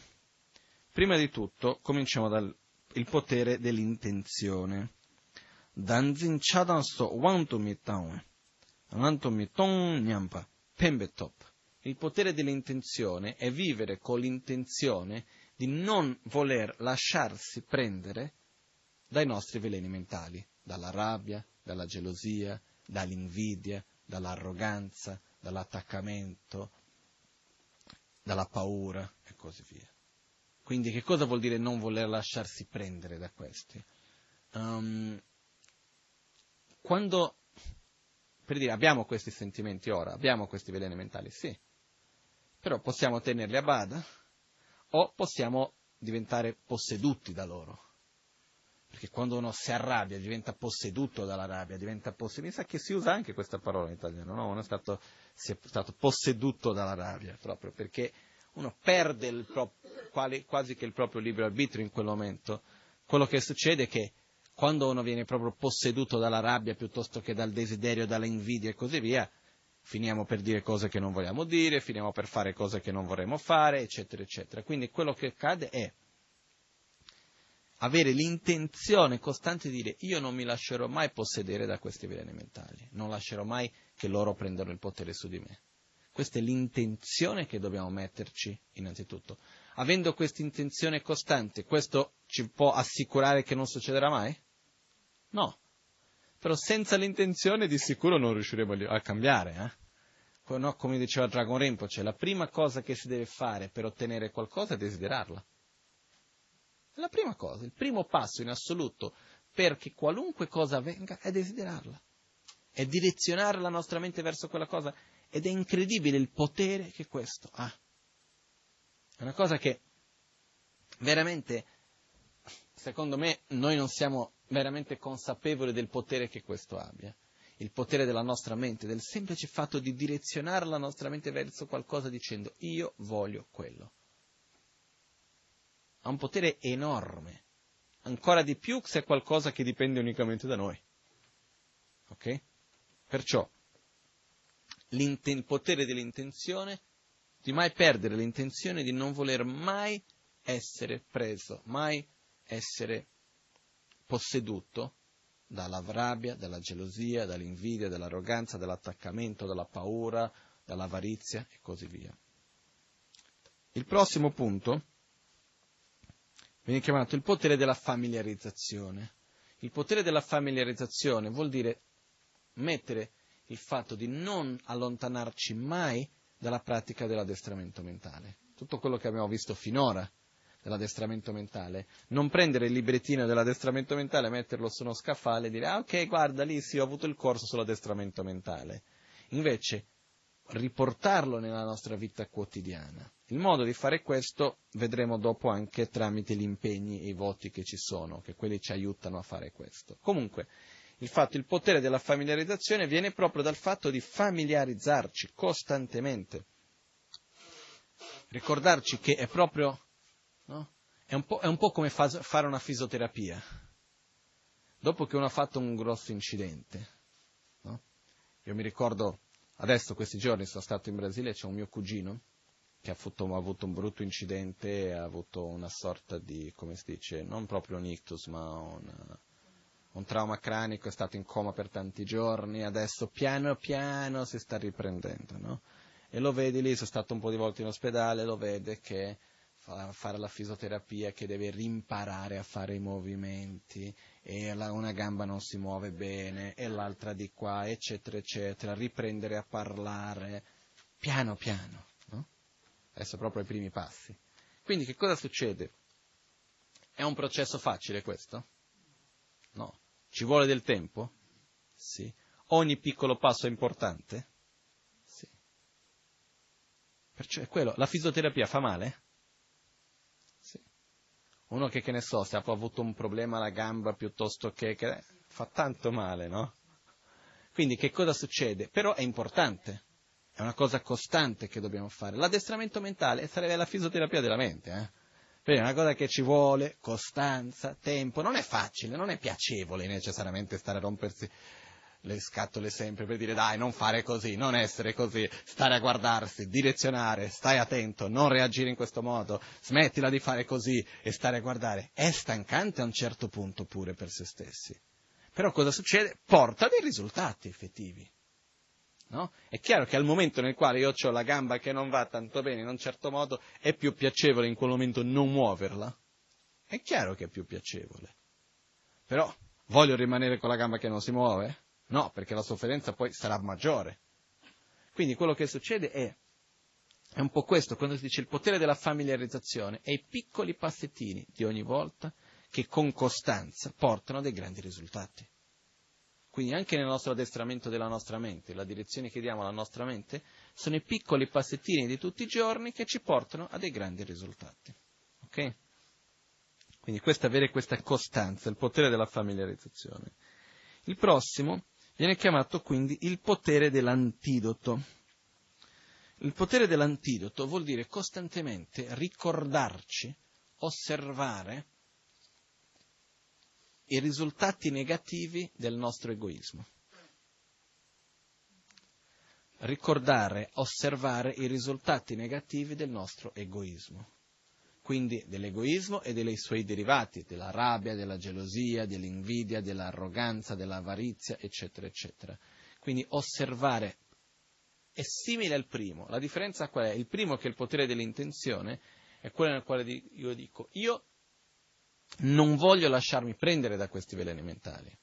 Prima di tutto cominciamo dal potere dell'intenzione. Danzin chadan so. Il potere dell'intenzione è vivere con l'intenzione di non voler lasciarsi prendere dai nostri veleni mentali, dalla rabbia, dalla gelosia, dall'invidia, dall'arroganza, dall'attaccamento, dalla paura e così via. Quindi che cosa vuol dire non voler lasciarsi prendere da questi? Um, quando, per dire, abbiamo questi sentimenti ora, abbiamo questi veleni mentali, sì, però possiamo tenerli a bada o possiamo diventare posseduti da loro. Perché quando uno si arrabbia diventa posseduto dalla rabbia, diventa posseduto. Mi sa che si usa anche questa parola in italiano, no? Uno è stato, si è stato posseduto dalla rabbia, proprio perché uno perde pro, quali, quasi che il proprio libero arbitrio in quel momento. Quello che succede è che quando uno viene proprio posseduto dalla rabbia piuttosto che dal desiderio, dalla invidia e così via, finiamo per dire cose che non vogliamo dire, finiamo per fare cose che non vorremmo fare, eccetera, eccetera. Quindi quello che accade è avere l'intenzione costante di dire io non mi lascerò mai possedere da questi veleni mentali, non lascerò mai che loro prendano il potere su di me. Questa è l'intenzione che dobbiamo metterci innanzitutto. Avendo questa intenzione costante, questo ci può assicurare che non succederà mai? No, però senza l'intenzione di sicuro non riusciremo a cambiare. Eh? No, come diceva Dragon Rinpoche, la prima cosa che si deve fare per ottenere qualcosa è desiderarla. È la prima cosa, il primo passo in assoluto perché qualunque cosa avvenga è desiderarla, è direzionare la nostra mente verso quella cosa ed è incredibile il potere che questo ha. È una cosa che veramente, secondo me, noi non siamo veramente consapevole del potere che questo abbia, il potere della nostra mente, del semplice fatto di direzionare la nostra mente verso qualcosa dicendo io voglio quello. ha un potere enorme, ancora di più se è qualcosa che dipende unicamente da noi. Ok? Perciò il potere dell'intenzione, di mai perdere l'intenzione di non voler mai essere preso, mai essere posseduto dalla rabbia, dalla gelosia, dall'invidia, dall'arroganza, dall'attaccamento, dalla paura, dall'avarizia e così via. Il prossimo punto viene chiamato il potere della familiarizzazione. Il potere della familiarizzazione vuol dire mettere il fatto di non allontanarci mai dalla pratica dell'addestramento mentale. Tutto quello che abbiamo visto finora dell'addestramento mentale, non prendere il librettino dell'addestramento mentale, metterlo su uno scaffale e dire ah, ok, guarda lì sì, ho avuto il corso sull'addestramento mentale. Invece riportarlo nella nostra vita quotidiana. Il modo di fare questo vedremo dopo anche tramite gli impegni e i voti che ci sono, che quelli ci aiutano a fare questo. Comunque, il fatto, il potere della familiarizzazione viene proprio dal fatto di familiarizzarci costantemente. Ricordarci che è proprio, no? è, un è un po', come fa, fare una fisioterapia. Dopo che uno ha fatto un grosso incidente, no? io mi ricordo, adesso questi giorni sono stato in Brasile, c'è un mio cugino che ha avuto, ha avuto un brutto incidente, ha avuto una sorta di, come si dice, non proprio un ictus, ma una, un trauma cranico, è stato in coma per tanti giorni, adesso piano piano si sta riprendendo, no? E lo vedi lì, sono stato un po' di volte in ospedale, lo vede che fa fare la fisioterapia, che deve rimparare a fare i movimenti, e la, una gamba non si muove bene, e l'altra di qua, eccetera, eccetera, riprendere a parlare, piano piano, no? Adesso proprio ai primi passi. Quindi che cosa succede? È un processo facile questo? No. Ci vuole del tempo? Sì. Ogni piccolo passo è importante? Sì. Perciò è quello. La fisioterapia fa male? Uno che, che ne so, se ha avuto un problema alla gamba piuttosto che, che fa tanto male, no? Quindi che cosa succede? Però è importante, è una cosa costante che dobbiamo fare. L'addestramento mentale sarebbe la fisioterapia della mente, eh? Quindi è una cosa che ci vuole costanza, tempo, non è facile, non è piacevole necessariamente stare a rompersi le scatole sempre per dire dai, non fare così, non essere così, stare a guardarsi, direzionare, stai attento, non reagire in questo modo, smettila di fare così e stare a guardare. È stancante a un certo punto pure per se stessi. Però cosa succede? Porta dei risultati effettivi. No? È chiaro che al momento nel quale io ho la gamba che non va tanto bene in un certo modo, è più piacevole in quel momento non muoverla? È chiaro che è più piacevole. Però voglio rimanere con la gamba che non si muove? No, perché la sofferenza poi sarà maggiore. Quindi quello che succede è, è un po' questo, quando si dice il potere della familiarizzazione, è i piccoli passettini di ogni volta che con costanza portano dei grandi risultati. Quindi anche nel nostro addestramento della nostra mente, la direzione che diamo alla nostra mente, sono i piccoli passettini di tutti i giorni che ci portano a dei grandi risultati. Ok? Quindi questa, avere questa costanza, il potere della familiarizzazione. Il prossimo viene chiamato quindi il potere dell'antidoto. Il potere dell'antidoto vuol dire costantemente ricordarci, osservare i risultati negativi del nostro egoismo. Ricordare, osservare i risultati negativi del nostro egoismo. Quindi dell'egoismo e dei suoi derivati, della rabbia, della gelosia, dell'invidia, dell'arroganza, dell'avarizia, eccetera, eccetera. Quindi osservare è simile al primo. La differenza qual è? Il primo che è il potere dell'intenzione è quello nel quale io dico io non voglio lasciarmi prendere da questi veleni mentali.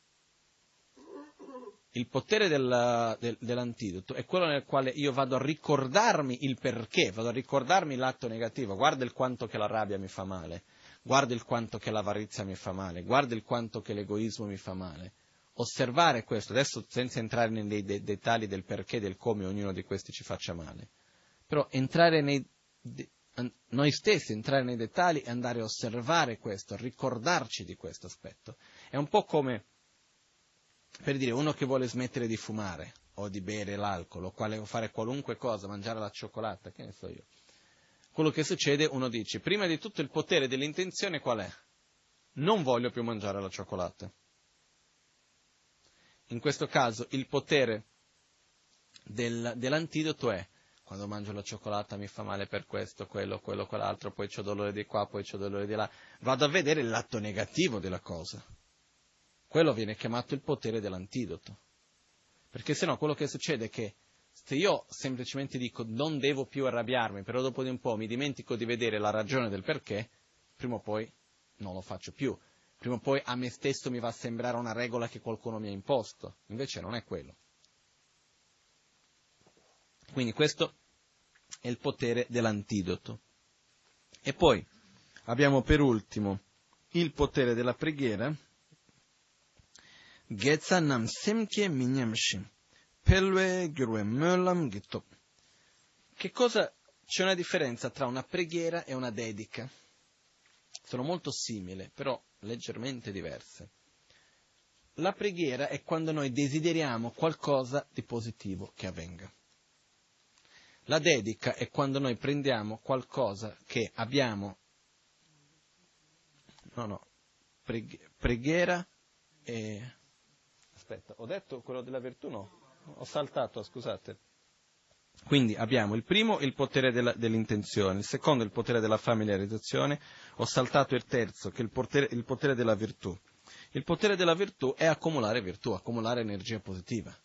Il potere della, del, dell'antidoto è quello nel quale io vado a ricordarmi il perché, vado a ricordarmi l'atto negativo, guarda il quanto che la rabbia mi fa male, guarda il quanto che l'avarizia mi fa male, guarda il quanto che l'egoismo mi fa male. Osservare questo, adesso senza entrare nei de- dettagli del perché, del come ognuno di questi ci faccia male, però entrare nei, de- noi stessi entrare nei dettagli e andare a osservare questo, ricordarci di questo aspetto. È un po' come, per dire, uno che vuole smettere di fumare o di bere l'alcol o fare qualunque cosa, mangiare la cioccolata, che ne so io. quello che succede, uno dice, prima di tutto il potere dell'intenzione qual è? Non voglio più mangiare la cioccolata. In questo caso il potere del, dell'antidoto è quando mangio la cioccolata mi fa male per questo, quello, quello, quell'altro, poi ho dolore di qua, poi ho dolore di là. Vado a vedere il lato negativo della cosa. Quello viene chiamato il potere dell'antidoto. Perché se no quello che succede è che se io semplicemente dico non devo più arrabbiarmi, però dopo di un po' mi dimentico di vedere la ragione del perché, prima o poi non lo faccio più. Prima o poi a me stesso mi va a sembrare una regola che qualcuno mi ha imposto. Invece non è quello. Quindi questo è il potere dell'antidoto. E poi abbiamo per ultimo il potere della preghiera. Getsanam semke minyamshim. Pelwe gurwe mölam gitop. Che cosa c'è una differenza tra una preghiera e una dedica? Sono molto simili, però leggermente diverse. La preghiera è quando noi desideriamo qualcosa di positivo che avvenga. La dedica è quando noi prendiamo qualcosa che abbiamo. No, no, preghiera e. Aspetta, ho detto quello della virtù? No, ho saltato, scusate. Quindi abbiamo il primo il potere della, dell'intenzione, il secondo il potere della familiarizzazione, ho saltato il terzo che è il potere, il potere della virtù. Il potere della virtù è accumulare virtù, accumulare energia positiva.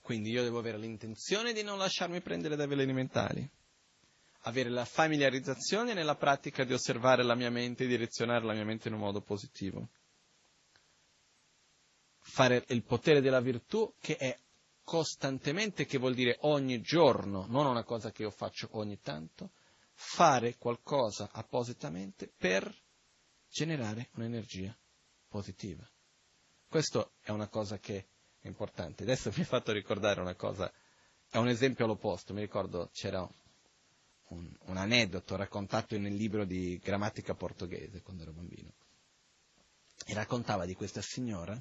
Quindi io devo avere l'intenzione di non lasciarmi prendere dai veleni mentali, avere la familiarizzazione nella pratica di osservare la mia mente e direzionare la mia mente in un modo positivo. Fare il potere della virtù che è costantemente, che vuol dire ogni giorno, non una cosa che io faccio ogni tanto, fare qualcosa appositamente per generare un'energia positiva. Questo è una cosa che è importante. Adesso mi ha fatto ricordare una cosa, è un esempio all'opposto, mi ricordo c'era un, un aneddoto raccontato nel libro di grammatica portoghese quando ero bambino. E raccontava di questa signora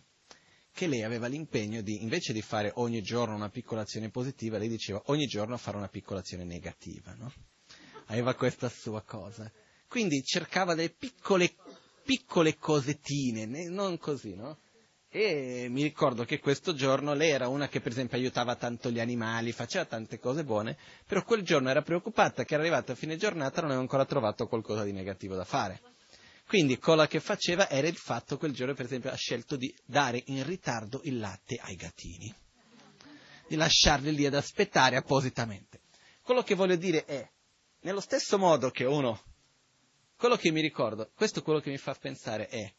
che lei aveva l'impegno di, invece di fare ogni giorno una piccola azione positiva, lei diceva ogni giorno fare una piccola azione negativa, no? Aveva questa sua cosa. Quindi cercava delle piccole, piccole cosettine, non così, no? E mi ricordo che questo giorno lei era una che per esempio aiutava tanto gli animali, faceva tante cose buone, però quel giorno era preoccupata che era arrivata a fine giornata e non aveva ancora trovato qualcosa di negativo da fare. Quindi cosa che faceva era il fatto quel giorno per esempio ha scelto di dare in ritardo il latte ai gattini, di lasciarli lì ad aspettare appositamente. Quello che voglio dire è, nello stesso modo che uno, quello che mi ricordo, questo quello che mi fa pensare è,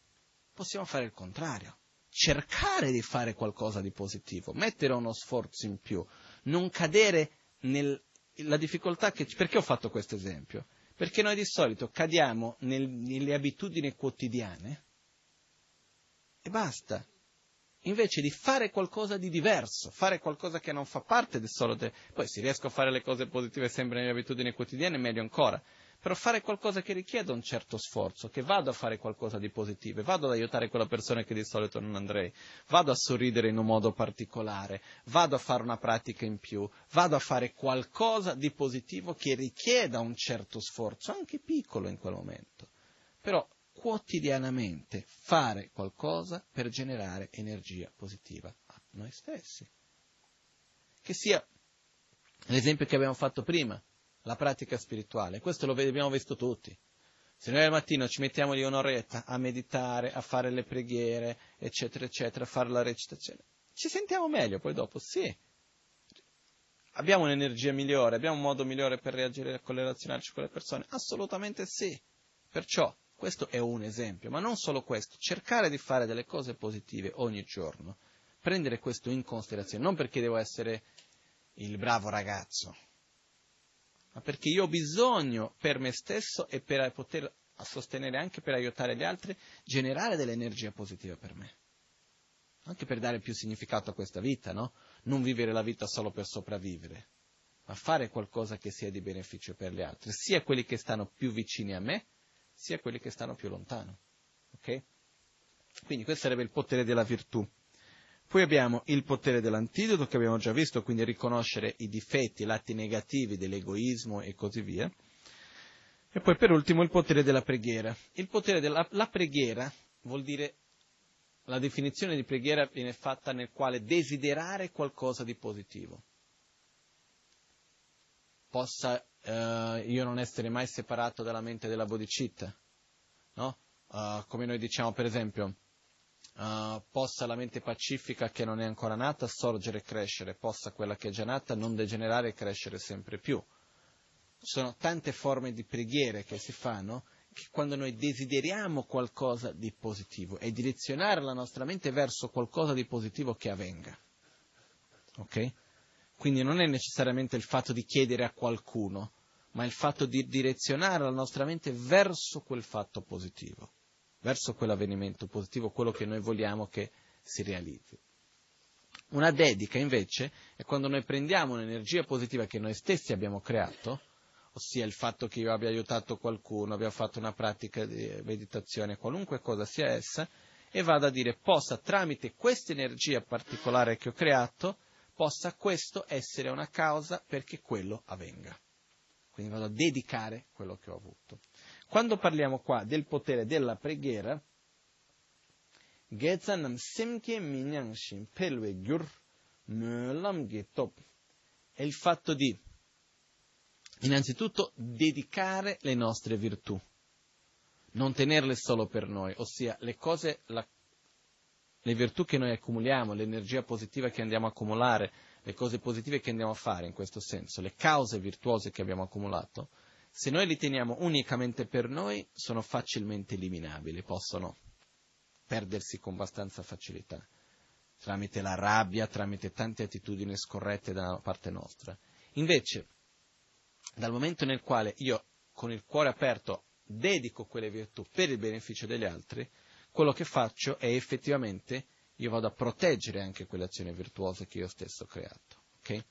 possiamo fare il contrario cercare di fare qualcosa di positivo, mettere uno sforzo in più, non cadere nella difficoltà che... Perché ho fatto questo esempio? Perché noi di solito cadiamo nel, nelle abitudini quotidiane e basta. Invece di fare qualcosa di diverso, fare qualcosa che non fa parte del solito... Poi se riesco a fare le cose positive sempre nelle abitudini quotidiane, meglio ancora però fare qualcosa che richieda un certo sforzo, che vado a fare qualcosa di positivo, vado ad aiutare quella persona che di solito non andrei, vado a sorridere in un modo particolare, vado a fare una pratica in più, vado a fare qualcosa di positivo che richieda un certo sforzo, anche piccolo in quel momento. Però quotidianamente fare qualcosa per generare energia positiva a noi stessi. Che sia l'esempio che abbiamo fatto prima, la pratica spirituale. Questo lo abbiamo visto tutti. Se noi al mattino ci mettiamo lì un'oretta a meditare, a fare le preghiere, eccetera, eccetera, a fare la recitazione, ci sentiamo meglio poi dopo, sì. Abbiamo un'energia migliore, abbiamo un modo migliore per reagire relazionarci con le persone? Assolutamente sì. Perciò questo è un esempio, ma non solo questo, cercare di fare delle cose positive ogni giorno, prendere questo in considerazione, non perché devo essere il bravo ragazzo, ma perché io ho bisogno per me stesso e per poter sostenere anche per aiutare gli altri, generare dell'energia positiva per me. Anche per dare più significato a questa vita, no? Non vivere la vita solo per sopravvivere, ma fare qualcosa che sia di beneficio per gli altri, sia quelli che stanno più vicini a me, sia quelli che stanno più lontano. Ok? Quindi questo sarebbe il potere della virtù. Poi abbiamo il potere dell'antidoto che abbiamo già visto, quindi riconoscere i difetti, i lati negativi dell'egoismo e così via. E poi per ultimo il potere della preghiera. Il potere della la preghiera vuol dire la definizione di preghiera viene fatta nel quale desiderare qualcosa di positivo. Possa eh, io non essere mai separato dalla mente della bodhicitta, no? Uh, come noi diciamo per esempio, uh, possa la mente pacifica che non è ancora nata sorgere e crescere, possa quella che è già nata non degenerare e crescere sempre più. Ci sono tante forme di preghiere che si fanno che quando noi desideriamo qualcosa di positivo e direzionare la nostra mente verso qualcosa di positivo che avvenga. Ok? Quindi non è necessariamente il fatto di chiedere a qualcuno, ma il fatto di direzionare la nostra mente verso quel fatto positivo, verso quell'avvenimento positivo, quello che noi vogliamo che si realizzi. Una dedica invece è quando noi prendiamo un'energia positiva che noi stessi abbiamo creato, ossia il fatto che io abbia aiutato qualcuno, abbia fatto una pratica di meditazione, qualunque cosa sia essa, e vado a dire possa tramite questa energia particolare che ho creato, possa questo essere una causa perché quello avvenga. Quindi vado a dedicare quello che ho avuto. Quando parliamo qua del potere della preghiera, è il fatto di innanzitutto dedicare le nostre virtù, non tenerle solo per noi, ossia le cose, la, le virtù che noi accumuliamo, l'energia positiva che andiamo a accumulare, le cose positive che andiamo a fare in questo senso, le cause virtuose che abbiamo accumulato, se noi li teniamo unicamente per noi, sono facilmente eliminabili, possono perdersi con abbastanza facilità, tramite la rabbia, tramite tante attitudini scorrette da parte nostra. Invece, dal momento nel quale io con il cuore aperto dedico quelle virtù per il beneficio degli altri, quello che faccio è effettivamente io vado a proteggere anche quelle azioni virtuose che io stesso ho creato. Okay?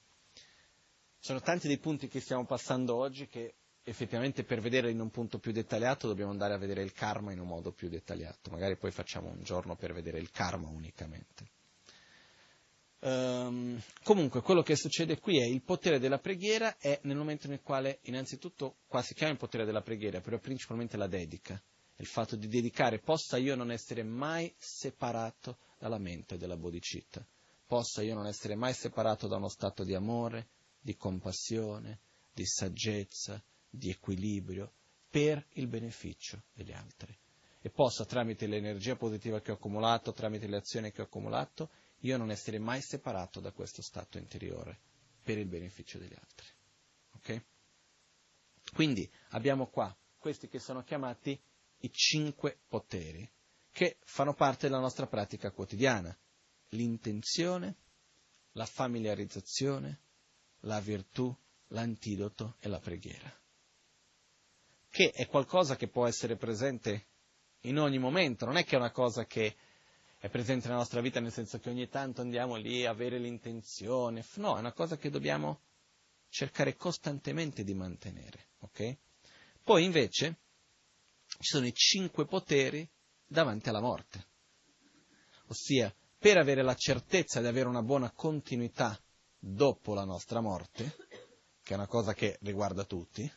Sono tanti dei punti che stiamo passando oggi che effettivamente per vedere in un punto più dettagliato dobbiamo andare a vedere il karma in un modo più dettagliato. Magari poi facciamo un giorno per vedere il karma unicamente. Um, comunque, quello che succede qui è il potere della preghiera è nel momento nel quale, innanzitutto, qua si chiama il potere della preghiera, però principalmente la dedica. Il fatto di dedicare, possa io non essere mai separato dalla mente della bodhicitta, possa io non essere mai separato da uno stato di amore, di compassione, di saggezza, di equilibrio, per il beneficio degli altri. E possa, tramite l'energia positiva che ho accumulato, tramite le azioni che ho accumulato, io non essere mai separato da questo stato interiore per il beneficio degli altri. Ok? Quindi abbiamo qua questi che sono chiamati i cinque poteri che fanno parte della nostra pratica quotidiana. L'intenzione, la familiarizzazione, la virtù, l'antidoto e la preghiera. Che è qualcosa che può essere presente in ogni momento, non è che è una cosa che è presente nella nostra vita nel senso che ogni tanto andiamo lì a avere l'intenzione, no, è una cosa che dobbiamo cercare costantemente di mantenere, ok? Poi invece ci sono i cinque poteri davanti alla morte, ossia per avere la certezza di avere una buona continuità dopo la nostra morte, che è una cosa che riguarda tutti,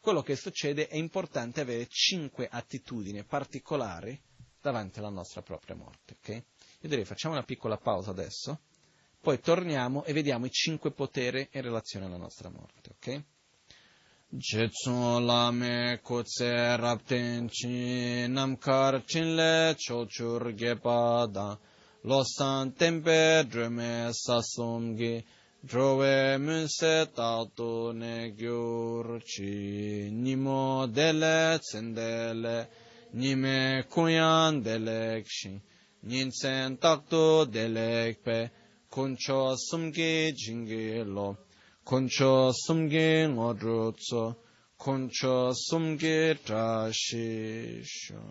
quello che succede è importante avere cinque attitudini particolari davanti alla nostra propria morte. Okay? Io direi facciamo una piccola pausa adesso, poi torniamo e vediamo i cinque poteri in relazione alla nostra morte. Okay? Jetsun lame kutse rapten chi namkar chinle chochur gepa da losan tempe drume sasum gi Drove munse tato ne gyurchi, nimo dele tsendele, nime kunyan delekshin, ninsen takto delekpe, kuncho sumgi jingilo, kuncho sumgi ngodrutso, kuncho sumgi trashisho.